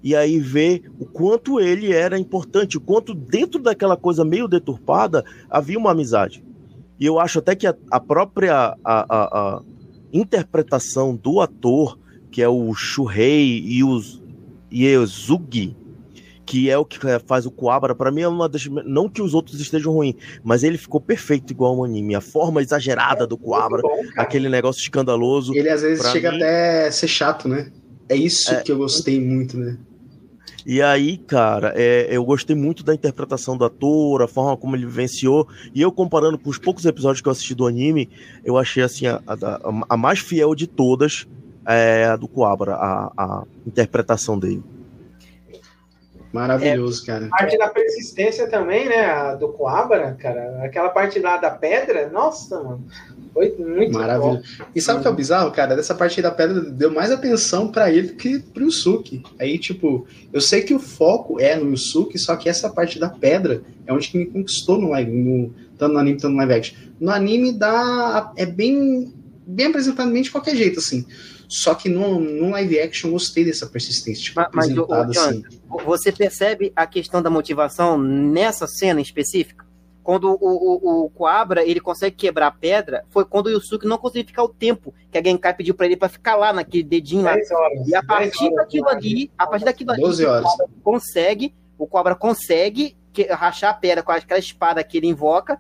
E aí ver o quanto ele era importante, o quanto dentro daquela coisa meio deturpada havia uma amizade. E eu acho até que a, a própria a, a, a, interpretação do ator, que é o Shuhei Iezugi, que é o que faz o Kuwabara, para mim é uma das. Não que os outros estejam ruins, mas ele ficou perfeito igual ao anime. A forma exagerada do Kuwabara, aquele negócio escandaloso. Ele às vezes chega mim... até a ser chato, né? É isso é... que eu gostei muito, né? E aí, cara, é, eu gostei muito da interpretação do ator, a forma como ele vivenciou. E eu, comparando com os poucos episódios que eu assisti do anime, eu achei assim a, a, a mais fiel de todas é a do Kuwabara, a, a interpretação dele. Maravilhoso, é, cara. A parte da persistência também, né? A do Coabra, cara. Aquela parte lá da pedra, nossa, mano. Foi muito Maravilhoso. Bom. E sabe o que é o bizarro, cara? Dessa parte da pedra deu mais atenção para ele do que pro Yusuke. Aí, tipo, eu sei que o foco é no Yusuke, só que essa parte da pedra é onde que me conquistou no live, no, tanto no anime, tanto no live action. No anime dá. É bem. Bem apresentadamente de qualquer jeito, assim. Só que no, no live action eu gostei dessa persistência, tipo, mas, mas o, assim. Você percebe a questão da motivação nessa cena em específica? Quando o, o, o Coabra ele consegue quebrar a pedra, foi quando o Yusuke não conseguiu ficar o tempo que a Genkai pediu para ele para ficar lá naquele dedinho lá. Horas, e a partir horas, daquilo ali, a partir daquilo ali, horas. o consegue, o Cobra consegue que, rachar a pedra com aquela espada que ele invoca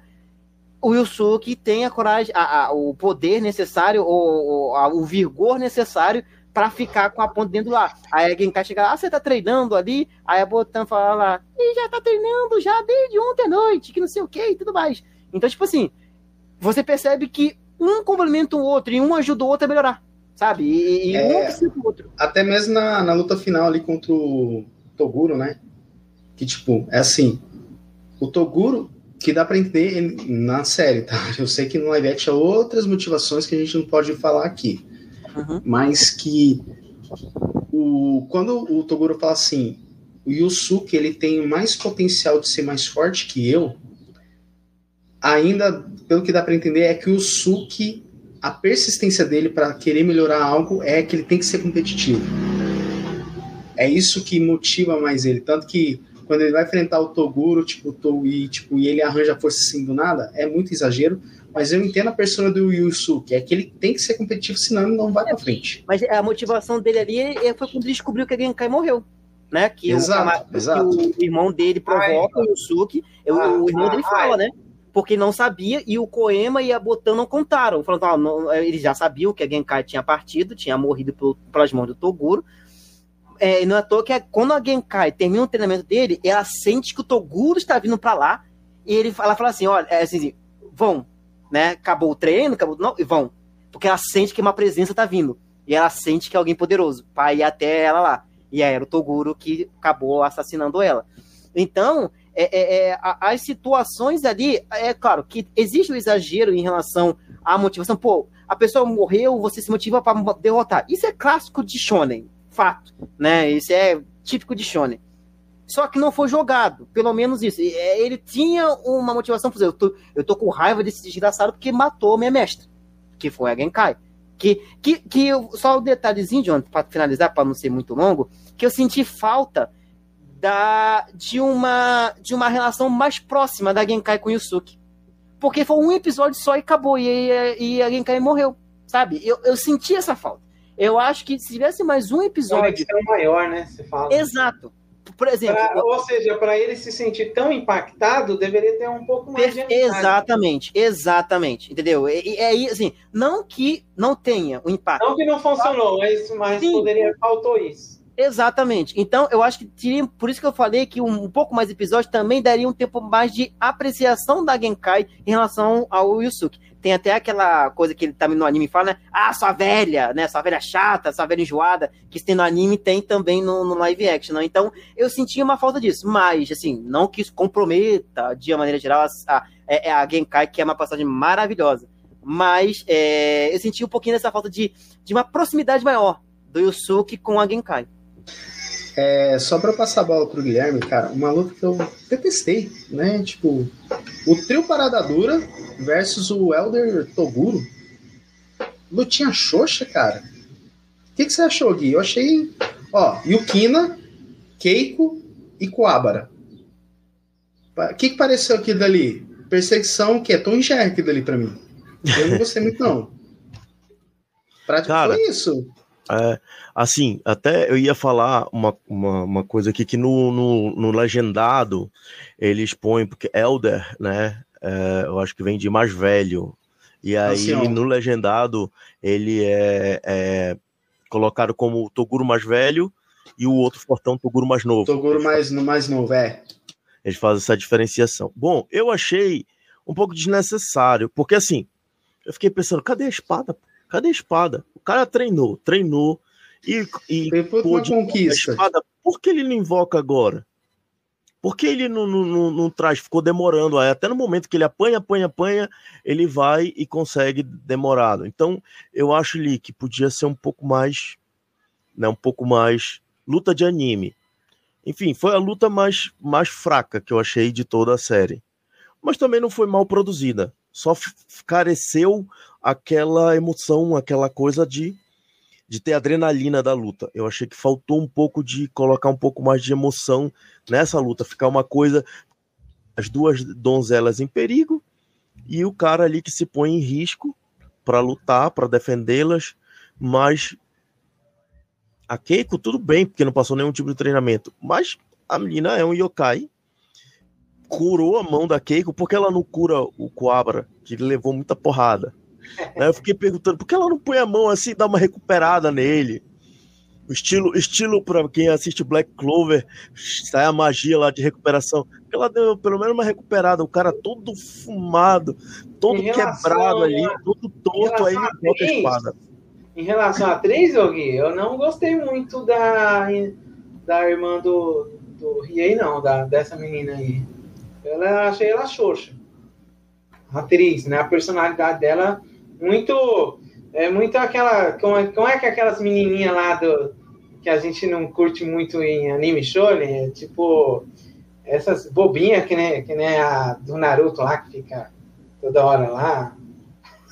o Yusuke tem a coragem, a, a, o poder necessário, o, o, a, o vigor necessário para ficar com a ponta dentro lá. Aí a Genkai chega lá, ah, você tá treinando ali? Aí a Botan fala lá, e já tá treinando já desde ontem à noite, que não sei o que e tudo mais. Então, tipo assim, você percebe que um complementa o outro e um ajuda o outro a melhorar, sabe? E, e é, um precisa do outro. Até mesmo na, na luta final ali contra o Toguro, né? Que, tipo, é assim, o Toguro que dá para entender na série, tá? Eu sei que no live action há outras motivações que a gente não pode falar aqui, uhum. mas que o, quando o Toguro fala assim, o Yusuke ele tem mais potencial de ser mais forte que eu, ainda pelo que dá para entender é que o Yusuke a persistência dele para querer melhorar algo é que ele tem que ser competitivo. É isso que motiva mais ele, tanto que quando ele vai enfrentar o Toguro, tipo, e, tipo, e ele arranja força assim do nada, é muito exagero, mas eu entendo a persona do Yusuke, é que ele tem que ser competitivo, senão ele não vai pra frente. Mas a motivação dele ali foi quando ele descobriu que a Genkai morreu. Né? Que, exato, o, exato. que o irmão dele provoca ai, o Yusuke, ah, o, irmão ah, dele fala, ai. né? Porque não sabia, e o Koema e a Botan não contaram. Falando, ah, não, eles já sabiam que a Genkai tinha partido, tinha morrido pelas mãos do Toguro, é, não é à toa que é, quando a Genkai termina o treinamento dele, ela sente que o Toguro está vindo para lá, e ele, ela fala assim, olha, é assim, vão, né? Acabou o treino, acabou, não, e vão. Porque ela sente que uma presença está vindo. E ela sente que é alguém poderoso, para ir até ela lá. E aí era o Toguro que acabou assassinando ela. Então, é, é, é, as situações ali, é claro que existe o um exagero em relação à motivação. Pô, a pessoa morreu, você se motiva para derrotar. Isso é clássico de Shonen fato, né? Isso é típico de Shonen. Só que não foi jogado, pelo menos isso. É, ele tinha uma motivação fazer. Eu tô, eu tô com raiva desse desgraçado porque matou minha mestra, que foi a Genkai. Que, que, que eu, só um detalhezinho, John, para finalizar, para não ser muito longo, que eu senti falta da, de, uma, de uma relação mais próxima da Genkai com o Yusuke. Porque foi um episódio só e acabou, e, e a Genkai morreu, sabe? Eu, eu senti essa falta. Eu acho que se tivesse mais um episódio. Conexão maior, né? Você fala. Exato. Por exemplo. Pra, ou seja, para ele se sentir tão impactado, deveria ter um pouco mais de Exatamente, exatamente. Entendeu? E é assim, não que não tenha o impacto. Não que não funcionou, mas, mas poderia faltou isso. Exatamente. Então, eu acho que teria, por isso que eu falei que um, um, pouco mais de episódio também daria um tempo mais de apreciação da Genkai em relação ao Yusuke. Tem até aquela coisa que ele também no anime fala, né? Ah, sua velha, né? Sua velha chata, sua velha enjoada, que tem no anime tem também no, no live action, né? Então, eu sentia uma falta disso. Mas, assim, não que isso comprometa, de uma maneira geral, a, a, é, a Genkai, que é uma passagem maravilhosa. Mas é, eu senti um pouquinho dessa falta de, de uma proximidade maior do Yusuke com a Genkai. É, só para passar a bola pro Guilherme, cara, uma luta que eu detestei, né? Tipo, o trio Parada Dura versus o Elder Toguro. Lutinha xoxa, cara. O que, que você achou, Gui? Eu achei. Ó, Yukina, Keiko e Coabara. O que, que pareceu aqui dali? Perseguição, que é Tom Jerry aqui dali pra mim. Eu não gostei muito, não. *laughs* Praticamente foi isso. É, assim, até eu ia falar uma, uma, uma coisa aqui que no, no, no, legendado eles põem, porque Elder, né? É, eu acho que vem de mais velho. E aí assim, no legendado ele é, é, colocado como o Toguro mais velho e o outro fortão Toguro mais novo. Toguro mais, mais novo, é. Eles fazem essa diferenciação. Bom, eu achei um pouco desnecessário, porque assim, eu fiquei pensando, cadê a espada? Cadê a espada? O cara treinou, treinou e, e pôde conquista. Espada. Por que ele não invoca agora? Por que ele não, não, não, não, traz? Ficou demorando. Aí, até no momento que ele apanha, apanha, apanha, ele vai e consegue demorado. Então, eu acho ali que podia ser um pouco mais. Né, um pouco mais. Luta de anime. Enfim, foi a luta mais, mais fraca que eu achei de toda a série. Mas também não foi mal produzida. Só careceu aquela emoção, aquela coisa de, de ter adrenalina da luta. Eu achei que faltou um pouco de colocar um pouco mais de emoção nessa luta, ficar uma coisa as duas donzelas em perigo e o cara ali que se põe em risco para lutar, para defendê-las, mas a Keiko tudo bem, porque não passou nenhum tipo de treinamento, mas a menina é um yokai curou a mão da Keiko, por que ela não cura o Coabra, que levou muita porrada? *laughs* Né? Eu fiquei perguntando, por que ela não põe a mão assim e dá uma recuperada nele? O estilo, estilo para quem assiste Black Clover, sai a magia lá de recuperação. Ela deu pelo menos uma recuperada. O cara todo fumado, todo quebrado ali, todo torto, aí bota a espada. Em relação a três, Yogi, eu não gostei muito da, da irmã do, do Riei, não, da, dessa menina aí. Ela achei ela xoxa. A atriz, né? A personalidade dela muito é muito aquela como é, como é que aquelas menininhas lá do que a gente não curte muito em anime shonen, é tipo essas bobinhas que nem, que nem a do Naruto lá que fica toda hora lá.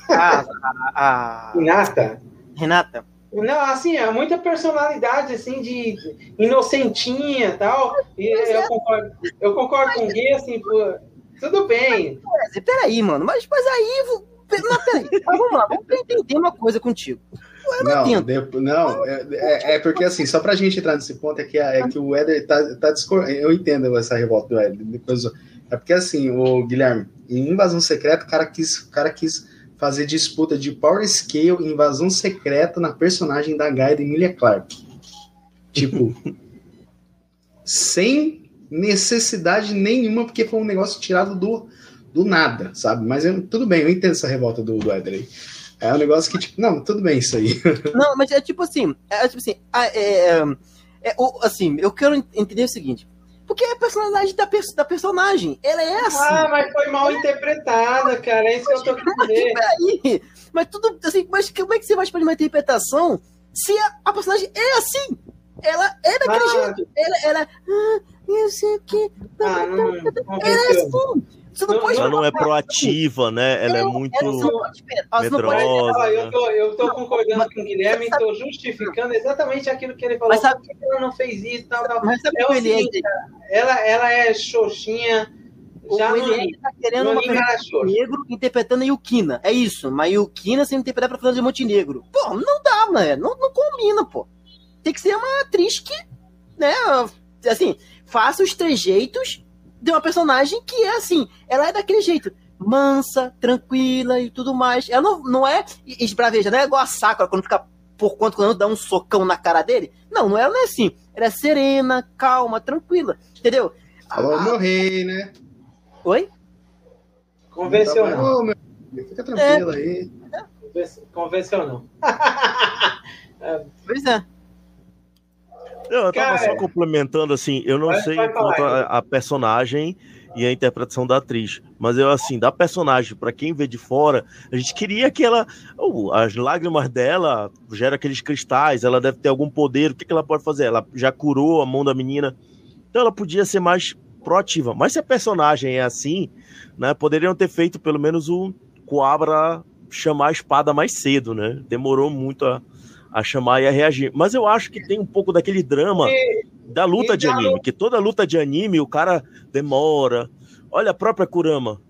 Ah, *laughs* a, a... Renata. Renata. Não, assim, é muita personalidade, assim, de inocentinha e tal. E eu concordo, eu concordo com o Gui, assim, pô, tudo bem. Mas, peraí, mano, mas, mas aí não, peraí, vamos lá, vamos entender uma coisa contigo. Não, não, não é, é, é, porque assim, só pra gente entrar nesse ponto, é que, é que o Éder tá, tá discordando. Eu entendo essa revolta do Éder. Depois, é porque assim, o Guilherme, em Invasão Secreta, o cara quis, o cara quis fazer disputa de Power Scale e invasão secreta na personagem da Gaia Emilia Clarke. Tipo, *laughs* sem necessidade nenhuma, porque foi um negócio tirado do do nada, sabe? Mas eu, tudo bem, eu entendo essa revolta do, do aí. É um negócio que, tipo, não, tudo bem isso aí. *laughs* Não, mas é tipo assim, é tipo assim, é, é, é, assim, eu quero entender o seguinte. Porque é a personalidade da, da personagem. Ela é assim. Ah, mas foi mal interpretada, cara. É isso que eu tô querendo *laughs* Mas tudo assim, mas como é que você vai esperar uma interpretação se a, a, personagem é assim? Ela é daquele ah, jeito. Ela, ela. Ah, eu sei o que. Ah, não, não ela é assim. Você não, não pode ela não é proativa, né? Ela é, é muito medrosa. Eu tô, eu tô concordando com o Guilherme e tô justificando exatamente aquilo que ele falou. Mas sabe, Por que ela não fez isso? Tal, tal. Mas sabe é o seguinte, ela, ela é xoxinha. Já o Eliane tá querendo uma negro interpretando a Yukina. É isso. Mas Yukina sendo interpretada pra Fernanda de Montenegro. Pô, não dá, né? Não, não combina, pô. Tem que ser uma atriz que, né, assim, faça os trejeitos de uma personagem que é assim, ela é daquele jeito, mansa, tranquila e tudo mais. Ela não, não é esbraveja, não é igual a Sakura, quando fica por conta quando dá um socão na cara dele. Não, não era é assim. Era serena, calma, tranquila. Entendeu? Falou ah, meu rei, né? Oi? Convencional. fica tranquilo é. aí. Convencional. *laughs* pois é. Eu, eu tava só complementando assim, eu não sei quanto a, a, personagem e a interpretação da atriz, mas eu assim, da personagem, para quem vê de fora, a gente queria que ela, oh, as lágrimas dela gera aqueles cristais, ela deve ter algum poder, o que, que ela pode fazer? Ela já curou a mão da menina, então ela podia ser mais proativa. Mas se a personagem é assim, né, poderiam ter feito pelo menos o Coabra chamar a espada mais cedo, né? Demorou muito a, a chamar e a reagir. Mas eu acho que tem um pouco daquele drama e, da luta de anime, que toda luta de anime o cara demora. Olha a própria Kurama.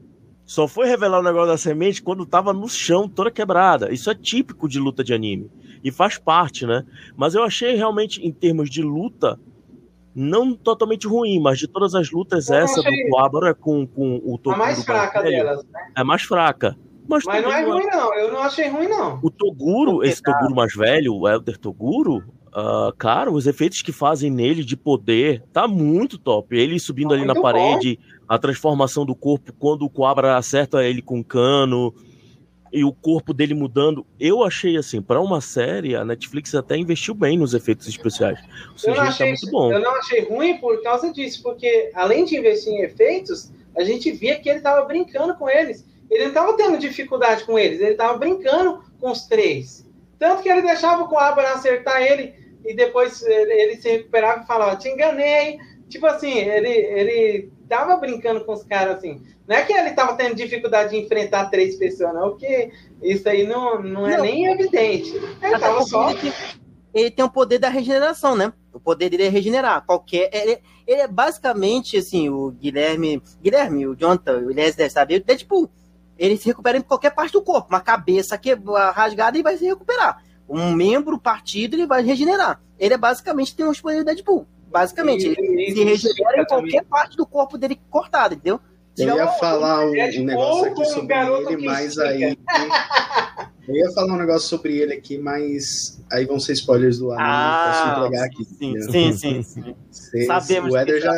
Só foi revelar o negócio da semente quando tava no chão, toda quebrada. Isso é típico de luta de anime. E faz parte, né? Mas eu achei realmente, em termos de luta, não totalmente ruim, mas de todas as lutas, eu essa do Coabra com, com o Toguro. A mais fraca delas, né? É mais fraca. Mas, mas não é ruim, não. Eu não achei ruim, não. O Toguro, esse Toguro mais velho, o Elder Toguro, uh, cara, os efeitos que fazem nele de poder tá muito top. Ele subindo tá ali na parede, bom. a transformação do corpo quando o Coabra acerta ele com cano e o corpo dele mudando. Eu achei assim, para uma série, a Netflix até investiu bem nos efeitos especiais. O eu, não tá achei, tá muito bom. eu não achei ruim por causa disso, porque além de investir em efeitos, a gente via que ele tava brincando com eles. Ele não estava tendo dificuldade com eles, ele estava brincando com os três. Tanto que ele deixava o Coabra acertar ele e depois ele se recuperava e falava: Te enganei. Tipo assim, ele, ele tava brincando com os caras assim. Não é que ele tava tendo dificuldade de enfrentar três pessoas, não, porque isso aí não, não é não. nem evidente. Ele tava só. Ele, ele tem o poder da regeneração, né? O poder dele é regenerar. Qualquer. Ele, ele é basicamente assim, o Guilherme. Guilherme, o Jonathan, o Elias sabe? Ele é tipo ele se recupera em qualquer parte do corpo. Uma cabeça que rasgada, ele vai se recuperar. Um membro partido, ele vai regenerar. Ele é basicamente tem os poderes do Deadpool. Basicamente, ele, ele se regenera em qualquer parte do corpo dele cortada, entendeu? Eu ia falar um, um negócio aqui sobre ele, mas aí. Eu ia falar um negócio sobre ele aqui, mas aí vão ser spoilers do anime. Ah, posso entregar aqui. Sim, sim, sim, sim. Sabemos o Eder já.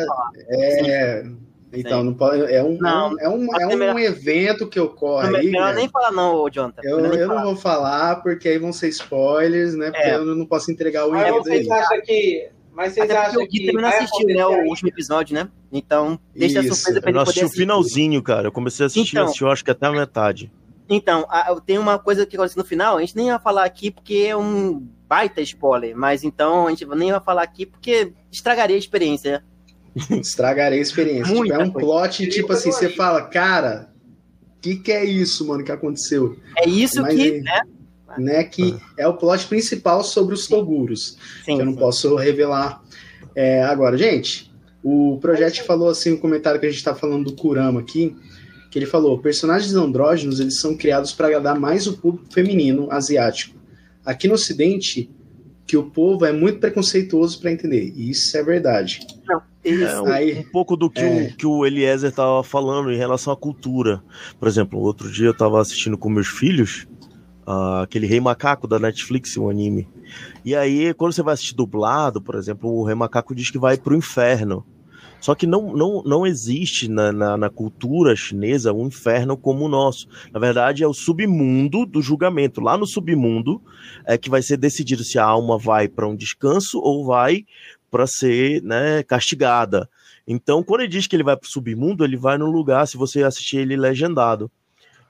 É. Sim. Então, não pode, é um, não, é um, é um melhor... evento que ocorre não, aí. Melhor nem falar, não, Jonathan. Eu, eu não vou falar, porque aí vão ser spoilers, né? Porque é. eu não posso entregar o enredo aí. que. Mas vocês Até acham o Gui também não assistiu, né? O último episódio, né? Então, deixa Isso. a surpresa pra ele eu poder assistir. o finalzinho, cara. Eu comecei a assistir, então, assisti, eu acho que até a metade. Então, tem uma coisa que acontece no final, a gente nem vai falar aqui porque é um baita spoiler, mas então a gente nem vai falar aqui porque estragaria a experiência. *laughs* Estragarei a experiência. Tipo, é um plot, tipo assim, você fala, cara, o que, que é isso, mano, que aconteceu? É isso Mas, que, né? né? Que é o plot principal sobre os Toguros. Sim, que eu não sim. posso revelar é, agora. Gente, o Projeto falou assim, um comentário que a gente está falando do Kurama aqui, que ele falou, personagens andrógenos, eles são criados para agradar mais o público feminino asiático. Aqui no ocidente, que o povo é muito preconceituoso para entender. E isso é verdade. Não, é, um, Aí, um, pouco do que, é. o, que o Eliezer estava falando em relação à cultura. Por exemplo, outro dia eu estava assistindo com meus filhos uh, aquele Rei Macaco da Netflix, um anime. E aí, quando você vai assistir dublado, por exemplo, o Rei Macaco diz que vai pro inferno. Só que não, não, não existe na, na, na, cultura chinesa um inferno como o nosso. Na verdade, é o submundo do julgamento. Lá no submundo é que vai ser decidido se a alma vai para um descanso ou vai para ser né, castigada. Então, quando ele diz que ele vai para o submundo, ele vai no lugar, se você assistir ele legendado.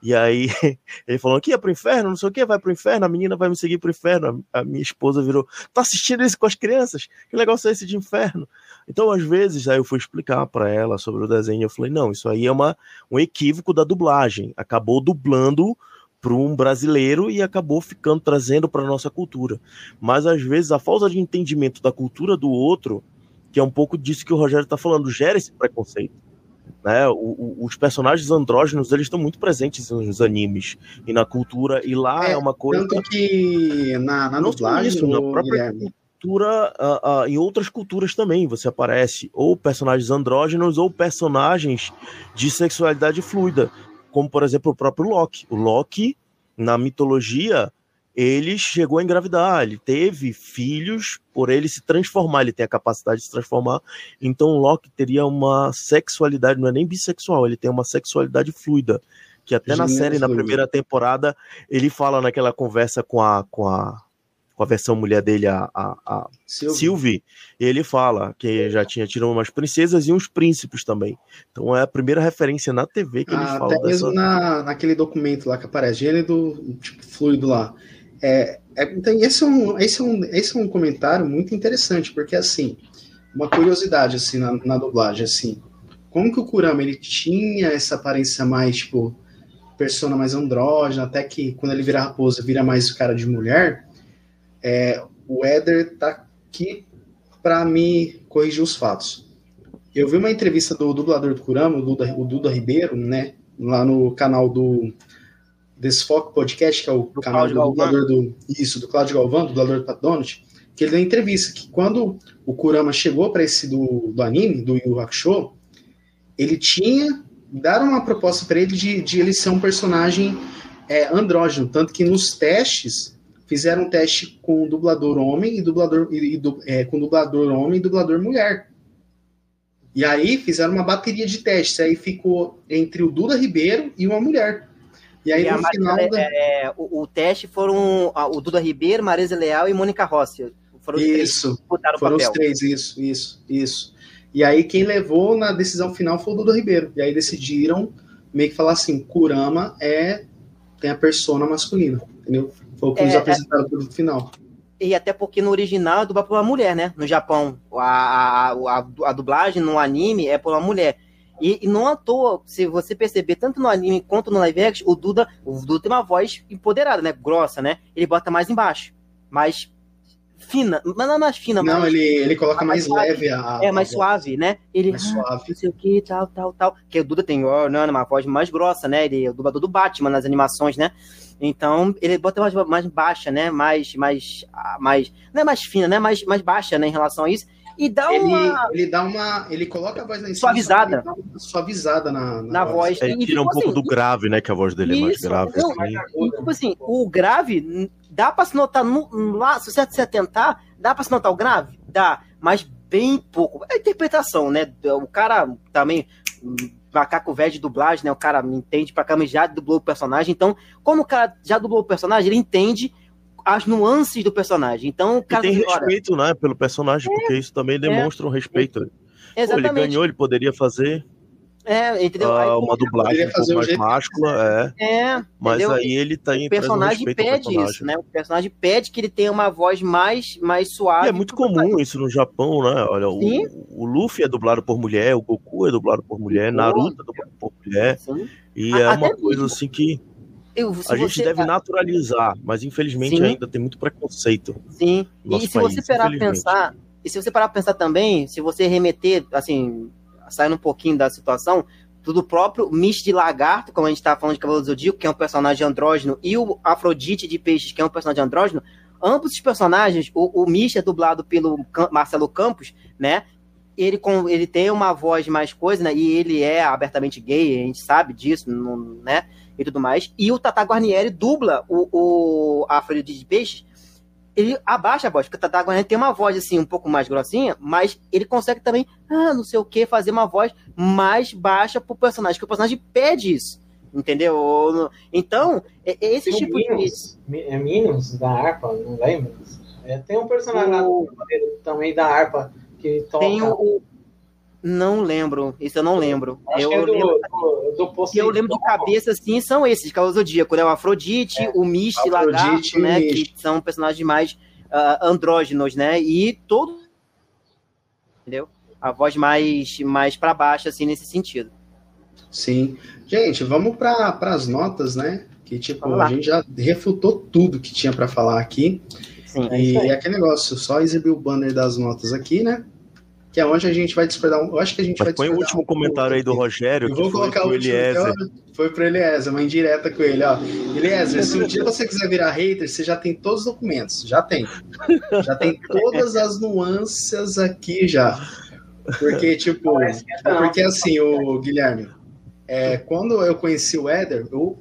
E aí, *laughs* ele falou que ia pro inferno, não sei o que, vai pro inferno, a menina vai me seguir pro inferno. A, minha esposa virou, tá assistindo isso com as crianças? Que negócio é esse de inferno? Então, às vezes, aí eu fui explicar para ela sobre o desenho, eu falei, não, isso aí é uma, um equívoco da dublagem. Acabou dublando para um brasileiro e acabou ficando trazendo para nossa cultura. Mas às vezes a falta de entendimento da cultura do outro, que é um pouco disso que o Rogério está falando, gera esse preconceito. Né? O, o, os personagens andrógenos eles estão muito presentes nos animes e na cultura, e lá é, é uma coisa. Tanto que na, na dublagem, isso, na própria cultura, uh, uh, em outras culturas também você aparece ou personagens andrógenos ou personagens de sexualidade fluida, como por exemplo o próprio Loki. O Loki, na mitologia, ele chegou a engravidar, ele teve filhos por ele se transformar, ele tem a capacidade de se transformar. Então o Loki teria uma sexualidade, não é nem bissexual, ele tem uma sexualidade fluida. Que até na série, na primeira temporada, ele fala naquela conversa com a, com a, com a versão mulher dele, a, a, a Sylvie. Sylvie, ele fala que já tinha tirado umas princesas e uns príncipes também. Então é a primeira referência na TV que ele ah, fala. Até mesmo na, naquele documento lá que aparece, gênero tipo, fluido lá. É, é, então, esse é, um, esse, é um, esse é um comentário muito interessante, porque, assim, uma curiosidade, assim, na, na dublagem, assim, como que o Kurama, ele tinha essa aparência mais, tipo, persona mais andrógena, até que quando ele vira raposa, vira mais cara de mulher, é, o Éder tá aqui para me corrigir os fatos. Eu vi uma entrevista do dublador do Kurama, o Duda, o Duda Ribeiro, né, lá no canal do Desfoque Podcast, que é o do canal Cláudio do dublador do. Isso, do Cláudio Galvão, dublador do Pat Donut, que ele deu entrevista que quando o Kurama chegou para esse do, do anime, do Yu Hakusho, ele tinha dado uma proposta para ele de, de ele ser um personagem é, andrógeno, tanto que nos testes fizeram um teste com dublador homem e dublador e, e é, com dublador homem e dublador mulher. E aí fizeram uma bateria de testes, aí ficou entre o Duda Ribeiro e uma mulher. E aí, e no final. Da... É, o, o, teste foram o Duda Ribeiro, Marisa Leal e Mônica Rossi. Foram os isso, três foram os três, isso, isso, isso. E aí, quem levou na decisão final foi o Duda Ribeiro. E aí decidiram meio que falar assim: Kurama é tem a persona masculina, entendeu? Foi o que é, eles apresentaram é... no final. E até porque no original é dublado por uma mulher, né? No Japão. A, a, a, a dublagem no anime é por uma mulher. E, e, não à toa, se você perceber, tanto no anime quanto no live action, o Duda, o Duda tem uma voz empoderada, né? Grossa, né? Ele bota mais embaixo. Mais fina. Mas não é mais fina, Não, ele, ele coloca mais, mais leve a. É, mais suave, né? Ele. Mais ah, suave. Não sei o que, tal, tal, tal. Que o Duda tem oh, não, uma voz mais grossa, né? Ele é o dublador do Batman nas animações, né? Então, ele bota mais, mais baixa, né? Mais, mais, ah, mais. Não é mais fina, né? Mais, mais baixa, né? Em relação a isso e dá ele, uma. Ele dá uma. Ele coloca a voz na Suavizada. suavizada na, na, na voz. voz. Ele tira um tipo pouco assim, do grave, né? Que a voz dele isso, é mais grave. Não, assim. e, tipo assim, o grave, dá pra se notar no, lá, se você se atentar, dá pra se notar o grave? Dá, mas bem pouco. É interpretação, né? O cara também macaco velho de dublagem, né? O cara entende pra caramba, já dublou o personagem. Então, como o cara já dublou o personagem, ele entende as nuances do personagem. Então, o cara. E tem respeito, né, pelo personagem, é, porque isso também demonstra é, um respeito. Exatamente. Pô, ele ganhou, ele poderia fazer. É, entendeu? Uh, uma dublagem um pouco mais máscula, é. é mas entendeu? aí ele tá O personagem pede personagem. isso, né? O personagem pede que ele tenha uma voz mais, mais suave. E é muito comum isso no Japão, né? Olha, o, o, Luffy é dublado por mulher, o Goku é dublado por mulher, Naruto é dublado por mulher. Sim. E é uma coisa assim que eu, a gente deve tá... naturalizar, mas infelizmente Sim. ainda tem muito preconceito. Sim. E se país, você parar pensar, e se você parar pra pensar também, se você remeter, assim, saindo um pouquinho da situação, do próprio Mish de Lagarto, como a gente estava falando de Cavaleiro do Zodíaco, que é um personagem andrógeno, e o Afrodite de Peixes, que é um personagem andrógeno, ambos os personagens, o, o Mish é dublado pelo Marcelo Campos, né? Ele, com, ele tem uma voz mais coisa, né? E ele é abertamente gay, a gente sabe disso, não, né? E tudo mais. E o Tata Guarnieri dubla o, o Afrodite de Peixes. Ele abaixa a voz, porque o Tata Guarnieri tem uma voz assim um pouco mais grossinha, mas ele consegue também, ah, não sei o que, fazer uma voz mais baixa pro personagem, que o personagem pede isso. Entendeu? Então, é, é esse tipo Minions, de. É Minions da harpa, não lembro. É, tem um personagem o... lá também da harpa que toca. Tem o, não lembro, isso eu não lembro. eu, é lembro, do, do eu lembro de cabeça, assim, são esses, de Cavalo Zodíaco, né? O Afrodite, é. o Misty, o Lagarto, né? Que são personagens mais uh, andrógenos, né? E todo. Entendeu? A voz mais, mais para baixo, assim, nesse sentido. Sim. Gente, vamos para as notas, né? Que, tipo, a gente já refutou tudo que tinha para falar aqui. Sim, e é aquele negócio, só exibir o banner das notas aqui, né? Que é onde a gente vai despertar. Eu acho que a gente Mas vai Põe o último um comentário aí do Rogério. Eu vou colocar o Eliezer. Foi pro Eliezer, uma indireta com ele, ó. Eliezer, se um dia você quiser virar hater, você já tem todos os documentos. Já tem. Já tem todas as nuances aqui já. Porque, tipo, porque assim, o Guilherme, é, quando eu conheci o Éder, eu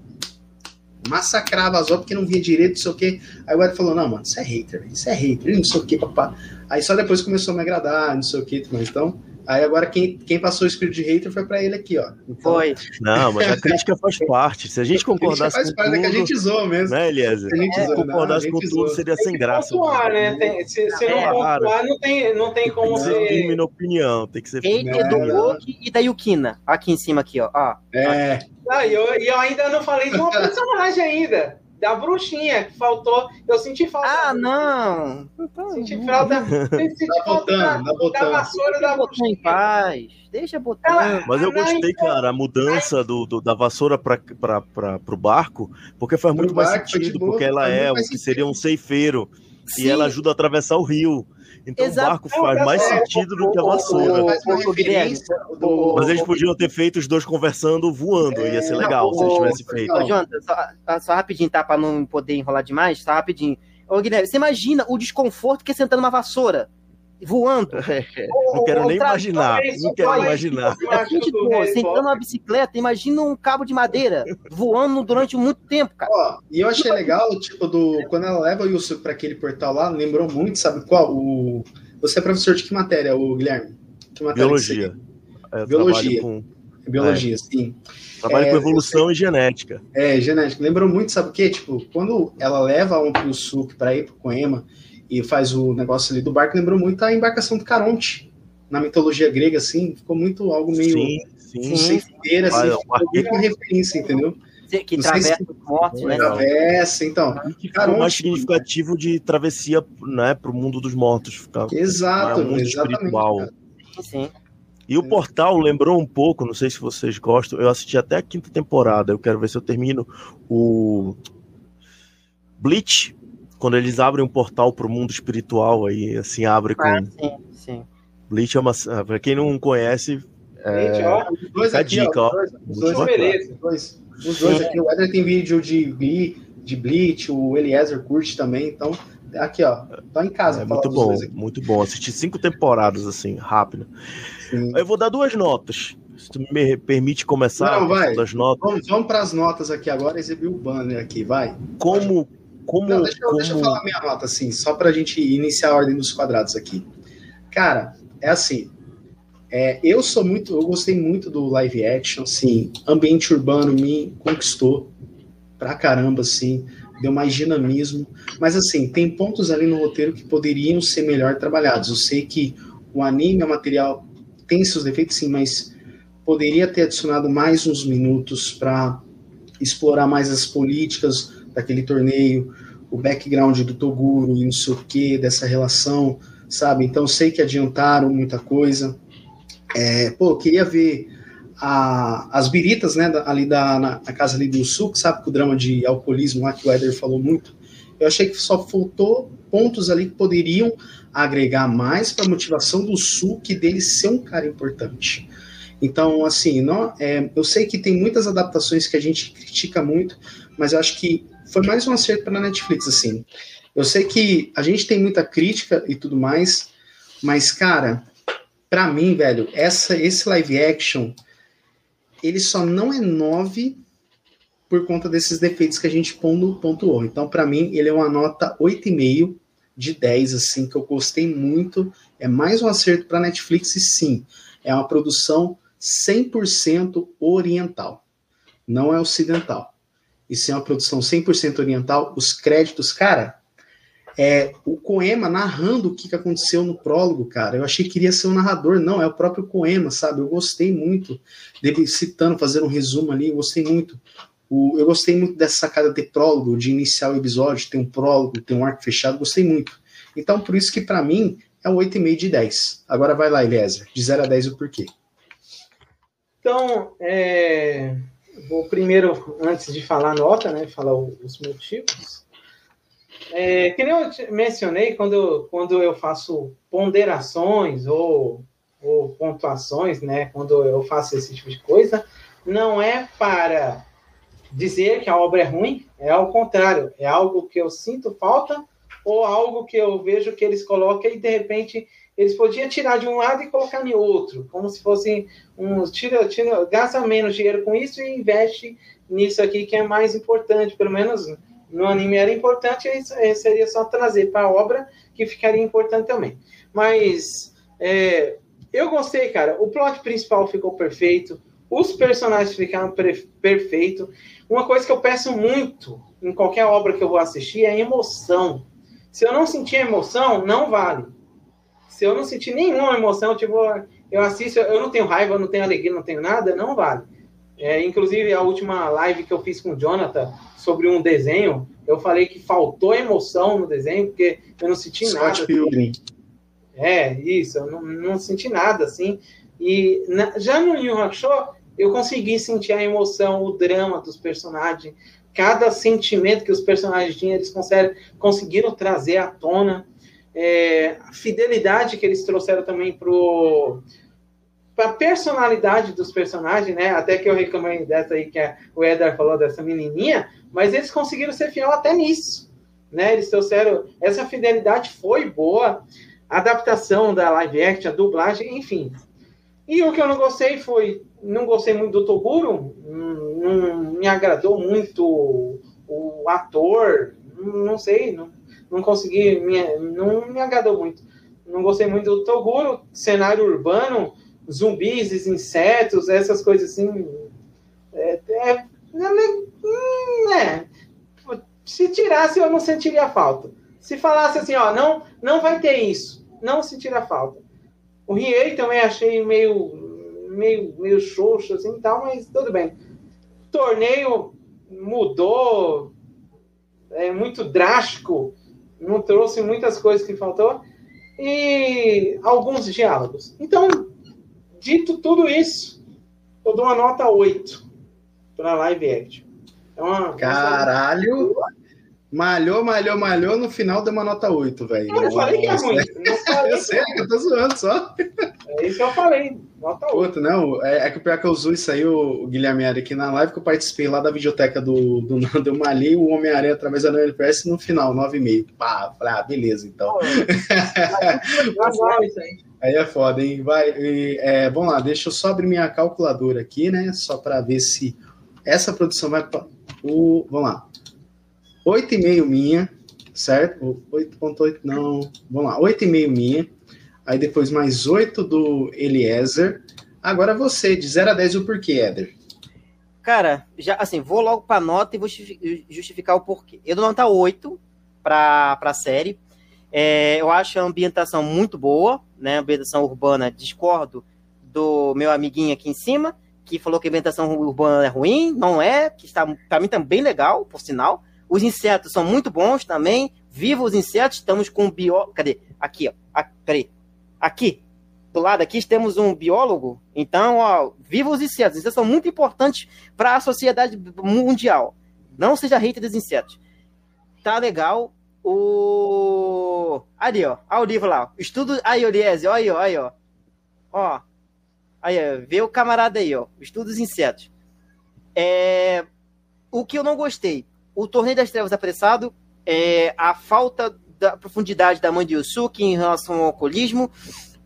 massacrava as obras porque não via direito, não sei o quê. Aí o Eder falou, não, mano, isso é hater, isso é hater, não sei o quê, papá. Aí só depois começou a me agradar, não sei o quê, mas então... Aí agora quem, quem passou o espírito de hater foi para ele aqui, ó. Então, foi. Não, mas a crítica faz parte. Se a gente concordasse faz com parte, tudo... É que a gente zoou mesmo. Né, Eliezer? Se a gente é, concordasse com tudo, seria sem graça. Pontuar, né? Tem, se, se é, não pontuar, não tem, não tem como ser... Ser firme na opinião, tem que ser firme. Hater do Hulk e da Yukina. Aqui em cima, aqui, ó. ó. É. Ah, e eu, eu ainda não falei de uma *laughs* personagem ainda da bruxinha que faltou. Eu senti falta. Ah, não! Senti falta. Senti tá falta botando, da, botando. da vassoura Deixa da bruxinha. em paz. Deixa botar. Ela, Mas eu gostei, cara, a mudança do, do da vassoura para o barco, porque faz muito mais sentido, porque ela é o que seria um ceifeiro. Sim. E ela ajuda a atravessar o rio. Então Exato. o barco faz mais sentido do que a vassoura. Mas eles podiam ter feito os dois conversando voando, ia ser legal se eles tivessem feito. Ô, Jonathan, só, só rapidinho, tá? Pra não poder enrolar demais, só rapidinho. Ô, Guilherme, você imagina o desconforto que é sentando numa vassoura? Voando. não quero nem imaginar. Não quero imaginar. Assim, tipo, sentando uma bicicleta, imagina um cabo de madeira voando durante muito tempo, cara. Ó, e eu achei legal, tipo, do quando ela leva o Yusuf para aquele portal lá, lembrou muito, sabe qual? O você é professor de que matéria, o Guilherme? Que matéria Biologia. É, Biologia. Com... Biologia, é. sim. Trabalho é, com evolução e genética. É, genética. Lembrou muito, sabe o quê? Tipo, quando ela leva um Yusuke para ir pro Coema, e faz o negócio ali do barco, lembrou muito a embarcação do Caronte, na mitologia grega, assim, ficou muito algo meio sim, sim. ceifeira, assim, ah, ficou uma referência, entendeu? Que travessa se... mortos, né? Travessa, então. Que Caronte, mais significativo de travessia, né, para o mundo dos mortos. Ficar, Exato, mundo espiritual. Sim. E o Portal lembrou um pouco, não sei se vocês gostam, eu assisti até a quinta temporada, eu quero ver se eu termino o Bleach, quando eles abrem um portal para o mundo espiritual, aí assim abre com. Ah, sim, sim. Bleach é uma. Ah, para quem não conhece. É... ó, os dois aqui, dica, ó. Os dois, os dois, os dois aqui. O Eder tem vídeo de, de Bleach, o Eliezer curte também, então. Aqui, ó. Tá em casa. É muito bom, muito bom. Assisti cinco temporadas, assim, rápido. Sim. Eu vou dar duas notas. Se tu me permite começar Não, vai. das notas. Vamos, vamos para as notas aqui agora, exibir o banner aqui, vai. Como, como, Não, deixa, como... deixa eu falar minha nota, assim, só para a gente iniciar a ordem dos quadrados aqui. Cara, é assim. É, eu sou muito, eu gostei muito do live action, assim, ambiente urbano me conquistou pra caramba, assim, deu mais dinamismo. Mas assim, tem pontos ali no roteiro que poderiam ser melhor trabalhados. Eu sei que o anime é material tem seus defeitos, sim, mas poderia ter adicionado mais uns minutos para explorar mais as políticas daquele torneio, o background do Toguro e não sei o que, dessa relação, sabe? Então sei que adiantaram muita coisa. É, pô, queria ver a, as biritas, né, ali da, na, na, casa ali do Sul, sabe, com o drama de alcoolismo lá que o Eder falou muito. Eu achei que só faltou pontos ali que poderiam agregar mais para a motivação do Sul que dele ser um cara importante. Então, assim, não, é, eu sei que tem muitas adaptações que a gente critica muito, mas eu acho que foi mais um acerto para a Netflix, assim. Eu sei que a gente tem muita crítica e tudo mais, mas, cara, para mim, velho, essa, esse live action, ele só não é 9 por conta desses defeitos que a gente pontuou. Então, para mim, ele é uma nota 8,5 de 10, assim, que eu gostei muito. É mais um acerto para Netflix, e sim, é uma produção 100% oriental, não é ocidental e ser uma produção 100% oriental, os créditos, cara, é o Coema narrando o que, que aconteceu no prólogo, cara. Eu achei que iria ser o um narrador, não, é o próprio Coema, sabe? Eu gostei muito dele citando, fazendo um resumo ali, eu gostei muito. O, eu gostei muito dessa sacada de prólogo, de iniciar o episódio, tem um prólogo, tem um arco fechado, gostei muito. Então, por isso que para mim é um 8,5 de 10. Agora vai lá, Eliezer, de 0 a 10 o porquê. Então, é, vou primeiro, antes de falar a nota, né, falar os motivos. É, que nem eu mencionei, quando eu, quando eu faço ponderações ou, ou pontuações, né, quando eu faço esse tipo de coisa, não é para dizer que a obra é ruim, é ao contrário, é algo que eu sinto falta ou algo que eu vejo que eles colocam e de repente eles podiam tirar de um lado e colocar em outro, como se fosse um tira, tira, gasta menos dinheiro com isso e investe nisso aqui que é mais importante, pelo menos no anime era importante, seria só trazer para a obra que ficaria importante também. Mas é, eu gostei, cara. O plot principal ficou perfeito, os personagens ficaram perfeitos. Uma coisa que eu peço muito em qualquer obra que eu vou assistir é emoção. Se eu não sentir emoção, não vale. Se eu não sentir nenhuma emoção, tipo, eu assisto, eu não tenho raiva, eu não tenho alegria, não tenho nada, não vale. É, inclusive, a última live que eu fiz com o Jonathan sobre um desenho, eu falei que faltou emoção no desenho, porque eu não senti Scott nada. Pilgrim. É, isso, eu não, não senti nada, assim. E na, já no Yu Hakusho, eu consegui sentir a emoção, o drama dos personagens, cada sentimento que os personagens tinham, eles conseguiram trazer à tona. É, a fidelidade que eles trouxeram também pro a personalidade dos personagens, né? Até que eu reclamei dessa aí que a, o Eder falou dessa menininha, mas eles conseguiram ser fiel até nisso, né? Eles trouxeram essa fidelidade foi boa, a adaptação da live action, a dublagem, enfim. E o que eu não gostei foi, não gostei muito do Toguro, não, não me agradou muito o, o ator, não sei, não, não consegui, me, não me agradou muito. Não gostei muito do Toguro, cenário urbano, zumbis, insetos, essas coisas assim. É, é, é, é, se tirasse, eu não sentiria falta. Se falasse assim, ó, não, não vai ter isso, não sentiria falta. O Riei também achei meio, meio, meio xoxo assim tal, mas tudo bem. Torneio mudou, é muito drástico, não trouxe muitas coisas que faltou e alguns diálogos. Então, Dito tudo isso, eu dou uma nota 8 para live action. É uma, Caralho! Malhou, malhou, malhou, no final deu uma nota 8, velho. Eu falei que é ruim. eu *laughs* sei que eu tô zoando só. É isso que eu falei, nota 8. Outro, não, é, é que o pior que eu uso isso aí, o, Guilherme Ari aqui na live, que eu participei lá da videoteca do, do *laughs* Nando, eu malhei o Homem-Aranha através da NLPS no final, 9,5. Pá, falei, ah, beleza, então. Pô, é, isso aí. Aí é foda, hein? Vai, e, é, vamos lá, deixa eu só abrir minha calculadora aqui, né? Só para ver se essa produção vai para o. Vamos lá. 8,5 minha, certo? 8,8 não. Vamos lá, 8,5 minha. Aí depois mais 8 do Eliezer. Agora você, de 0 a 10, o porquê, Éder? Cara, já assim, vou logo para nota e vou justificar o porquê. Eu dou nota 8 para a série é, eu acho a ambientação muito boa, né? A ambientação urbana, discordo do meu amiguinho aqui em cima, que falou que a ambientação urbana é ruim, não é, que está para mim também legal, por sinal. Os insetos são muito bons também. Viva os insetos, estamos com biólogo. Cadê? Aqui, ó. Aqui, peraí. Aqui, do lado aqui, temos um biólogo. Então, ó, viva os insetos. Os insetos são muito importantes para a sociedade mundial. Não seja hater dos insetos. Tá legal. O. Ali, ó. Olha o livro lá. Estudo. Aí, Oliese, olha aí, ó. Aí, ó. ó. Aí, ó. Vê o camarada aí, ó. Estudos insetos. É... O que eu não gostei. O Torneio das Trevas apressado. É... A falta da profundidade da mãe de Yusuke em relação ao alcoolismo.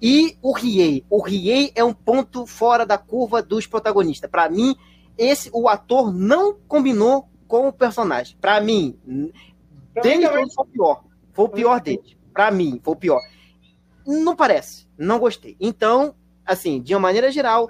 E o Riei. O Riei é um ponto fora da curva dos protagonistas. Para mim, esse o ator não combinou com o personagem. Para mim, Dennis foi o pior. Foi o pior dele. Pra mim, foi o pior. Não parece. Não gostei. Então, assim, de uma maneira geral,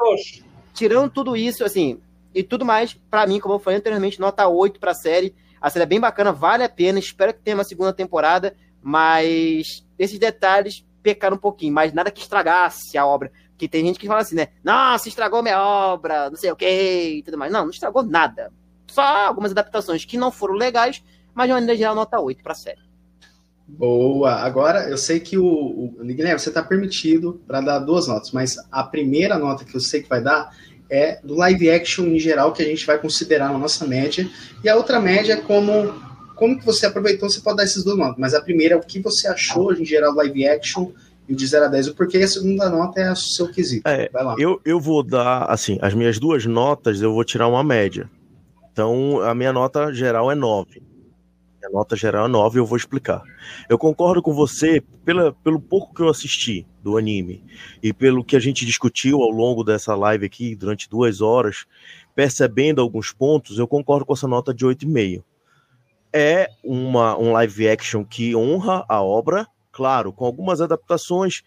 tirando tudo isso, assim, e tudo mais, para mim, como eu falei anteriormente, nota 8 pra série. A série é bem bacana, vale a pena. Espero que tenha uma segunda temporada, mas esses detalhes pecaram um pouquinho, mas nada que estragasse a obra. Que tem gente que fala assim, né? Nossa, estragou minha obra, não sei o que e tudo mais. Não, não estragou nada. Só algumas adaptações que não foram legais, mas de maneira geral, nota 8 para a série. Boa. Agora, eu sei que o, o Guilherme, você está permitido para dar duas notas, mas a primeira nota que eu sei que vai dar é do live action em geral, que a gente vai considerar na nossa média, e a outra média é como, como que você aproveitou, você pode dar essas duas notas, mas a primeira é o que você achou em geral live action e de 0 a 10, o porquê a segunda nota é o seu quesito. É, vai lá. Eu, eu vou dar, assim, as minhas duas notas, eu vou tirar uma média. Então, a minha nota geral é 9 A nota geral é 9 eu vou explicar. Eu concordo com você pela, pelo pouco que eu assisti do anime e pelo que a gente discutiu ao longo dessa live aqui durante duas horas, percebendo alguns pontos, eu concordo com essa nota de 8,5. É uma, um live action que honra a obra, claro, com algumas adaptações,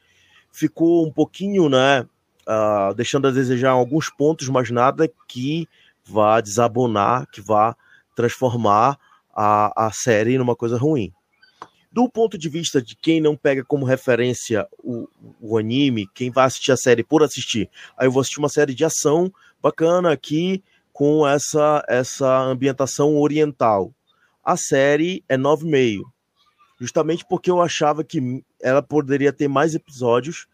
ficou um pouquinho, né, uh, deixando a desejar alguns pontos, mas nada que vá desabonar, que vá transformar a, a série numa coisa ruim. Do ponto de vista de quem não pega como referência o, o anime, quem vai assistir a série por assistir, aí eu vou assistir uma série de ação bacana aqui com essa, essa ambientação oriental. A série é 9,5. Justamente porque eu achava que ela poderia ter mais episódios,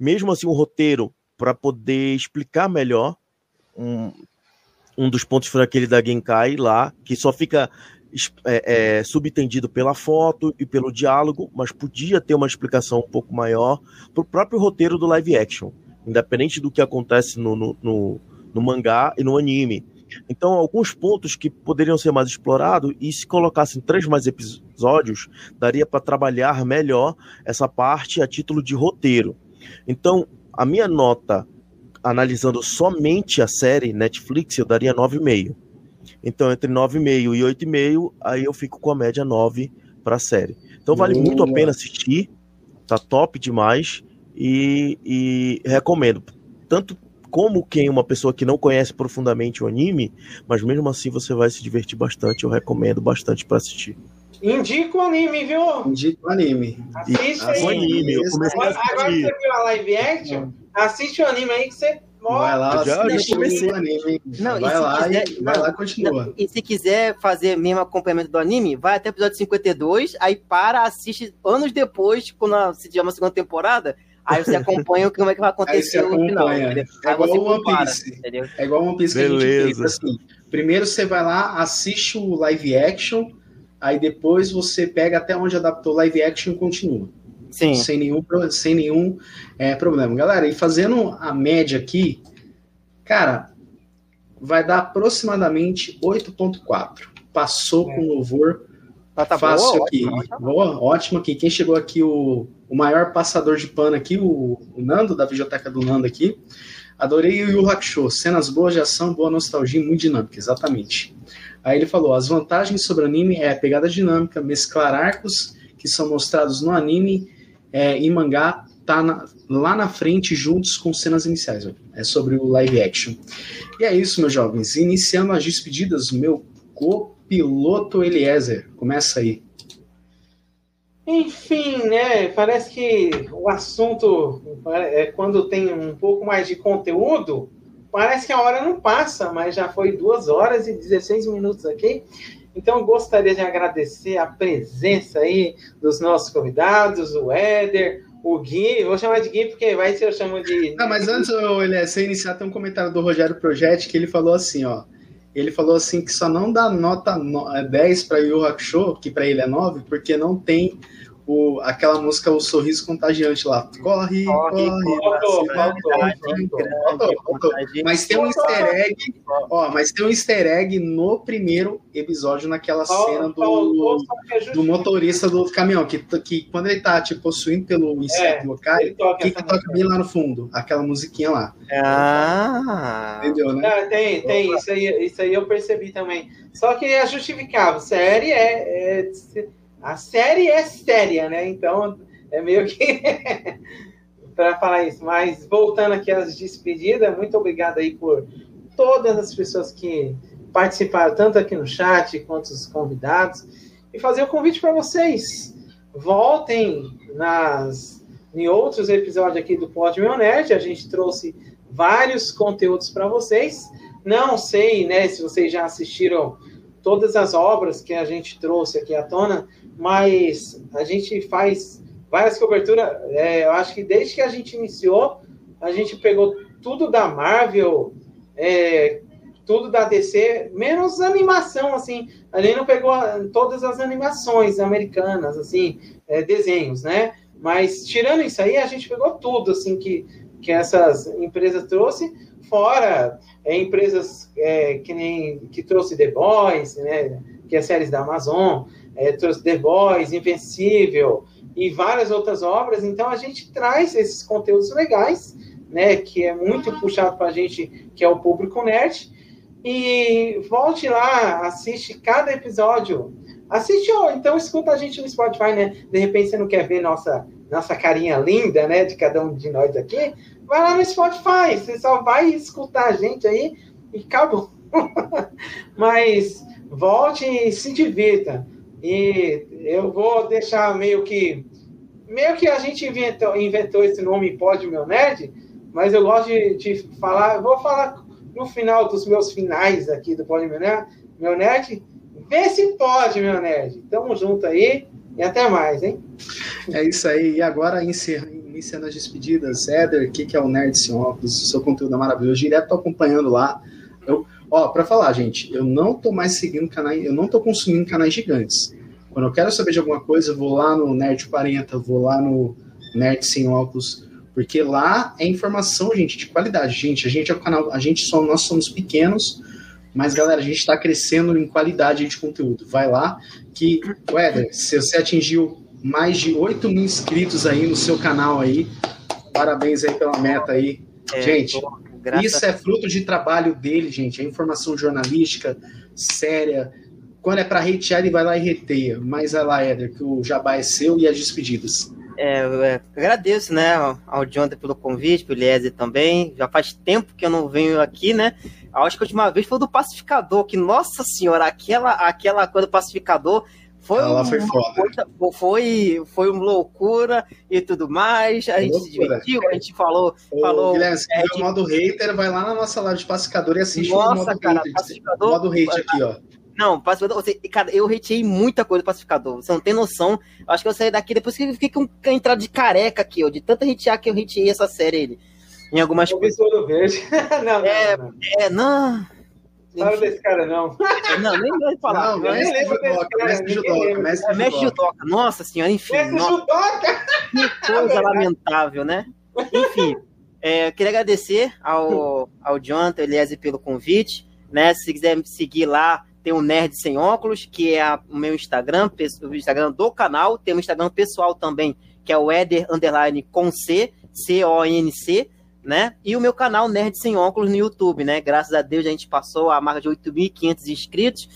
mesmo assim o roteiro para poder explicar melhor um, um dos pontos foi aquele da Genkai lá, que só fica é, é, subentendido pela foto e pelo diálogo, mas podia ter uma explicação um pouco maior para o próprio roteiro do live action, independente do que acontece no, no, no, no mangá e no anime. Então, alguns pontos que poderiam ser mais explorados, e se colocassem três mais episódios, daria para trabalhar melhor essa parte a título de roteiro. Então, a minha nota analisando somente a série Netflix, eu daria 9,5. Então, entre 9,5 e 8,5, aí eu fico com a média 9 para a série. Então, vale Boa. muito a pena assistir, tá top demais e, e recomendo. Tanto como quem uma pessoa que não conhece profundamente o anime, mas mesmo assim você vai se divertir bastante, eu recomendo bastante para assistir. Indica o anime, viu? Indica o anime. Assiste aí. O anime, eu comecei a assistir. Agora que você viu a live action, assiste o anime aí que você Vai lá, já, já comecei. Anime. Não, vai lá quiser, e vai lá continua. Não, e se quiser fazer mesmo acompanhamento do anime, vai até o episódio 52, aí para, assiste anos depois, quando se tiver uma segunda temporada, aí você acompanha como é que vai acontecer no final. É igual o One Piece. É igual o One Piece Beleza. que a gente fez assim. Primeiro você vai lá, assiste o live action, aí depois você pega até onde adaptou live action e continua. Sim. Sem nenhum, sem nenhum é, problema. Galera, e fazendo a média aqui, cara, vai dar aproximadamente 8.4. Passou é. com louvor ah, tá fácil boa, aqui. Boa, ótimo aqui. Quem chegou aqui, o, o maior passador de pano aqui, o, o Nando, da biblioteca do Nando aqui. Adorei o Yu Hakusho. Cenas boas de ação, boa nostalgia muito dinâmica, exatamente. Aí ele falou: as vantagens sobre o anime é a pegada dinâmica, mesclar arcos que são mostrados no anime é, e mangá tá na, lá na frente juntos com cenas iniciais. É sobre o live action. E é isso, meus jovens. Iniciando as despedidas, meu copiloto Eliezer. Começa aí. Enfim, né? Parece que o assunto é quando tem um pouco mais de conteúdo, parece que a hora não passa, mas já foi duas horas e 16 minutos aqui. Então, gostaria de agradecer a presença aí dos nossos convidados, o Éder, o Gui, vou chamar de Gui porque vai ser eu chamo de. Não, mas antes, olha, sem iniciar, tem um comentário do Rogério Projetti que ele falou assim, ó. Ele falou assim que só não dá nota 10 para Yu Hakusho, que para ele é 9, porque não tem o, aquela música O Sorriso Contagiante lá. Corre, corre, corre. Mas tem um easter egg, ó, mas tem um easter egg no primeiro episódio, naquela cena do, do motorista do caminhão, que, que quando ele tá, tipo, possuindo pelo inseto é, local, que, que toca bem lá no fundo? Aquela musiquinha lá. Ah! Entendeu, né? Ah, tem, tem, isso aí, isso aí eu percebi também. Só que é justificável. Série é, é a série é séria, né? Então é meio que *laughs* para falar isso. Mas voltando aqui às despedidas, muito obrigado aí por todas as pessoas que participaram, tanto aqui no chat quanto os convidados, e fazer o convite para vocês. Voltem nas em outros episódios aqui do Pod Meu Nerd, a gente trouxe vários conteúdos para vocês. Não sei, né, se vocês já assistiram todas as obras que a gente trouxe aqui à tona, mas a gente faz várias coberturas. É, eu acho que desde que a gente iniciou, a gente pegou tudo da Marvel, é, tudo da DC, menos animação, assim. A gente não pegou todas as animações americanas, assim, é, desenhos, né? Mas tirando isso aí, a gente pegou tudo, assim, que, que essas empresas trouxe, fora é, empresas é, que nem que trouxe The Boys, né? Que é séries da Amazon, é, The Boys, Invencível e várias outras obras. Então a gente traz esses conteúdos legais, né, que é muito puxado para a gente, que é o público nerd. E volte lá, assiste cada episódio. Assiste, ó, então escuta a gente no Spotify, né? De repente você não quer ver nossa, nossa carinha linda, né, de cada um de nós aqui. Vai lá no Spotify, você só vai escutar a gente aí e acabou. *laughs* Mas volte e se divirta. E eu vou deixar meio que. Meio que a gente inventou, inventou esse nome Pode Meu Nerd, mas eu gosto de, de falar. Vou falar no final dos meus finais aqui do Pode Meu Nerd. Meu Nerd, vê se pode, meu nerd. Tamo junto aí e até mais, hein? É isso aí. E agora, iniciando as despedidas, Éder, o que, que é o Nerd Sem Óculos? Seu conteúdo é maravilhoso. Direto tô acompanhando lá. Eu, Ó, para falar, gente, eu não tô mais seguindo canais, eu não tô consumindo canais gigantes. Quando eu quero saber de alguma coisa, eu vou lá no Nerd 40, vou lá no Nerd Sem Óculos, porque lá é informação, gente, de qualidade. Gente, a gente é o canal, a gente só nós somos pequenos, mas galera, a gente está crescendo em qualidade de conteúdo. Vai lá que, Weather, se você atingiu mais de 8 mil inscritos aí no seu canal aí, parabéns aí pela meta aí. É, gente, Graças Isso é fruto de trabalho dele, gente. É informação jornalística séria. Quando é para hatear, ele vai lá e reteia. Mas é lá, Éder, que o jabá é seu e as despedidas. É, eu agradeço, né, ao Jonathan pelo convite, pelo Eliezer também. Já faz tempo que eu não venho aqui, né? Acho que a última vez foi do Pacificador, que, nossa senhora, aquela, aquela coisa do Pacificador foi, ah, foi foda. foi, foi uma loucura e tudo mais. A gente se divertiu, a gente falou. Ô, falou Guilherme, se é, o modo hater, vai lá na nossa live de pacificador e assiste nossa, o modo cara, hater. Pacificador, modo hate aqui, ó. Não, pacificador, você, cara, eu hateei muita coisa do pacificador. Você não tem noção. Acho que eu saí daqui depois que eu fiquei com a entrada de careca aqui, ó. De tanta hatear que eu hateei essa série ele. Em algumas coisas. Verde. *laughs* não, é, não, não. é, não. Fala desse cara, não. *laughs* Não, nem vai falar. Não, mestre judoca, mestre judoca, mestre judoca. Nossa senhora, enfim. Mestre judoca! Que *laughs* coisa lamentável, né? Enfim, é, queria agradecer ao, ao Jonathan Eliese pelo convite. Né? Se quiser me seguir lá, tem o Nerd Sem Óculos, que é a, o meu Instagram, o Instagram do canal. Tem o Instagram pessoal também, que é o Eder Underline com C, C-O-N-C né? E o meu canal Nerd Sem Óculos no YouTube, né? Graças a Deus a gente passou a marca de 8.500 inscritos.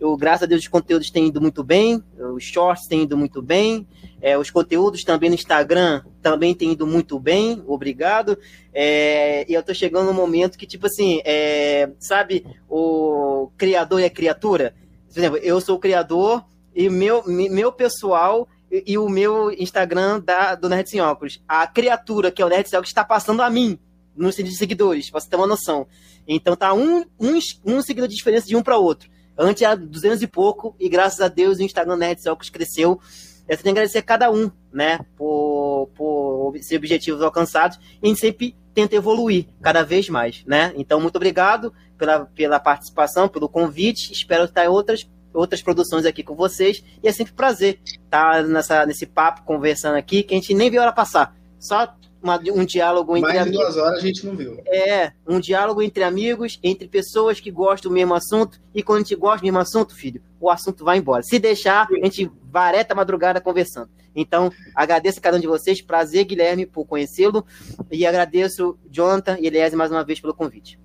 Eu, graças a Deus os conteúdos têm ido muito bem, os shorts têm ido muito bem, é, os conteúdos também no Instagram também têm ido muito bem, obrigado. É, e eu tô chegando no momento que, tipo assim, é, sabe, o criador e a criatura? Por exemplo, eu sou o criador e meu, meu pessoal e, o meu Instagram da, do Nerd Sem Óculos. A criatura, que é o Nerd Sem Óculos, está passando a mim, no sentido de seguidores, pra você ter uma noção. Então tá um, um, um seguidor de diferença de um para outro. Antes era 200 e pouco, e graças a Deus o Instagram Nerd Óculos cresceu. Eu tenho que agradecer a cada um, né, por, por esses objetivos alcançados, e a gente sempre tenta evoluir cada vez mais, né? Então, muito obrigado pela, pela participação, pelo convite. Espero estar em outras outras produções aqui com vocês. E é sempre um prazer estar nessa, nesse papo, conversando aqui, que a gente nem viu hora passar. Só uma, um diálogo entre Mais de duas horas a gente não viu. É, um diálogo entre amigos, entre pessoas que gostam do mesmo assunto. E quando a gente gosta do mesmo assunto, filho, o assunto vai embora. Se deixar, a gente vareta a madrugada conversando. Então, agradeço a cada um de vocês. Prazer, Guilherme, por conhecê-lo. E agradeço, Jonathan e Elias, mais uma vez pelo convite.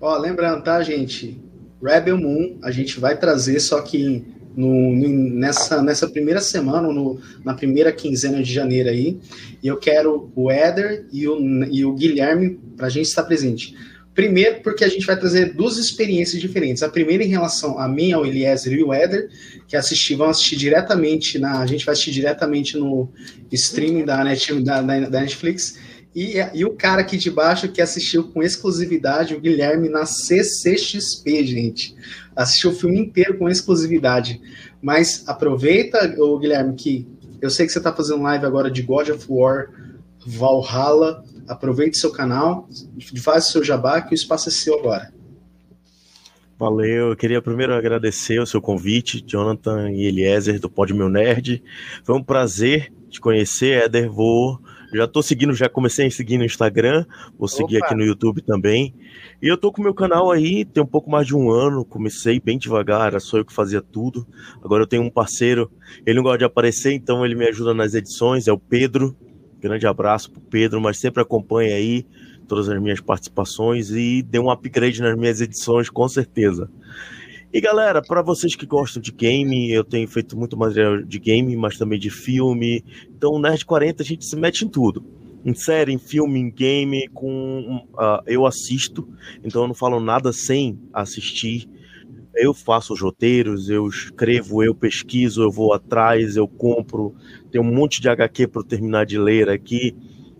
Ó, lembrando, tá, gente? Rebel Moon a gente vai trazer, só que no, nessa, nessa primeira semana, no, na primeira quinzena de janeiro aí, e eu quero o Éder e o, e o Guilherme para a gente estar presente. Primeiro, porque a gente vai trazer duas experiências diferentes. A primeira em relação a mim, ao Eliezer e o Éder, que assistir, vão assistir diretamente na. A gente vai assistir diretamente no streaming da, Net, da, da Netflix. E, e o cara aqui de baixo que assistiu com exclusividade, o Guilherme, na CCXP, gente. Assistiu o filme inteiro com exclusividade. Mas aproveita, o Guilherme, que eu sei que você está fazendo live agora de God of War Valhalla. Aproveite seu canal, faz o seu jabá, que o espaço é seu agora. Valeu, eu queria primeiro agradecer o seu convite, Jonathan e Eliezer, do Pod Meu Nerd. Foi um prazer te conhecer, Éder. Vou Já tô seguindo, já comecei a seguir no Instagram, vou seguir Opa. aqui no YouTube também. E eu tô com o meu canal aí, tem um pouco mais de um ano, comecei bem devagar, era só eu que fazia tudo. Agora eu tenho um parceiro, ele não gosta de aparecer, então ele me ajuda nas edições, é o Pedro. Grande abraço pro Pedro, mas sempre acompanha aí todas as minhas participações e deu um upgrade nas minhas edições, com certeza. E galera, para vocês que gostam de game, eu tenho feito muito material de game, mas também de filme. Então, o Nerd 40 a gente se mete em tudo. Em série, em filme, em game, com uh, eu assisto, então eu não falo nada sem assistir. Eu faço os roteiros, eu escrevo, eu pesquiso, eu vou atrás, eu compro. Tem um monte de HQ para terminar de ler aqui.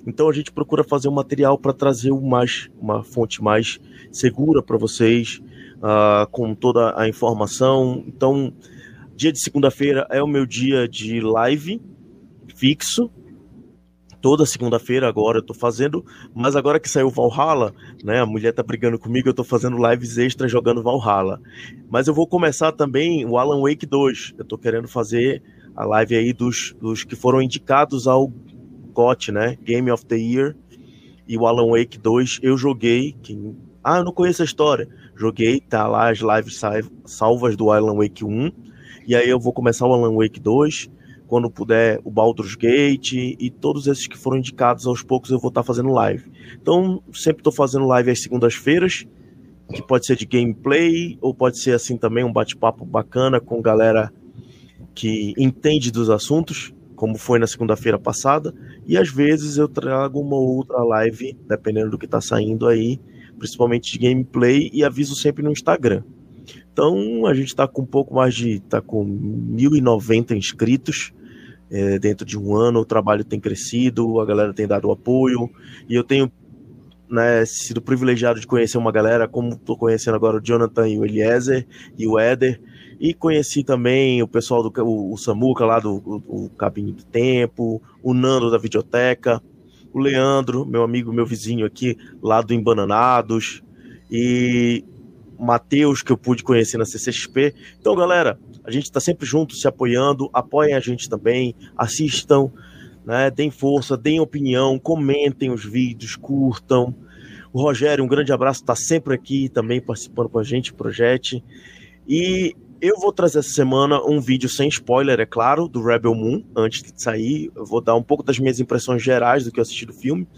Então a gente procura fazer um material para trazer mais, uma fonte mais segura para vocês, uh, com toda a informação. Então, dia de segunda-feira é o meu dia de live fixo. Toda segunda-feira agora eu tô fazendo, mas agora que saiu Valhalla, né? A mulher tá brigando comigo, eu tô fazendo lives extras jogando Valhalla. Mas eu vou começar também o Alan Wake 2. Eu tô querendo fazer a live aí dos, dos que foram indicados ao GOT, né? Game of the Year. E o Alan Wake 2 eu joguei. Quem... Ah, eu não conheço a história. Joguei, tá lá as lives salvas do Alan Wake 1. E aí eu vou começar o Alan Wake 2. Quando puder, o Baldur's Gate e todos esses que foram indicados aos poucos eu vou estar tá fazendo live. Então, sempre estou fazendo live às segundas-feiras, que pode ser de gameplay, ou pode ser assim também um bate-papo bacana com galera que entende dos assuntos como foi na segunda-feira passada, e às vezes eu trago uma outra live, dependendo do que está saindo aí, principalmente de gameplay, e aviso sempre no Instagram. Então a gente está com um pouco mais de. tá com 1.090 inscritos. É, dentro de um ano, o trabalho tem crescido, a galera tem dado apoio, e eu tenho né, sido privilegiado de conhecer uma galera, como estou conhecendo agora o Jonathan e o Eliezer e o Éder, e conheci também o pessoal do o, o Samuca lá do o, o Cabinho do Tempo, o Nando da Videoteca, o Leandro, meu amigo, meu vizinho aqui lá do Embananados, e Matheus, que eu pude conhecer na CCXP. Então, galera, a gente está sempre junto, se apoiando, apoiem a gente também, assistam, né, deem força, deem opinião, comentem os vídeos, curtam. O Rogério, um grande abraço, está sempre aqui também participando com a gente, projeto. E eu vou trazer essa semana um vídeo sem spoiler, é claro, do Rebel Moon, antes de sair. Eu vou dar um pouco das minhas impressões gerais do que eu assisti do filme.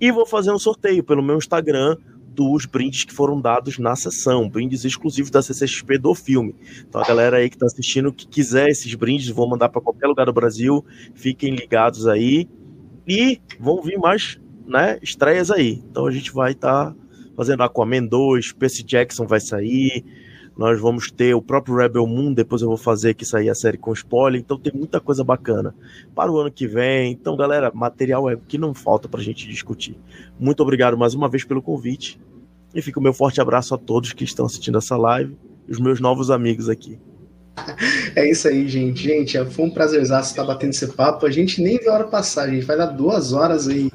E vou fazer um sorteio pelo meu Instagram dos brindes que foram dados na sessão, brindes exclusivos da CCXP do filme. Então a galera aí que está assistindo, que quiser esses brindes, vou mandar para qualquer lugar do Brasil. Fiquem ligados aí. E vão vir mais né, estreias aí. Então a gente vai estar tá fazendo Aquaman 2, Percy Jackson vai sair, nós vamos ter o próprio Rebel Moon, depois eu vou fazer aqui sair a série com spoiler, então tem muita coisa bacana para o ano que vem. Então, galera, material é o que não falta para a gente discutir. Muito obrigado mais uma vez pelo convite e fica o meu forte abraço a todos que estão assistindo essa live os meus novos amigos aqui. *laughs* É isso aí, gente. Gente, foi um prazerzaço estar batendo esse papo. A gente nem viu a hora passar, gente vai dar duas horas aí.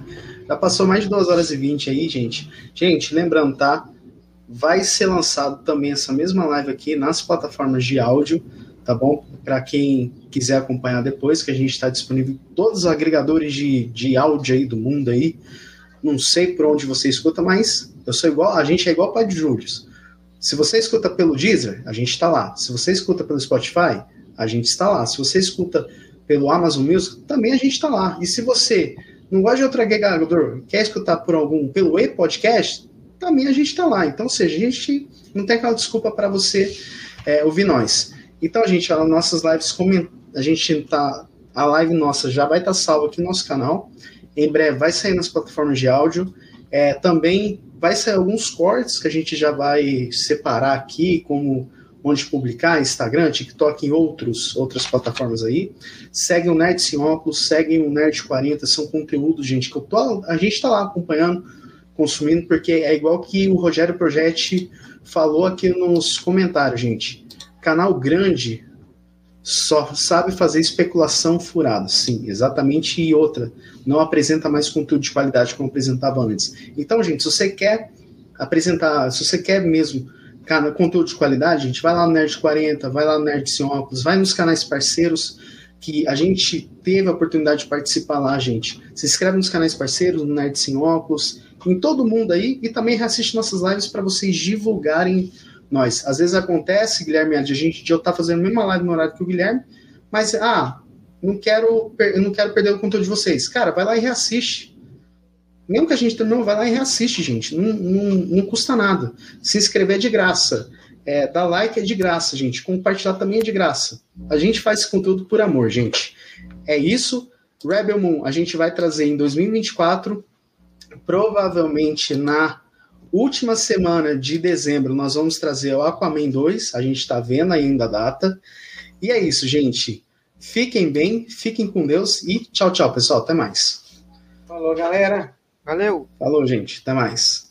Já passou mais de duas horas e vinte aí, gente. Gente, lembrando, tá? Vai ser lançado também essa mesma live aqui nas plataformas de áudio, tá bom? Para quem quiser acompanhar depois, que a gente está disponível em todos os agregadores de, de áudio aí do mundo aí. Não sei por onde você escuta, mas eu sou igual, a gente é igual para de Júlio. Se você escuta pelo Deezer, a gente está lá. Se você escuta pelo Spotify, a gente está lá. Se você escuta pelo Amazon Music, também a gente está lá. E se você não gosta de outro agregador, quer escutar por algum pelo e-podcast, também a gente está lá. Então, ou seja, a gente não tem aquela desculpa para você é, ouvir nós. Então, gente, as nossas lives, a gente tá. A live nossa já vai estar tá salva aqui no nosso canal. Em breve vai sair nas plataformas de áudio. É, também vai sair alguns cortes que a gente já vai separar aqui, como onde publicar, Instagram, TikTok e outros, outras plataformas aí. Segue o Nerd Sem Óculos, seguem o Nerd 40, são conteúdos, gente, que eu tô, a gente está lá acompanhando consumindo, porque é igual que o Rogério Projetti falou aqui nos comentários, gente. Canal grande só sabe fazer especulação furada, sim, exatamente. E outra, não apresenta mais conteúdo de qualidade como apresentava antes. Então, gente, se você quer apresentar, se você quer mesmo cara, conteúdo de qualidade, gente, vai lá no Nerd 40, vai lá no Nerd Sem Óculos, vai nos canais parceiros, que a gente teve a oportunidade de participar lá, gente. Se inscreve nos canais parceiros, no Nerd Sem Óculos, em todo mundo aí, e também reassiste nossas lives para vocês divulgarem nós. Às vezes acontece, Guilherme, a gente já tá fazendo a mesma live no horário que o Guilherme, mas, ah, não quero, eu não quero perder o conteúdo de vocês. Cara, vai lá e reassiste. Mesmo que a gente não vai lá e reassiste, gente. Não, não, não custa nada. Se inscrever é de graça. É, dar like é de graça, gente. Compartilhar também é de graça. A gente faz esse conteúdo por amor, gente. É isso. Rebel Moon, a gente vai trazer em 2024, provavelmente na última semana de dezembro, nós vamos trazer o Aquaman 2. A gente está vendo ainda a data. E é isso, gente. Fiquem bem, fiquem com Deus e tchau, tchau, pessoal. Até mais. Falou, galera. Valeu. Falou, gente. Até mais.